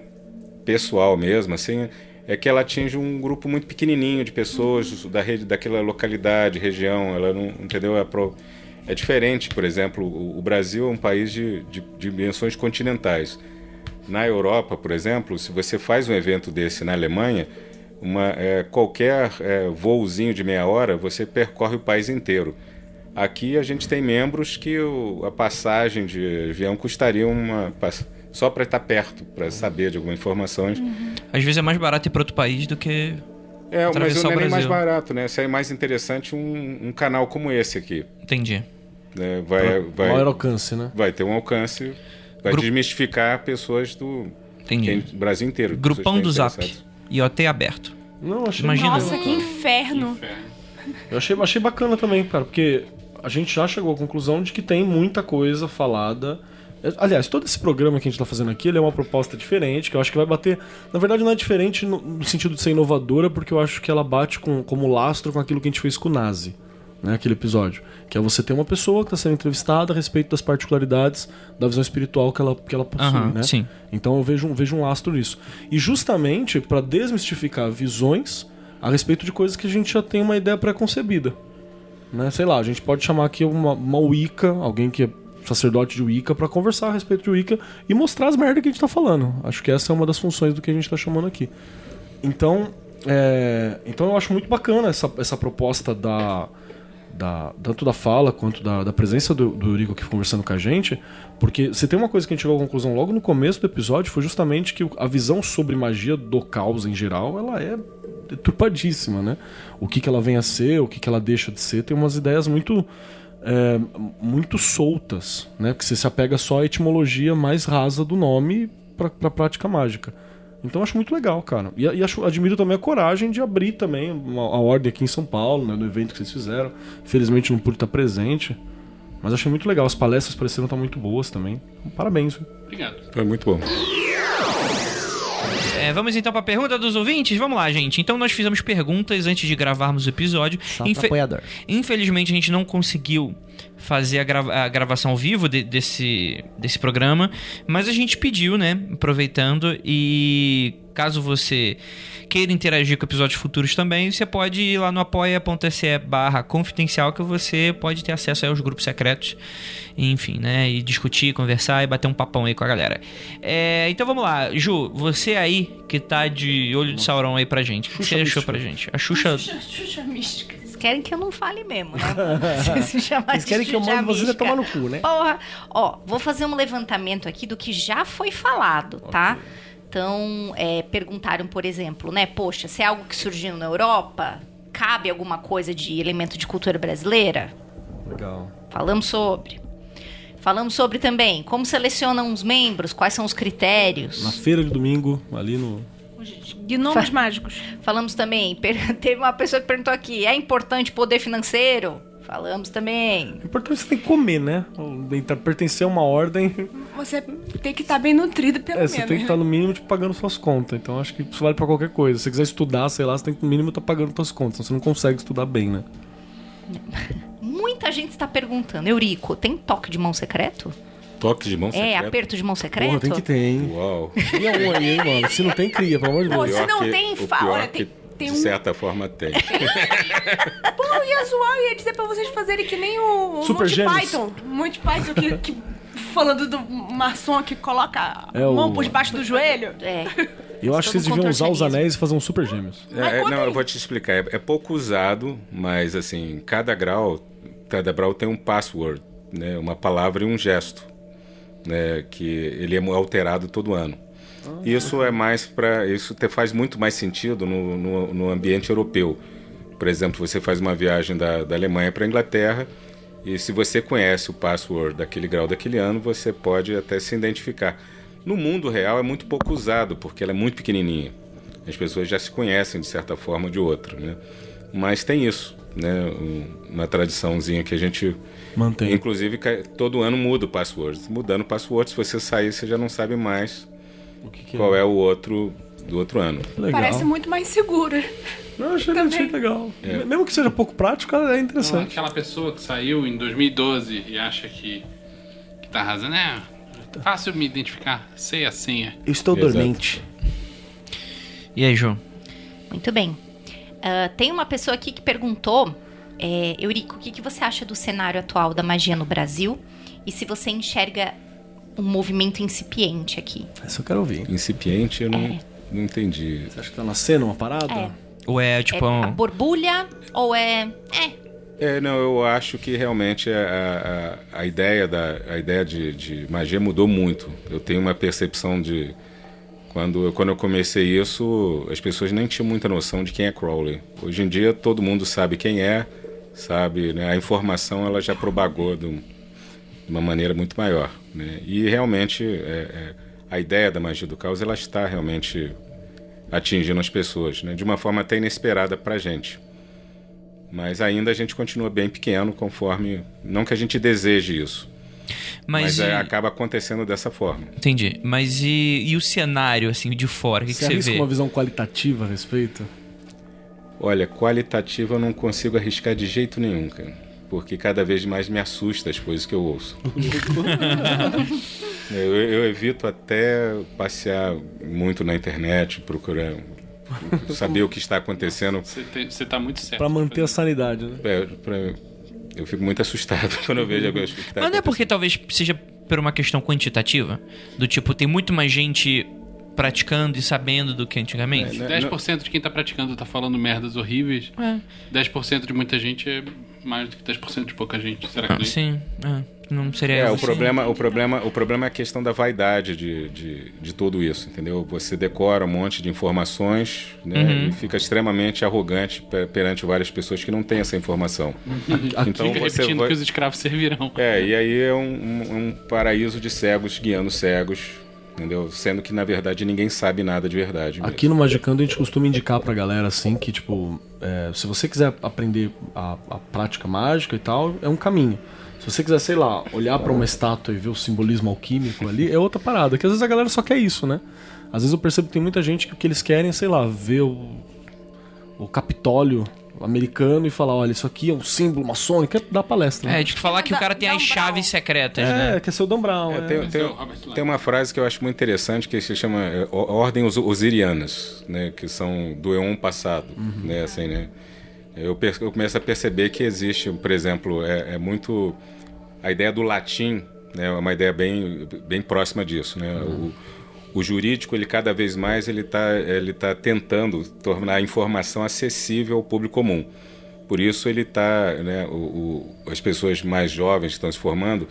pessoal mesmo, assim, é que ela atinge um grupo muito pequenininho de pessoas da rede, daquela localidade, região. Ela não, entendeu? É, pro, é diferente, por exemplo, o, o, Brasil é um país de, de, de dimensões continentais. Na Europa, por exemplo, se você faz um evento desse na Alemanha, uma, é, qualquer é, voozinho de meia hora, você percorre o país inteiro. Aqui a gente tem membros que o, a passagem de avião custaria uma só para estar perto, para saber de alguma informação. Uhum. Às vezes é mais barato ir para outro país do que. É, mas não é nem mais barato, né? Seria mais interessante um, um canal como esse aqui. Entendi. É, vai, vai, maior alcance, né? Vai ter um alcance, vai Gru... desmistificar pessoas do Entendi. Brasil inteiro. Grupão do Zap. E OT aberto. Não, achei Imagina. Nossa, que inferno. que inferno. Eu achei, achei bacana também, cara, porque a gente já chegou à conclusão de que tem muita coisa falada Aliás, todo esse programa que a gente está fazendo aqui é uma proposta diferente, que eu acho que vai bater. Na verdade, não é diferente no, sentido de ser inovadora, porque eu acho que ela bate com, como lastro com aquilo que a gente fez com o Nazi, né, aquele episódio. Que é você ter uma pessoa que está sendo entrevistada a respeito das particularidades da visão espiritual que ela, que ela possui. Uhum, né? Sim. Então eu vejo, vejo um lastro nisso. E justamente para desmistificar visões a respeito de coisas que a gente já tem uma ideia pré-concebida. Né? Sei lá, a gente pode chamar aqui uma, uma Wicca, alguém que é sacerdote de Wicca para conversar a respeito de Wicca e mostrar as merdas que a gente tá falando. Acho que essa é uma das funções do que a gente tá chamando aqui. Então, é, então eu acho muito bacana essa, essa proposta da, da, tanto da fala quanto da, da presença do, Eurico aqui conversando com a gente, porque você tem uma coisa que a gente chegou à conclusão logo no começo do episódio, foi justamente que a visão sobre magia do caos em geral, ela é deturpadíssima, né? O que, que ela vem a ser, o que, que ela deixa de ser, tem umas ideias muito é, muito soltas, né? Porque você se apega só à etimologia mais rasa do nome para a prática mágica. Então acho muito legal, cara. E, e acho, admiro também a coragem de abrir também uma, a ordem aqui em São Paulo, né, no evento que vocês fizeram. Felizmente não pude estar presente. Mas achei muito legal, as palestras pareceram estar muito boas também. Parabéns. Obrigado. Foi muito bom. É, vamos então para a pergunta dos ouvintes? Vamos lá, gente. Então nós fizemos perguntas antes de gravarmos o episódio. Infe apoiador. Infelizmente a gente não conseguiu fazer a, grava a gravação ao vivo de, desse, desse programa, mas a gente pediu, né? Aproveitando e caso você queira interagir com episódios futuros também, você pode ir lá no apoia.se barra confidencial que você pode ter acesso aos grupos secretos, enfim, né? E discutir, conversar e bater um papão aí com a galera. É, então vamos lá, Ju, você aí que tá de olho de Sauron aí pra gente, o que você achou pra gente? A Xuxa... (laughs) Xuxa, Xuxa mística querem que eu não fale mesmo, né? (laughs) Vocês Eles querem que eu mande vocês a tomar no cu, né? Porra. Ó, vou fazer um levantamento aqui do que já foi falado, tá? Então, é, perguntaram, por exemplo, né? Poxa, se é algo que surgiu na Europa, cabe alguma coisa de elemento de cultura brasileira? Legal. Falamos sobre. Falamos sobre também como selecionam os membros, quais são os critérios. Na feira de domingo, ali no. Gnomos Fa mágicos. Falamos também. (laughs) Teve uma pessoa que perguntou aqui: é importante poder financeiro? Falamos também. O importante é você tem que comer, né? Pertencer a uma ordem. Você tem que estar tá bem nutrido, pelo é, menos. Você tem que estar, tá, no mínimo, tipo, pagando suas contas. Então, acho que isso vale pra qualquer coisa. Se você quiser estudar, sei lá, você tem que, no mínimo, estar tá pagando suas contas. Senão você não consegue estudar bem, né? Muita gente está perguntando. Eurico, tem toque de mão secreto? Toque de mão é, secreto? É, aperto de mão secreto? Porra, tem que ter, hein? Uau. Cria um aí, hein, mano? Se não tem, cria, pelo amor de Deus. Pô, se não tem, fala. Tem tem de um... certa forma tem. (laughs) Pô, eu ia zoar, eu ia dizer pra vocês fazerem que nem o, Super Monty Gêmeos. Python. Monty Python que, que falando do maçom que coloca é a mão o... por debaixo do joelho. É. (laughs) Eu acho que vocês deviam usar os anéis e fazer um super gêmeos. É, não, eu vou te explicar. É, é, pouco usado, mas assim, cada grau, cada grau tem um password, né? Uma palavra e um gesto, né? Que ele é alterado todo ano. Isso é mais para isso te faz muito mais sentido no, no, no, ambiente europeu. Por exemplo, você faz uma viagem da, da Alemanha para a Inglaterra e se você conhece o password daquele grau daquele ano, você pode até se identificar. No mundo real é muito pouco usado porque ela é muito pequenininha. As pessoas já se conhecem de certa forma ou de outra, né? Mas tem isso, né? Uma tradiçãozinha que a gente mantém. Inclusive todo ano muda o password. Mudando o password, se você sair, você já não sabe mais que que qual é? é? o outro do outro ano. Legal. Parece muito mais segura. Não, achei, achei legal. É. Mesmo que seja pouco prático, é interessante. Não, aquela pessoa que saiu em 2012 e acha que, que tá arrasando, é fácil me identificar, sei a senha. Eu estou Exato. dormente. E aí, João? Muito bem. Uh, tem uma pessoa aqui que perguntou, é, Eurico, o que, que você acha do cenário atual da magia no Brasil? E se você enxerga um movimento incipiente aqui. Isso eu quero ouvir. Incipiente, eu não, é. não entendi. Você acha que tá nascendo uma parada? É. Ou é tipo. É um... a borbulha, ou é. É. É, não, eu acho que realmente a, a, a ideia, da, a ideia de, de, magia mudou muito. Eu tenho uma percepção de. Quando eu, quando eu comecei isso, as pessoas nem tinham muita noção de quem é Crowley. Hoje em dia todo mundo sabe quem é, sabe, né? A informação ela já propagou de uma maneira muito maior. Né? E realmente é, é, a ideia da magia do caos ela está realmente atingindo as pessoas, né? de uma forma até inesperada para a gente. Mas ainda a gente continua bem pequeno, conforme. Não que a gente deseje isso. Mas, mas é, acaba acontecendo dessa forma. Entendi. Mas e, e o cenário, assim, de fora? O que, você, que você vê? uma visão qualitativa a respeito? Olha, qualitativa eu não consigo arriscar de jeito nenhum, cara porque cada vez mais me assusta as coisas que eu ouço. (laughs) eu, eu, evito até passear muito na internet, procurar saber o que está acontecendo. Você está muito certo. Para manter a sanidade, né? É, pra, eu fico muito assustado (laughs) quando eu vejo as que tá Mas não é porque talvez seja por uma questão quantitativa? Do tipo, tem muito mais gente praticando e sabendo do que antigamente? É, 10% de quem está praticando está falando merdas horríveis. É. 10% de muita gente é mais do que 10% de pouca gente. Será que ah, Sim, ah, não seria é, o problema o problema O problema é a questão da vaidade de, de, de tudo isso, entendeu? Você decora um monte de informações né, uhum. e fica extremamente arrogante perante várias pessoas que não têm essa informação. então fica você repetindo vai... que os escravos servirão. É, e aí é um, um, um paraíso de cegos guiando cegos entendeu? Sendo que na verdade ninguém sabe nada de verdade. Mesmo. Aqui no Magicando a gente costuma indicar pra galera assim que, tipo, é, se você quiser aprender a, a, prática mágica e tal, é um caminho. Se você quiser, sei lá, olhar para uma estátua e ver o simbolismo alquímico ali, é outra parada. Que às vezes a galera só quer isso, né? Às vezes eu percebo que tem muita gente que o que eles querem é, sei lá, ver o, o Capitólio americano e falar, olha, isso aqui é um símbolo maçônico, é dar palestra. Né? É, tipo, falar que o cara tem as chaves secretas, é, né? É, que é seu Dan Brown. É, é. Tem, tem, tem, uma frase que eu acho muito interessante que se chama é, Ordem Osirianas, né? Que são do Eon passado, uhum. né? Assim, né? Eu, eu, começo a perceber que existe, por exemplo, é, é muito... A ideia do latim né, é uma ideia bem, bem próxima disso, né? Uhum. O, o jurídico ele cada vez mais ele está ele tá tentando tornar a informação acessível ao público comum. Por isso ele está, né, o, o, as pessoas mais jovens que estão se formando,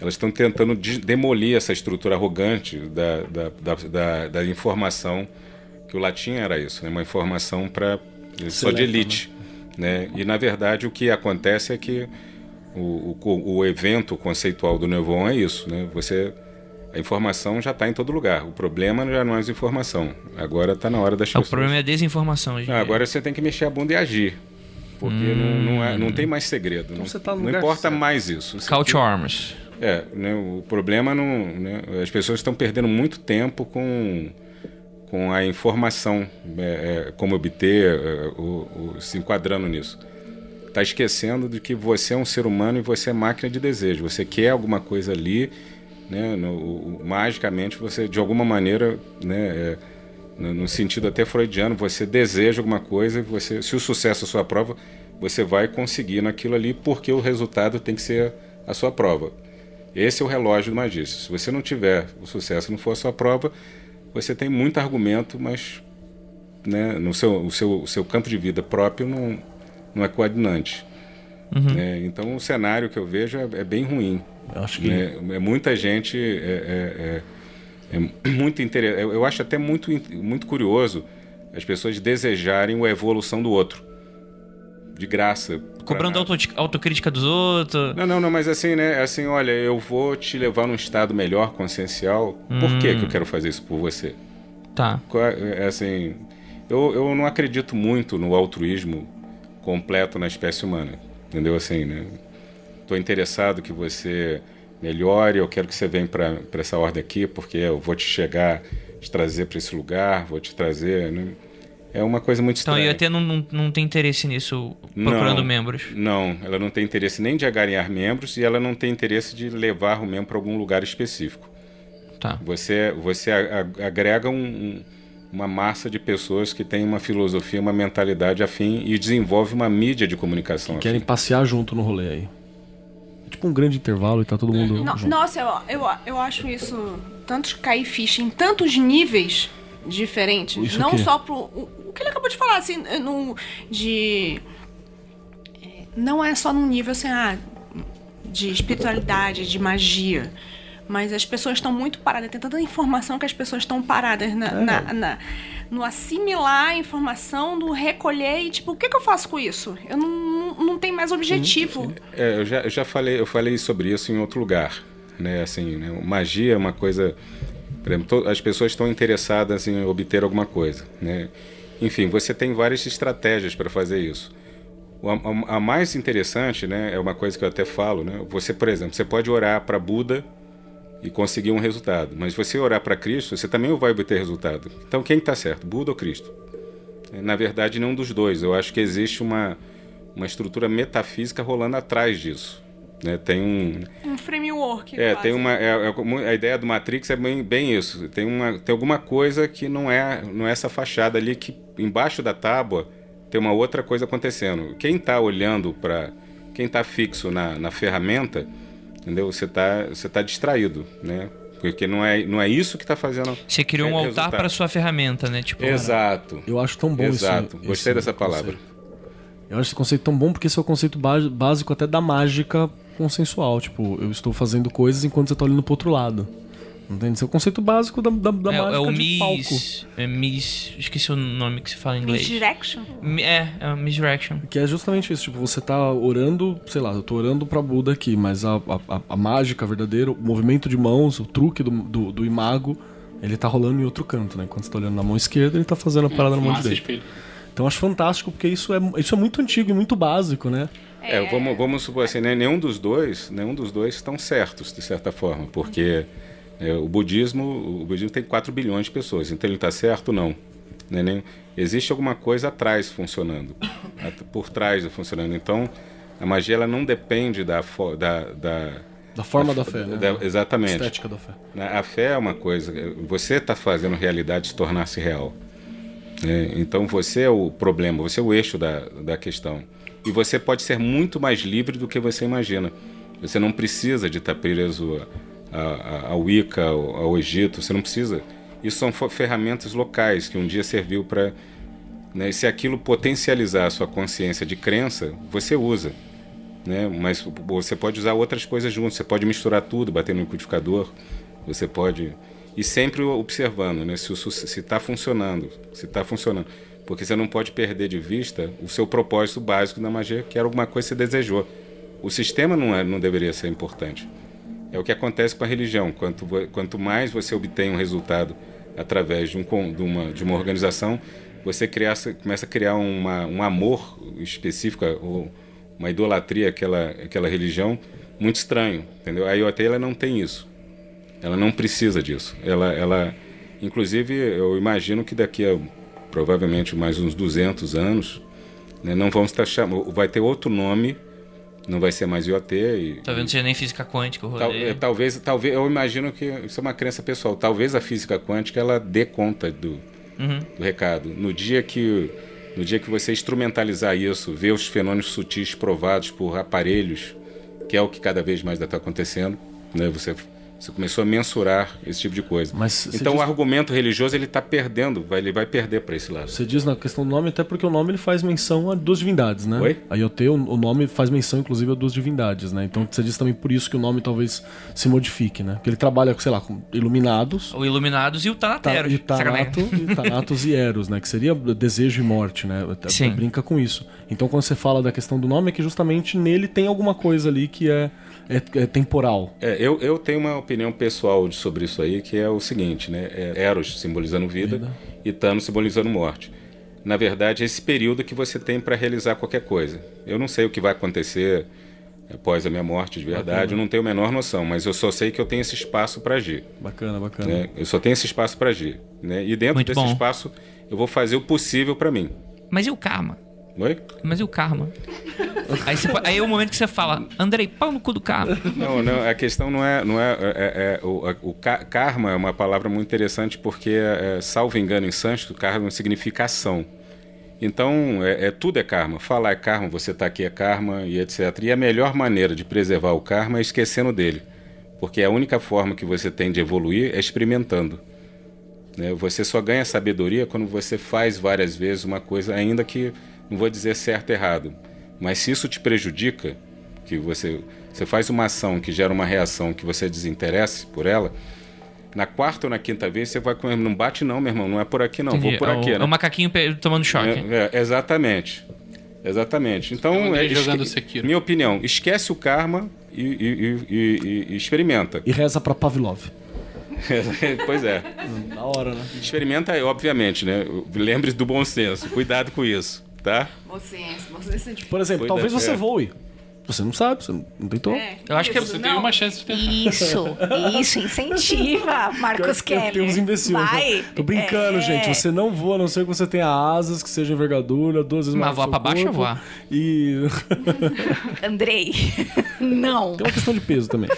elas estão tentando de, demolir essa estrutura arrogante da, da, da, da, da informação, que o latim era isso, né, uma informação para só de elite. Né? né? E na verdade o que acontece é que o, o, o evento conceitual do Nevon é isso, né? Você a informação já está em todo lugar. O problema já não é a informação. Agora está na hora das pessoas. O problema é a desinformação. Não, agora você tem que mexer a bunda e agir. Porque hum. não, não, é, não, tem mais segredo. Então não, tá não importa certo. mais isso. Call to arms. É, né, o problema não. Né, as pessoas estão perdendo muito tempo com, com a informação, é, é, como obter, é, o, o, se enquadrando nisso. Está esquecendo de que você é um ser humano e você é máquina de desejo. Você quer alguma coisa ali né? No, o, magicamente você, de alguma maneira, né, é, no, sentido até freudiano, você deseja alguma coisa você, se o sucesso é a sua prova, você vai conseguir naquilo ali porque o resultado tem que ser a sua prova. Esse é o relógio do magista. Se você não tiver o sucesso, não for a sua prova, você tem muito argumento, mas né, no seu, o seu, o seu campo de vida próprio não, não é coadunante. Uhum. Né? Então o cenário que eu vejo é, é bem ruim. Eu acho que é, é muita gente é, é, é, é muito interessante. Eu acho até muito muito curioso as pessoas desejarem a evolução do outro de graça. Cobrando auto, autocrítica dos outros. Não, não, não, mas assim, né? Assim, olha, eu vou te levar num estado melhor, consciencial. Hum. Por que, que eu hum. quero fazer isso por você? Tá. É assim, eu, eu não acredito muito no altruísmo completo na espécie humana. Entendeu? Assim, né? Estou interessado que você melhore, eu quero que você venha para essa ordem aqui, porque eu vou te chegar, te trazer para esse lugar, vou te trazer. Né? É uma coisa muito estranha. Então a IoT não, não, não tem interesse nisso, procurando não, membros? Não, ela não tem interesse nem de agarrar membros e ela não tem interesse de levar o membro para algum lugar específico. Tá. Você, você agrega um, um, uma massa de pessoas que tem uma filosofia, uma mentalidade afim e desenvolve uma mídia de comunicação. Que querem passear junto no rolê aí tipo um grande intervalo e tá todo mundo. No, nossa, eu, eu, eu acho isso. Tanto cair ficha em tantos níveis diferentes. Isso não só pro. O, o, que ele acabou de falar, assim, no, de. É, não é só num nível assim, ah, de espiritualidade, de magia. Mas as pessoas estão muito paradas. Tem tanta informação que as pessoas estão paradas na, é. na, na no assimilar a informação, no recolher e tipo, o que, que eu faço com isso? Eu não, não tenho mais objetivo. É, eu já, eu já falei, eu falei sobre isso em outro lugar, né? Assim, né? magia é uma coisa, por exemplo, as pessoas estão interessadas em obter alguma coisa, né? Enfim, você tem várias estratégias para fazer isso. A, a, a, mais interessante, né, é uma coisa que eu até falo, né? Você, por exemplo, você pode orar para Buda e conseguir um resultado. Mas você orar para Cristo, você também vai obter resultado. Então quem está certo, Buda ou Cristo? Na verdade, nenhum dos dois. Eu acho que existe uma, uma estrutura metafísica rolando atrás disso. Né? Tem um um framework. É, quase. tem uma é, é, a ideia do Matrix é bem, bem isso. Tem uma tem alguma coisa que não é não é essa fachada ali que embaixo da tábua tem uma outra coisa acontecendo. Quem está olhando para quem está fixo na, na ferramenta entendeu? Você está você tá distraído, né? Porque não é, não é isso que está fazendo. Você criou um altar para sua ferramenta, né? Tipo, Exato. Eu acho tão bom Exato. Esse, Gostei esse dessa palavra. Conceito. Eu acho esse conceito tão bom porque esse é o conceito básico até da mágica consensual. Tipo, eu estou fazendo coisas enquanto você está olhando para outro lado. Entende? Esse é o conceito básico da, da, da é, mágica é o de palco. É Miss... Esqueci o nome que se fala em inglês. Misdirection? É, é Misdirection. Que é justamente isso. Tipo, você tá orando... Sei lá, eu tô orando pra Buda aqui, mas a, a, a mágica verdadeira, o movimento de mãos, o truque do, do, do, imago, ele tá rolando em outro canto, né? Enquanto você tá olhando na mão esquerda, ele tá fazendo a parada na mão direita. Então acho fantástico, porque isso é, isso é muito antigo e muito básico, né? É, vamos, vamos supor assim, né? nenhum dos dois, nenhum dos dois estão certos, de certa forma, porque é, o budismo, o budismo tem 4 bilhões de pessoas, então ele está certo não. Né? Existe alguma coisa atrás funcionando, por trás funcionando. Então, a magia ela não depende da, da, da da forma da, da fé, né? Da, exatamente. Estética da fé. A fé é uma coisa. Você está fazendo realidade se tornar-se real. É, então você é o problema, você é o eixo da, da questão. E você pode ser muito mais livre do que você imagina. Você não precisa de estar preso ao Wicca, ao, ao Egito, você não precisa. Isso são ferramentas locais que um dia serviu para. Né, se aquilo potencializar a sua consciência de crença, você usa. Né? Mas você pode usar outras coisas juntos, você pode misturar tudo, bater no liquidificador, você pode e sempre observando, né, se está funcionando, se está funcionando, porque você não pode perder de vista o seu propósito básico da magia, que era alguma coisa que você desejou. O sistema não, é, não deveria ser importante. É o que acontece com a religião. Quanto, quanto mais você obtém um resultado através de, um, de, uma, de uma organização, você cria, começa a criar uma, um amor específico ou uma idolatria àquela, àquela religião muito estranho, entendeu? A IoT ela não tem isso. Ela não precisa disso. Ela, ela, inclusive, eu imagino que daqui a provavelmente mais uns 200 anos, né, não vamos estar chamando, vai ter outro nome, não vai ser mais IoT. E, Talvez não seja nem física quântica, tal, é, talvez, talvez, eu imagino que isso é uma crença pessoal. Talvez a física quântica ela dê conta do, uhum. do recado. No dia que no dia que você instrumentalizar isso, ver os fenômenos sutis provados por aparelhos, que é o que cada vez mais está acontecendo, né? Você você começou a mensurar esse tipo de coisa. Mas então diz... o argumento religioso ele está perdendo, vai, ele vai perder para esse lado. Você diz na questão do nome até porque o nome ele faz menção a duas divindades, né? Oi? A o nome faz menção inclusive a duas divindades, né? Então você diz também por isso que o nome talvez se modifique, né? Porque ele trabalha, sei lá, com iluminados. O iluminados e o Thanateros. Ta, e Tanato, e Thanatos e Eros, né? Que seria desejo e morte, né? Sim. Brinca com isso. Então quando você fala da questão do nome é que justamente nele tem alguma coisa ali que é é, é temporal. É, eu, eu tenho uma opinião pessoal sobre isso aí, que é o seguinte, né? É Eros simbolizando vida, vida. e Thanos simbolizando morte. Na verdade, é esse período que você tem para realizar qualquer coisa. Eu não sei o que vai acontecer após a minha morte de verdade, bacana. eu não tenho a menor noção, mas eu só sei que eu tenho esse espaço para agir. Bacana, bacana. Né? Eu só tenho esse espaço para agir. Né? E dentro Muito desse bom. espaço, eu vou fazer o possível para mim. Mas e o karma? Oi? Mas e o karma? aí, você, aí é o momento que você fala, Andrei, pau no cu do karma. Não, não, a questão não é. Não é, é, é o, o, karma é uma palavra muito interessante porque, é, salvo engano em sânscrito, karma significa ação. Então, é, é, tudo é karma. Falar é karma, você está aqui é karma e etc. E a melhor maneira de preservar o karma é esquecendo dele. Porque a única forma que você tem de evoluir é experimentando. Né? Você só ganha sabedoria quando você faz várias vezes uma coisa, ainda que não vou dizer certo ou errado, mas se isso te prejudica, que você, você faz uma ação que gera uma reação que você desinteresse por ela, na quarta ou na quinta vez você vai com não bate não, meu irmão, não é por aqui não, Entendi. vou por aqui. É o, né? o macaquinho tomando choque. É, é, exatamente. Exatamente. Então, é, jogando minha opinião, esquece o karma e, e, e, e experimenta. E reza para Pavlov. (laughs) pois é. Da hora, né? Experimenta, obviamente, né? Lembre-se do bom senso. Cuidado com isso tá? Você, você tipo, Por exemplo, talvez você é. voe. Você não sabe, você não tentou. É, eu acho que você não. tem uma chance de tentar. Isso, isso, incentiva, (laughs) Marcos Keller. Tem uns imbecil. Vai. Tô brincando, é. gente. Você não voa, a não ser que você tenha asas, que seja envergadura, duas vezes mais. Mas voar pra baixo ou voar? E. (laughs) Andrei, (laughs) não. Tem uma questão de peso também.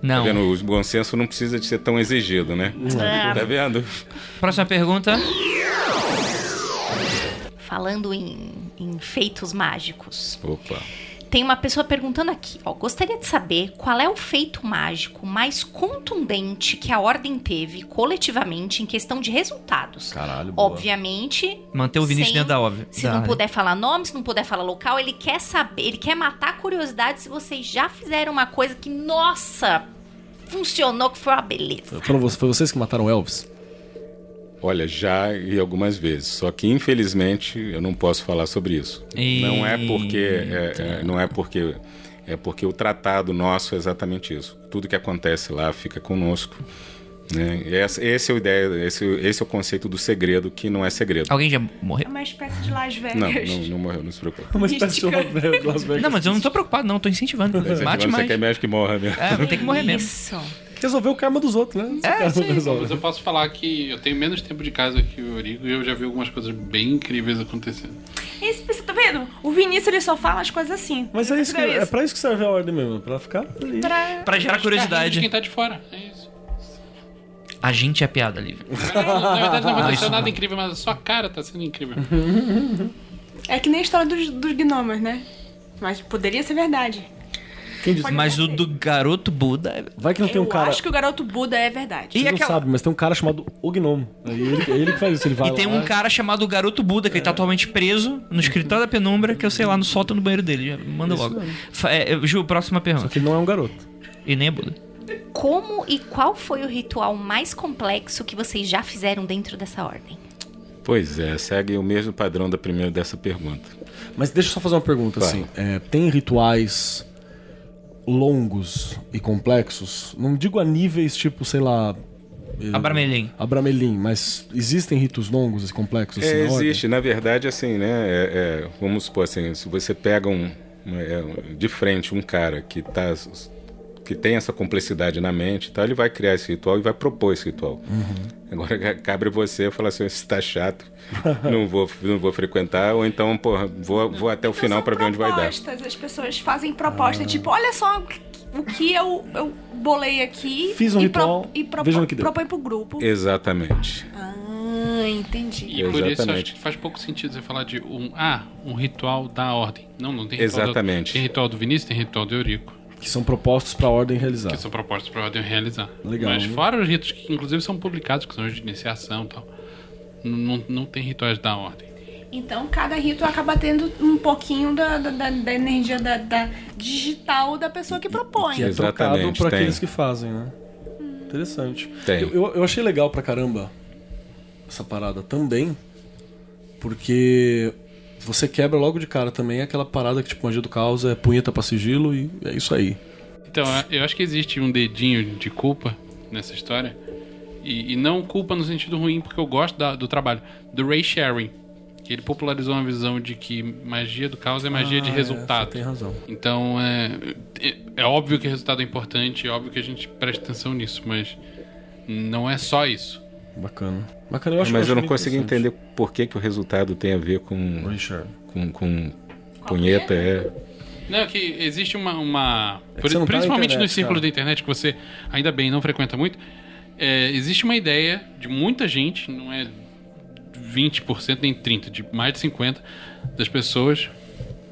Não. Tá vendo? O bom senso não precisa de ser tão exigido, né? É. Tá vendo? Próxima pergunta falando em, em feitos mágicos. Opa. Tem uma pessoa perguntando aqui, ó, gostaria de saber qual é o feito mágico mais contundente que a ordem teve coletivamente em questão de resultados. Caralho, boa. Obviamente. Manter o Vinícius dentro da óbvia. Se não puder falar nome, se não puder falar local, ele quer saber, ele quer matar a curiosidade se vocês já fizeram uma coisa que, nossa, funcionou, que foi uma beleza. Foram, foi vocês que mataram Elvis? Olha, já e algumas vezes. Só que infelizmente eu não posso falar sobre isso. E... Não é porque é, é, não é porque é porque o tratado nosso é exatamente isso. Tudo que acontece lá fica conosco Né? Esse, esse, é o ideia, esse, esse é o conceito do segredo que não é segredo. Alguém já morreu? É uma espécie de Las Vegas. Não, não, não morreu, não se preocupe. Uma espécie de Las Vegas. Não, mas eu não tô preocupado, não, tô incentivando. Mate mais. Você quer mesmo que morra mesmo. É, tem que morrer mesmo. Isso. Resolver o karma dos outros, né? É, sim. Mas eu posso falar que eu tenho menos tempo de casa que o Eurico e eu já vi algumas coisas bem incríveis acontecendo. Esse, você tá vendo? O Vinícius ele só fala as coisas assim. Mas é, isso que, é pra isso que serve a ordem mesmo, pra ficar ali. Pra... Pra gerar curiosidade. De quem tá de fora, é isso. A gente é piada, Lívia. Na verdade não (laughs) Não, aconteceu isso nada não. incrível, mas a sua cara tá sendo incrível. É que nem a história dos, dos gnomos, né? Mas poderia ser verdade. Quem diz? Mas o do garoto Buda. é- Vai que não tem Eu um cara. acho que o garoto Buda é verdade. Você E não aquela- sabe, mas tem um cara chamado O Gnomo. Aí ele, é ele que faz isso, ele vai E tem lá, um cara chamado Garoto Buda, que ele tá atualmente preso no escritório da penumbra, que eu sei lá, no sótão do banheiro dele. Manda Isso logo. mesmo. Fa- é, Ju, próxima Só pergunta. que ele não é um garoto. E nem é Buda. Como e qual foi o ritual mais complexo que vocês já fizeram dentro dessa ordem? Pois é, segue o mesmo padrão da primeira dessa pergunta. Mas deixa eu só fazer uma pergunta, Vai. assim. É, tem rituais longos e complexos? Não digo a níveis tipo, sei lá... eh, Abramelin. Abramelin, mas existem ritos longos e complexos assim, É, na ordem? existe, na verdade, assim, né? é- é, vamos supor assim, se você pega um, é, um- de frente um cara que tá que tem essa complexidade na mente, tá, ele vai criar esse ritual e vai propor esse ritual. Uhum. Agora (laughs) cabe você falar assim, isso tá chato, não vou, não vou frequentar, ou então, porra, vou, vou até o Então final para ver onde vai dar. propostas, As pessoas fazem proposta, tipo, olha só o que eu, eu bolei aqui. Fiz um e ritual, e propo- veja no que deu. propõe pro grupo. Exatamente. Ah, entendi. E por isso acho Exatamente. que faz pouco sentido você falar de um, ah, um ritual da ordem. Não, não tem ritual. Exatamente. Do, tem ritual do Vinícius, tem ritual do Eurico, Que são propostos pra ordem realizar. que são propostos pra ordem realizar. Legal, Mas hein? fora os ritos que inclusive são publicados, que são os de iniciação e tal. Não, não tem rituais da ordem. Então, cada rito acaba tendo um pouquinho da, da, da- da energia da, da digital da pessoa que propõe. Que é trocado tem. aqueles que fazem, né? Interessante. Tem. Eu, eu, eu achei legal pra caramba essa parada também, porque você quebra logo de cara também aquela parada que, tipo, magia do caos é punheta pra sigilo e é isso aí. Então, eu acho que existe um dedinho de culpa nessa história. E, e não culpa no sentido ruim, porque eu gosto da- do trabalho. Do Ray Sharing. Que ele popularizou uma visão de que magia do caos é magia de Ah, é, resultado. você tem razão. Então, é, é, é óbvio que resultado é importante, é óbvio que a gente presta atenção nisso, mas não é só isso. Bacana. Bacana, eu acho Mas acho eu não interessante. entender por que, que o resultado tem a ver com, Richard. com, com punheta. É. Não, que existe uma. uma É que por- tá principalmente internet, nos círculos cara. da internet, que você ainda bem não frequenta muito. é, existe uma ideia de muita gente, não é 20% nem 30%, de mais de 50% das pessoas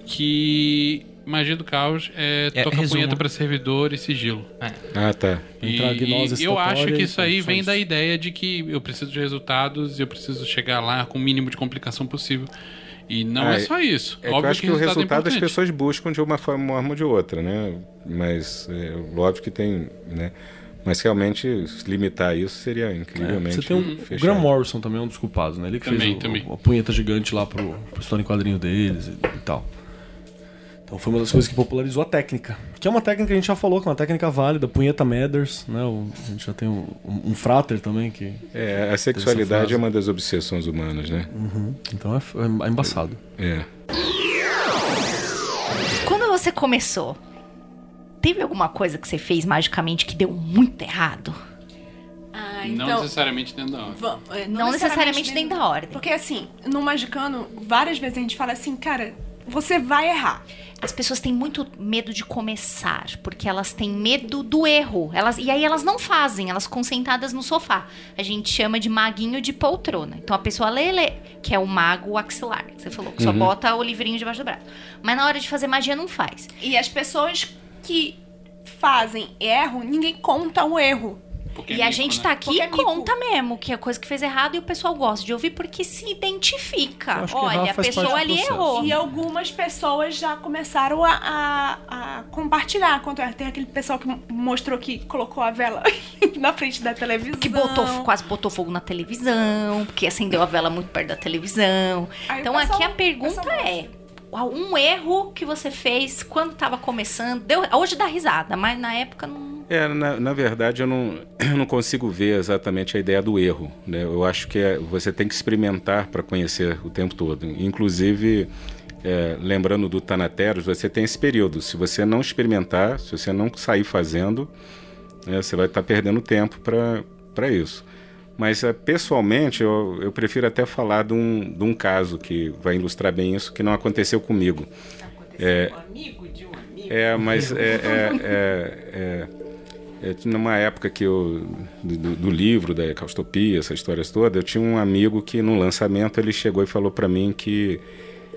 que magia do caos é, É, tocar resumo. punheta para servidor e sigilo. Ah, tá. E, gnose e eu acho que isso aí vem da ideia de que eu preciso de resultados e eu preciso chegar lá com o mínimo de complicação possível. E não Ah, é só isso. É que eu Óbvio acho que o resultado é as pessoas buscam de uma forma ou de outra, né? Mas é, óbvio que tem, né? Mas realmente limitar isso seria incrivelmente Você tem um, o fechado. Graham Morrison também é um dos culpados, né? Ele que Também, fez o, também. o- a punheta gigante lá pro, pro em quadrinho deles e, e tal. Então foi uma das coisas que popularizou a técnica. Que é uma técnica que a gente já falou, que é uma técnica válida, punheta Mathers, né? O- a gente já tem um, um, um frater também que. É, a sexualidade é uma das obsessões humanas, né? Então é, é embaçado. É. Quando você começou, teve alguma coisa que você fez magicamente que deu muito errado? Ah, Não então. necessariamente dentro da ordem. é, Não necessariamente dentro da ordem. Porque assim, no Magicano, várias vezes a gente fala assim, cara, você vai errar. As pessoas têm muito medo de começar, porque elas têm medo do erro. Elas, e aí elas não fazem, elas ficam sentadas no sofá. A gente chama de maguinho de poltrona. Então a pessoa lê, lê, que é o mago axilar, que você falou, que só bota o livrinho debaixo do braço. Mas na hora de fazer magia não faz. E as pessoas que fazem erro, ninguém conta o erro. Porque e é a mico, gente né? tá aqui Porque e é conta mesmo que é coisa que fez errado e o pessoal gosta de ouvir porque se identifica. Olha, a pessoa ali errou. E algumas pessoas já começaram a, a- a compartilhar. Quanto é, tem aquele pessoal que mostrou que colocou a vela (laughs) na frente da televisão. Que botou, quase botou fogo na televisão, porque acendeu a vela muito perto da televisão. Aí então pessoal- aqui a pergunta é: um erro que você fez quando tava começando. Deu, hoje dá risada, mas na época não. É, na, na verdade eu não, eu não consigo ver exatamente a ideia do erro. Né? Eu acho que é, você tem que experimentar para conhecer o tempo todo. Inclusive, é, lembrando do Tanateros, você tem esse período. Se você não experimentar, se você não sair fazendo, né, você vai estar tá perdendo tempo para isso. Mas é, pessoalmente, eu, eu prefiro até falar de um, de um caso que vai ilustrar bem isso, que não aconteceu comigo. Aconteceu é, com um amigo de um amigo. É, mas é, (laughs) é, é, é, é numa época que eu do, do, livro da caustopia, essas histórias todas, eu tinha um amigo que no lançamento ele chegou e falou para mim que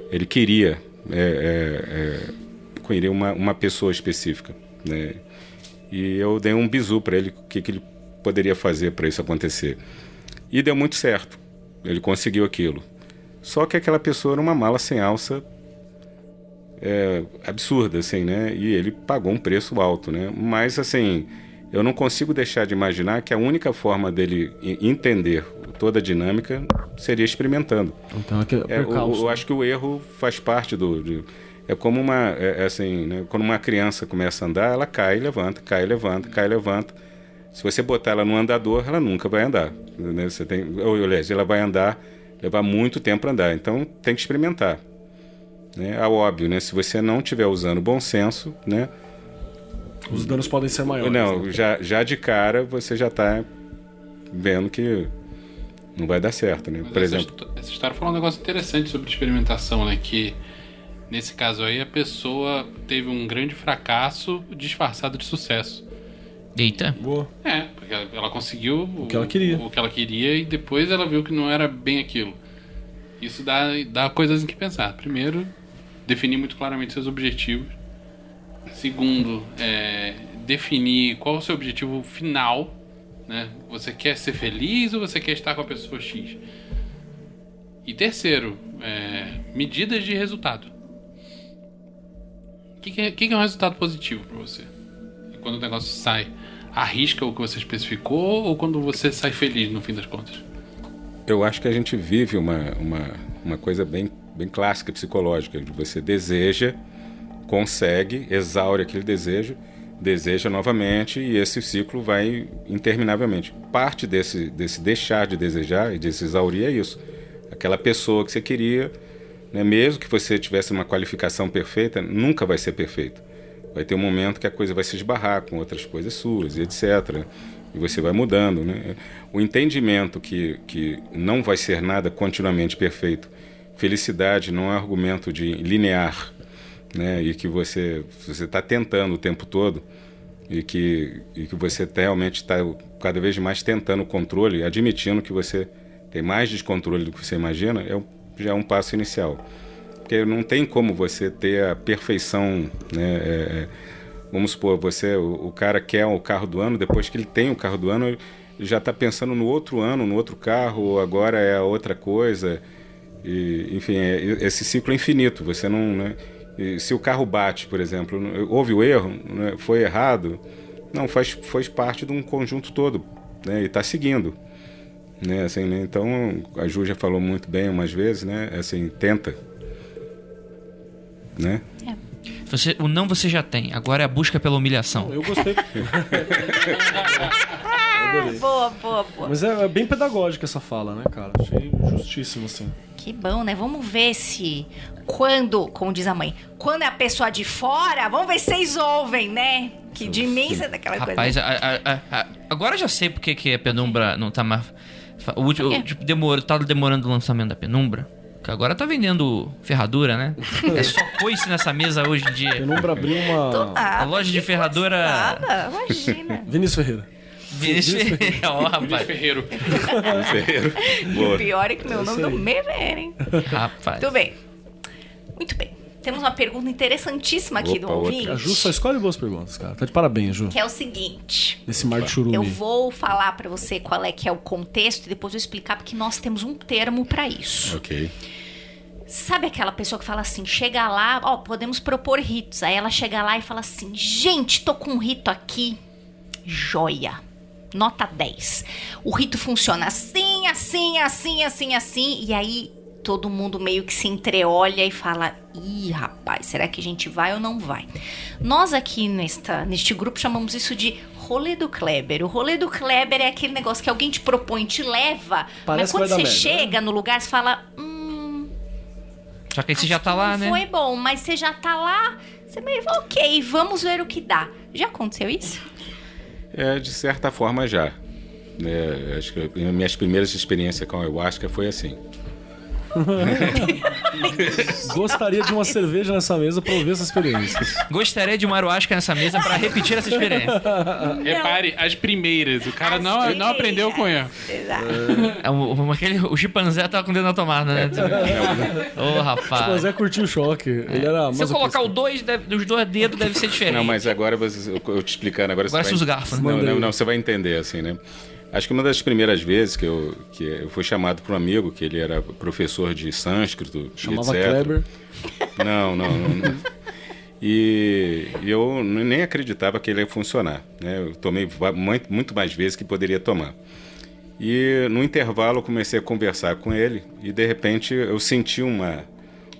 ele queria é, uma, uma pessoa específica, né? E eu dei um bizu para ele que, que ele poderia fazer para isso acontecer. E deu muito certo. Ele conseguiu aquilo. Só que aquela pessoa era uma mala sem alça é, absurda, assim, né? E ele pagou um preço alto, né? Mas, assim, eu não consigo deixar de imaginar que a única forma dele entender toda a dinâmica seria experimentando. Então, é, é eu, eu, acho que o erro faz parte do. De, é como uma. É, é, assim, né? quando uma criança começa a andar, ela cai e levanta, cai e levanta, cai e levanta. Se você botar ela no andador, ela nunca vai andar. Né? Você tem, ou, aliás, ela vai andar, levar muito tempo para andar. Então, tem que experimentar. Né? É óbvio, né? Se você não estiver usando bom senso, né? Os danos podem ser maiores. Não, né? já, já de cara você já está vendo que não vai dar certo, né? Mas Por essa exemplo. Essa história falou um negócio interessante sobre experimentação, né? Que nesse caso aí a pessoa teve um grande fracasso disfarçado de sucesso. Eita. Boa. É, porque ela conseguiu o que ela queria. O que ela queria e depois ela viu que não era bem aquilo. Isso dá, dá coisas em que pensar. Primeiro, definir muito claramente seus objetivos. Segundo, é, definir qual o seu objetivo final. Né? Você quer ser feliz ou você quer estar com a pessoa X? E terceiro, é, medidas de resultado. O que, que, é, que, é um resultado positivo para você? Quando o negócio sai, arrisca o que você especificou ou quando você sai feliz no fim das contas? Eu acho que a gente vive uma, uma, uma coisa bem bem clássica, psicológica, de você deseja, consegue, exaure aquele desejo, deseja novamente e esse ciclo vai interminavelmente. Parte desse, desse deixar de desejar e desse exaurir é isso. Aquela pessoa que você queria, né, mesmo que você tivesse uma qualificação perfeita, nunca vai ser perfeito. Vai ter um momento que a coisa vai se esbarrar com outras coisas suas e etc. E você vai mudando. Né? O entendimento que, que não vai ser nada continuamente perfeito felicidade não é um argumento de linear, né? E que você você está tentando o tempo todo e que e que você tá, realmente está cada vez mais tentando o controle, admitindo que você tem mais descontrole do que você imagina, é, já é um passo inicial. Porque não tem como você ter a perfeição, né? É, é vamos supor, você, o, o, cara quer o carro do ano, depois que ele tem o carro do ano, já está pensando no outro ano, no outro carro, agora é outra coisa. E, enfim, é, esse ciclo é infinito. Você não, né? se o carro bate, por exemplo, houve o erro, né? foi errado, não faz, faz parte de um conjunto todo, né? E está seguindo, né? Assim, né? Então a Ju já falou muito bem umas vezes, né? Assim, tenta, né? É. Você, o não você já tem, agora é a busca pela humilhação. Eu gostei. (laughs) boa, boa, boa. Mas é, é, bem pedagógica essa fala, né, cara? Achei justíssimo, assim. Que bom, né? Vamos ver se quando, como diz a mãe, quando é a pessoa de fora, vamos ver se vocês ouvem, né? Que de mim é daquela Rapaz, coisa. Rapaz, a, a, a, agora já sei porque que a penumbra não tá mais. O último, tipo, demorou, tá demorando o lançamento da penumbra. Que agora tá vendendo ferradura, né? É só (laughs) coice nessa mesa hoje em dia. Penumbra abriu uma. a loja de ferradura. Nada, imagina. (laughs) Vinícius Ferreira. Vinícius Ferreira. Ó, rapaz. Ferreiro. Ferreiro. O pior é que meu nome não me hein? Rapaz. Tudo bem. Muito bem. Temos uma pergunta interessantíssima aqui Opa, do ouvinte. A Ju só escolhe boas perguntas, cara. Tá de parabéns, Ju. Que é o seguinte. Nesse mar de churume. Eu vou falar para você qual é que é o contexto e depois vou explicar porque nós temos um termo para isso. Ok. Sabe aquela pessoa que fala assim, chega lá, ó, podemos propor ritos. Aí ela chega lá e fala assim, gente, tô com um rito aqui, joia nota 10. O rito funciona assim, assim, assim, assim, assim, e aí todo mundo meio que se entreolha e fala: ih, rapaz, será que a gente vai ou não vai? Nós aqui nesta, neste grupo chamamos isso de rolê do Kleber. O rolê do Kleber é aquele negócio que alguém te propõe, te leva, Parece mas quando você merda, chega né? no lugar, você fala. Hum, Só que aí você já tá lá, né? Foi bom, mas você já tá lá, você meio, ok, vamos ver o que dá. Já aconteceu isso? É, de certa forma já. É, acho que minhas primeiras experiências com a ayahuasca foi assim. (laughs) Gostaria de uma cerveja nessa mesa para ouvir essa experiência. Gostaria de uma aruasca nessa mesa para repetir essa experiência. (laughs) Repare, as primeiras. O cara não, não aprendeu com erro. Exato. É, o, aquele, o chimpanzé tava com o dedo na tomada, né? Ô, oh, rapaz. O chimpanzé curtiu o choque. Ele era Se eu colocar o dois, deve, os dois dedos, deve ser diferente. Não, mas agora você, eu te explicando. Agora, agora você vai... os garfos. Não, não, não, você vai entender, assim, né? Acho que uma das primeiras vezes que eu, que eu fui chamado por um amigo, que ele era professor de sânscrito, Chamava etc. Kleber? Não, não, não. E eu nem acreditava que ele ia funcionar. Né? Eu tomei muito mais vezes que poderia tomar. E no intervalo eu comecei a conversar com ele e de repente eu senti uma,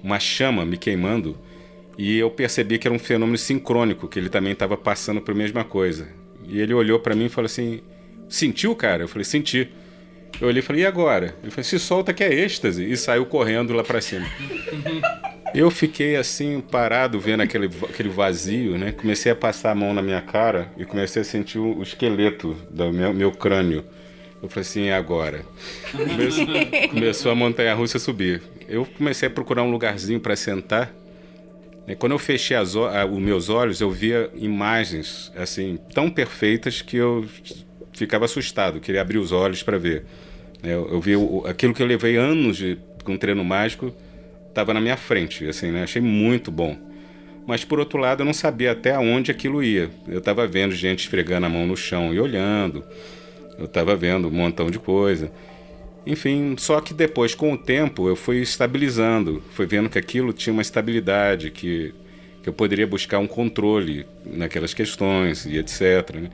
uma chama me queimando e eu percebi que era um fenômeno sincrônico, que ele também estava passando por a mesma coisa. E ele olhou para mim e falou assim: Sentiu, cara? Eu falei, senti. Eu olhei e falei, e agora? Ele falou, se solta que é êxtase. E saiu correndo lá para cima. (laughs) Eu fiquei assim, parado, vendo aquele, aquele vazio, né? Comecei a passar a mão na minha cara e comecei a sentir o, esqueleto do meu, meu crânio. Eu falei assim, e agora? Começou, (laughs) começou a montanha russa subir. Eu comecei a procurar um lugarzinho para sentar. E quando eu fechei as, os meus olhos, eu via imagens assim tão perfeitas que eu ficava assustado, queria abrir os olhos para ver. Eu, eu vi o, aquilo que eu levei anos de, com treino mágico, estava na minha frente, assim, né? Achei muito bom. Mas por outro lado, eu não sabia até onde aquilo ia. Eu estava vendo gente esfregando a mão no chão e olhando. Eu estava vendo um montão de coisa. Enfim, só que depois, com o tempo, eu fui estabilizando, fui vendo que aquilo tinha uma estabilidade, que, que eu poderia buscar um controle naquelas questões e etc. Né?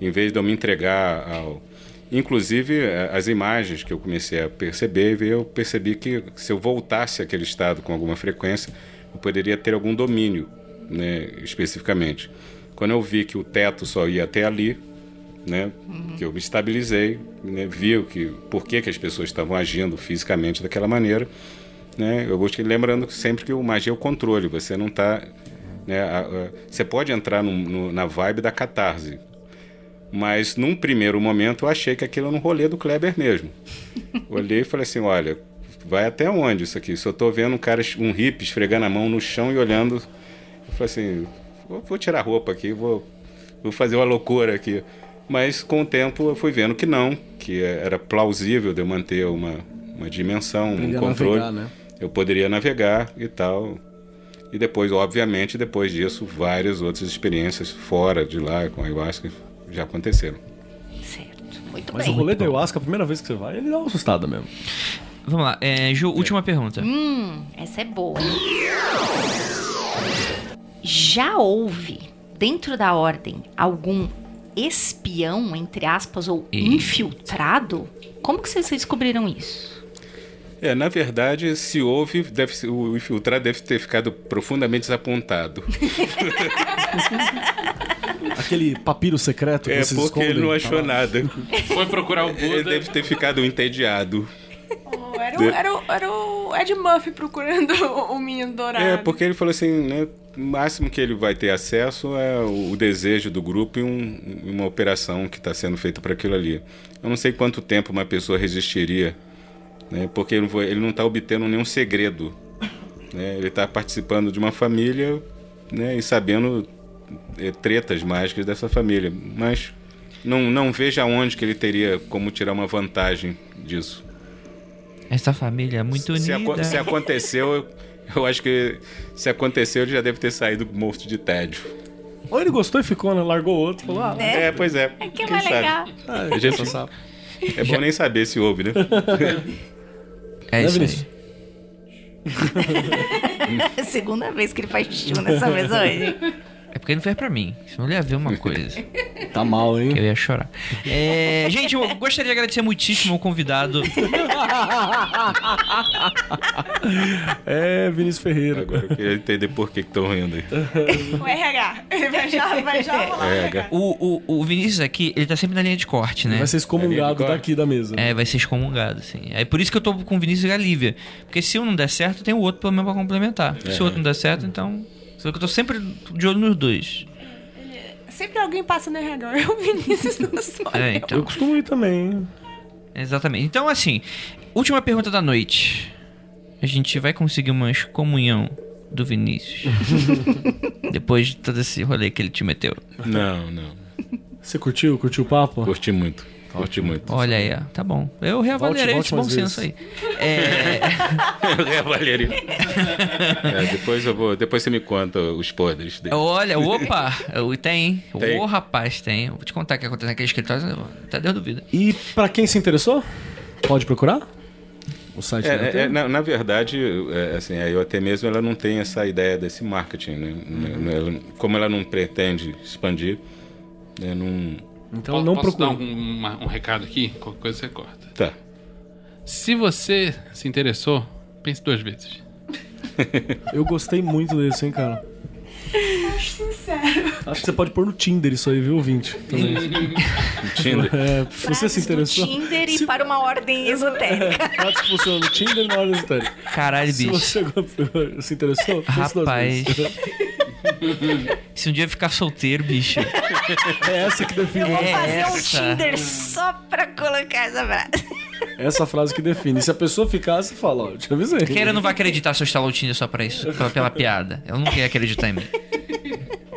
Em vez de eu me entregar ao. Inclusive, é, as imagens que eu comecei a perceber, eu percebi que se eu voltasse àquele estado com alguma frequência, eu poderia ter algum domínio, né, especificamente. Quando eu vi que o teto só ia até ali, né, uhum. que eu me estabilizei, né, vi que, por que, que as pessoas estavam agindo fisicamente daquela maneira, né, eu gostei lembrando sempre que o magia é o controle, você não está... Né, você pode entrar no, no, na vibe da catarse, mas num primeiro momento eu achei que aquilo era um rolê do Kleber mesmo. (laughs) Olhei e falei assim: olha, vai até onde isso aqui? Se eu estou vendo um cara, um hippie esfregando a mão no chão e olhando. Eu falei assim: vou, vou tirar a roupa aqui, vou, vou fazer uma loucura aqui. Mas com o tempo eu fui vendo que não, que era plausível de eu manter uma, uma dimensão, um controle. Navegar, né? Eu poderia navegar e tal. E depois, obviamente, depois disso, várias outras experiências fora de lá com a ayahuasca já aconteceram. Certo, muito Mas bem. o rolê do ayahuasca, a primeira vez que você vai, ele dá uma assustada mesmo. Vamos lá, é, Ju, última pergunta. Hum, essa é boa. Já houve, dentro da ordem, algum espião, entre aspas, ou e... infiltrado? Como que vocês descobriram isso? É, na verdade, se houve, deve, o infiltrado deve ter ficado profundamente desapontado. (laughs) Aquele papiro secreto que é vocês porque ele não achou nada. (laughs) Foi procurar o Buda. Ele deve ter ficado entediado. Oh, era, o, era, o, era o Ed Murphy procurando (laughs) o menino dourado. É, porque ele falou assim, né? O máximo que ele vai ter acesso é o, o desejo do grupo e um, uma operação que está sendo feita para aquilo ali. Eu não sei quanto tempo uma pessoa resistiria, né? Porque ele não está obtendo nenhum segredo. Né? Ele está participando de uma família né? e sabendo é, tretas mágicas dessa família. Mas não, não vejo aonde que ele teria como tirar uma vantagem disso. Essa família é muito unida. Se, se aconteceu, eu, eu, acho que se aconteceu, ele já deve ter saído morto de tédio. Ou ele gostou e ficou, né? Largou outro. Falou, ah, é. é, pois é. É que é mais legal. Ah, a gente sabe. É bom nem saber se houve, né? (laughs) É isso aí. (laughs) Segunda vez que ele faz tio nessa mesa hoje. É porque ele não fez pra mim. Senão ele ia ver uma (laughs) coisa. tá mal, hein? Que eu ia chorar. É, gente, eu gostaria de agradecer muitíssimo ao convidado. (laughs) é, Vinícius Ferreira. Agora eu queria entender por que estão rindo aí. (laughs) O RH. Vai já, vai já rolar. É, o, o, o Vinícius aqui, ele tá sempre na linha de corte, né? Vai ser excomungado daqui da mesa. É, vai ser excomungado, sim. É por isso que eu tô com o Vinícius e a Lívia. Porque se um não der certo, tem o outro pelo menos pra complementar. É. Se o outro não der certo, então. Só que eu tô sempre de olho nos dois. Sempre alguém passa no RH. Eu, Vinícius, não (laughs) sou. É, então. Eu costumo ir também. Exatamente. Então, assim, última pergunta da noite. A gente vai conseguir uma excomunhão do Vinícius. (laughs) Depois de todo esse rolê que ele te meteu. Não, não. Você curtiu? Curtiu o papo? Curti muito. Curti muito. Olha aí, tá bom. Eu volte, volte esse bom senso aí. (laughs) É... eu reavaliaria. é, depois eu vou. Depois você me conta os podres dele. Olha, opa! Tem. (laughs) tem. Ô, rapaz, tem. Vou te contar o que aconteceu naquele escritório, até deu dúvida. E pra quem se interessou, pode procurar? o site é, é, na, na, verdade, é, assim, a IoT mesmo ela não tem essa ideia desse marketing. Né? Uhum. Ela, como ela não pretende expandir, né? não... Então não posso procura. dar um, uma, um recado aqui? Qualquer coisa você corta. Tá. Se você se interessou, pense duas vezes. Eu gostei muito desse, hein, cara. Acho sincero. Acho que você pode pôr no Tinder isso aí, viu, ouvinte? (laughs) Tinder. É, você se interessou. No Tinder e se... para uma ordem esotérica. (laughs) Acho que funciona no Tinder e na ordem esotérica. Caralho, bicho. Se você se interessou, Rapaz. (laughs) (laughs) Se um dia ficar solteiro, bicho. É essa que define. Eu vou fazer é um Tinder só pra colocar essa frase. Essa frase que define. Se a pessoa ficar, você fala, ó, te avisei. Queira não vai acreditar se eu instalar o Tinder só pra isso, pela, pela piada. Eu não quero acreditar em mim.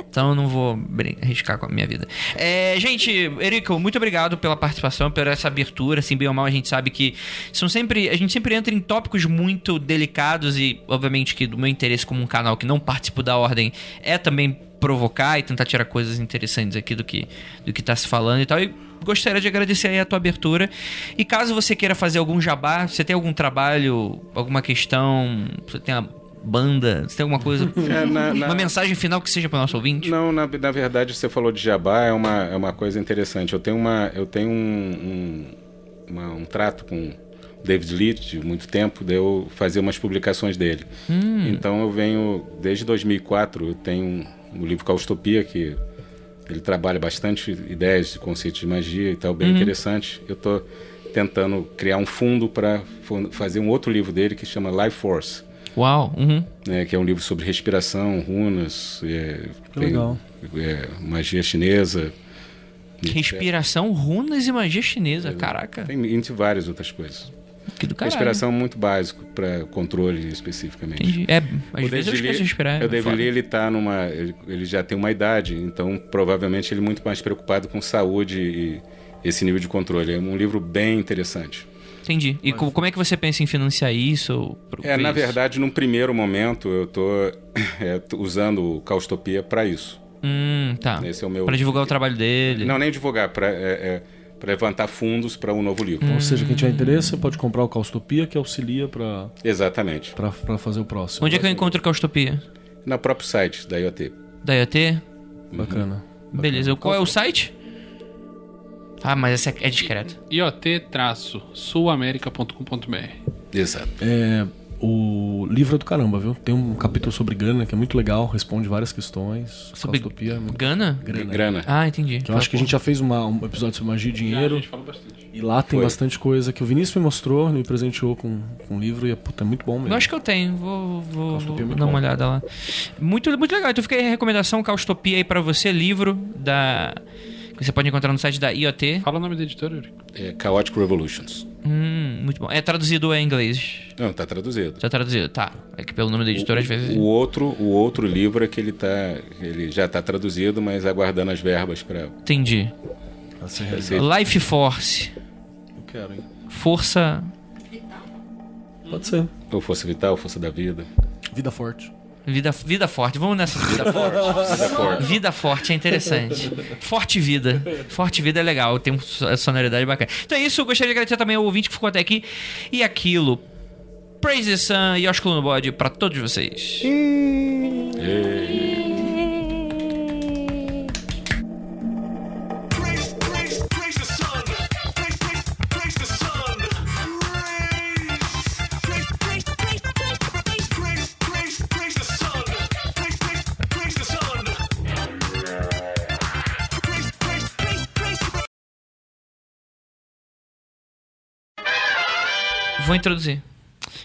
Então eu não vou arriscar com a minha vida. É, gente, Erico, muito obrigado pela participação, por essa abertura. Assim, bem ou mal, a gente sabe que são sempre. A gente sempre entra em tópicos muito delicados e, obviamente, que do meu interesse como um canal que não participo da ordem é também provocar e tentar tirar coisas interessantes aqui do que, do que tá se falando e tal. E gostaria de agradecer aí a tua abertura. E caso você queira fazer algum jabá, você tem algum trabalho, alguma questão, você tem banda? Você tem alguma coisa? (laughs) É, na, na... Uma mensagem final que seja para o nosso ouvinte? Não, na, na, verdade, você falou de jabá, é uma, é uma coisa interessante. Eu tenho, uma, eu tenho um, um, uma, um trato com David Leitch de muito tempo, de eu fazer umas publicações dele. Hum. Então eu venho, desde 2004, eu tenho um, um livro Caustopia, que ele trabalha bastante ideias de conceitos de magia e tal, bem uhum. interessante. Eu estou tentando criar um fundo para fazer um outro livro dele que chama Life Force Uau! Uhum. É, que é um livro sobre respiração, runas, é, tem. É, magia chinesa. Respiração, runas e magia chinesa, é, caraca. Tem entre várias outras coisas. Que do caralho. Respiração é muito básico para controle especificamente. Entendi. É, às o vezes eu esqueço de respirar. O David Lee, ele tá numa. Ele, ele, já tem uma idade, então provavelmente ele é muito mais preocupado com saúde e esse nível de controle. É um livro bem interessante. Entendi. E Mas... como é que você pensa em financiar isso? É, na isso? verdade, num primeiro momento, eu estou (laughs) é, usando o Caustopia para isso. Hum, tá. Esse é o meu. Para divulgar o trabalho dele. Não, nem divulgar, para é, é, levantar fundos para um novo livro. Hum. Ou seja, quem tiver interesse, pode comprar o Caustopia, que auxilia para. Exatamente. Para fazer o próximo. Onde é que eu encontro o Caustopia? No próprio site da IoT. Da IoT? Bacana. Beleza. Qual é o site? Ah, mas essa é discreto. iot-sulamerica.com.br Exato. É, o livro é do caramba, viu? Tem um capítulo sobre grana que é muito legal, responde várias questões. Sobre Costopia, é muito... Grana? Grana. Ah, entendi. eu acho que a gente já fez uma, um episódio sobre magia e dinheiro. a gente falou bastante. E lá tem Foi. bastante coisa que o Vinícius me mostrou, me presenteou com, com um livro e é, puta, é muito bom mesmo. Eu acho que eu tenho, vou, vou, vou é dar uma olhada lá. Muito, muito legal. Então fica aí a recomendação Caustopia aí pra você, livro da que você pode encontrar no site da IoT. Fala o nome da editora. É Chaotic Revolutions. Hum, muito bom. É traduzido em inglês? Não, tá traduzido. Tá traduzido, tá. É que pelo nome da editora, o, às vezes... O outro, o outro livro é que ele, tá, ele já tá traduzido, mas aguardando as verbas para... Entendi. Life Force. Eu quero, hein? Força... Pode ser. Ou Força Vital, Força da Vida. Vida Forte. Vida, vida forte. Vamos nessa. Vida forte. vida forte. Vida forte é interessante. Forte vida. Forte vida é legal. Tem uma sonoridade bacana. Então é isso. Eu gostaria de agradecer também ao ouvinte que ficou até aqui. E aquilo. Praise the Sun e Oscar no Bode pra todos vocês. E... Vou introduzir.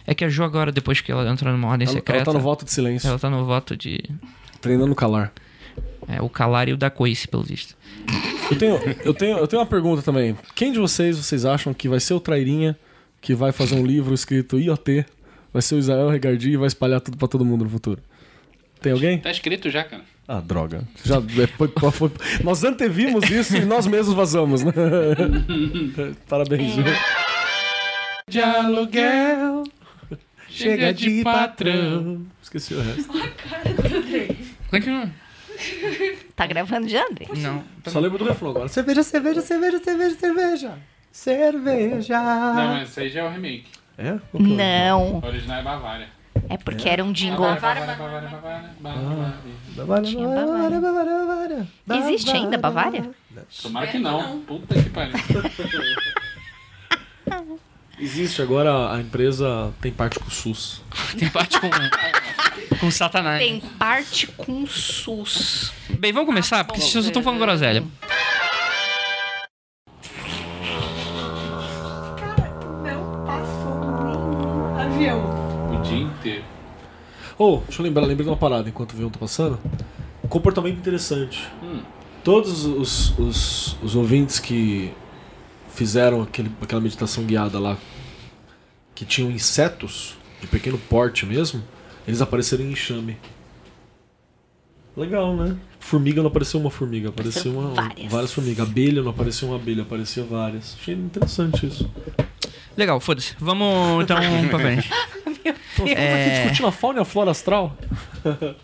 É que a Jo agora, depois que ela entrou numa ordem ela, secreta... Ela tá no voto de silêncio. Ela tá no voto de... Treinando calar. É, o calar e o da coice, pelo visto. Eu tenho, eu, tenho, eu tenho uma pergunta também. Quem de vocês, vocês acham que vai ser o Trairinha que vai fazer um livro escrito IoT, vai ser o Israel Regardi e vai espalhar tudo pra todo mundo no futuro? Tem alguém? Tá escrito já, cara. Ah, droga. Já é, foi, foi, nós antevimos isso e nós mesmos vazamos, né? (laughs) Parabéns, viu? De aluguel. Chega de patrão. Esqueci o resto. Como é que não? Tá gravando já, André? Não. Só lembro do refrão agora. Cerveja, cerveja, cerveja, cerveja, cerveja. Cerveja. Não, mas esse aí já é o remake. É? Não. O original é Bavária. É porque era um jingle. Bavária, Bavária, Bavária, Bavária. Tinha Bavária. Existe ainda Bavária? Tomara que não. Puta que pariu. (laughs) Existe agora a empresa tem parte com o SUS. (laughs) Tem parte com com Satanás. Tem parte com SUS. Bem, vamos começar, porque vocês estão falando groselha. O dia inteiro. Oh, deixa eu lembrar, lembrei de uma parada enquanto o avião tá passando. Um comportamento interessante. Hum. Todos os, os, os ouvintes que fizeram aquele, aquela meditação guiada lá, que tinham insetos de pequeno porte mesmo, eles apareceram em enxame. Legal, né? Formiga não apareceu uma formiga, apareceu uma, várias. várias formigas. Abelha não apareceu uma abelha, aparecia várias. Achei interessante isso. Legal, foda-se. Vamos então pra frente. (laughs) Estamos É. discutindo a fauna e a flora astral? (laughs)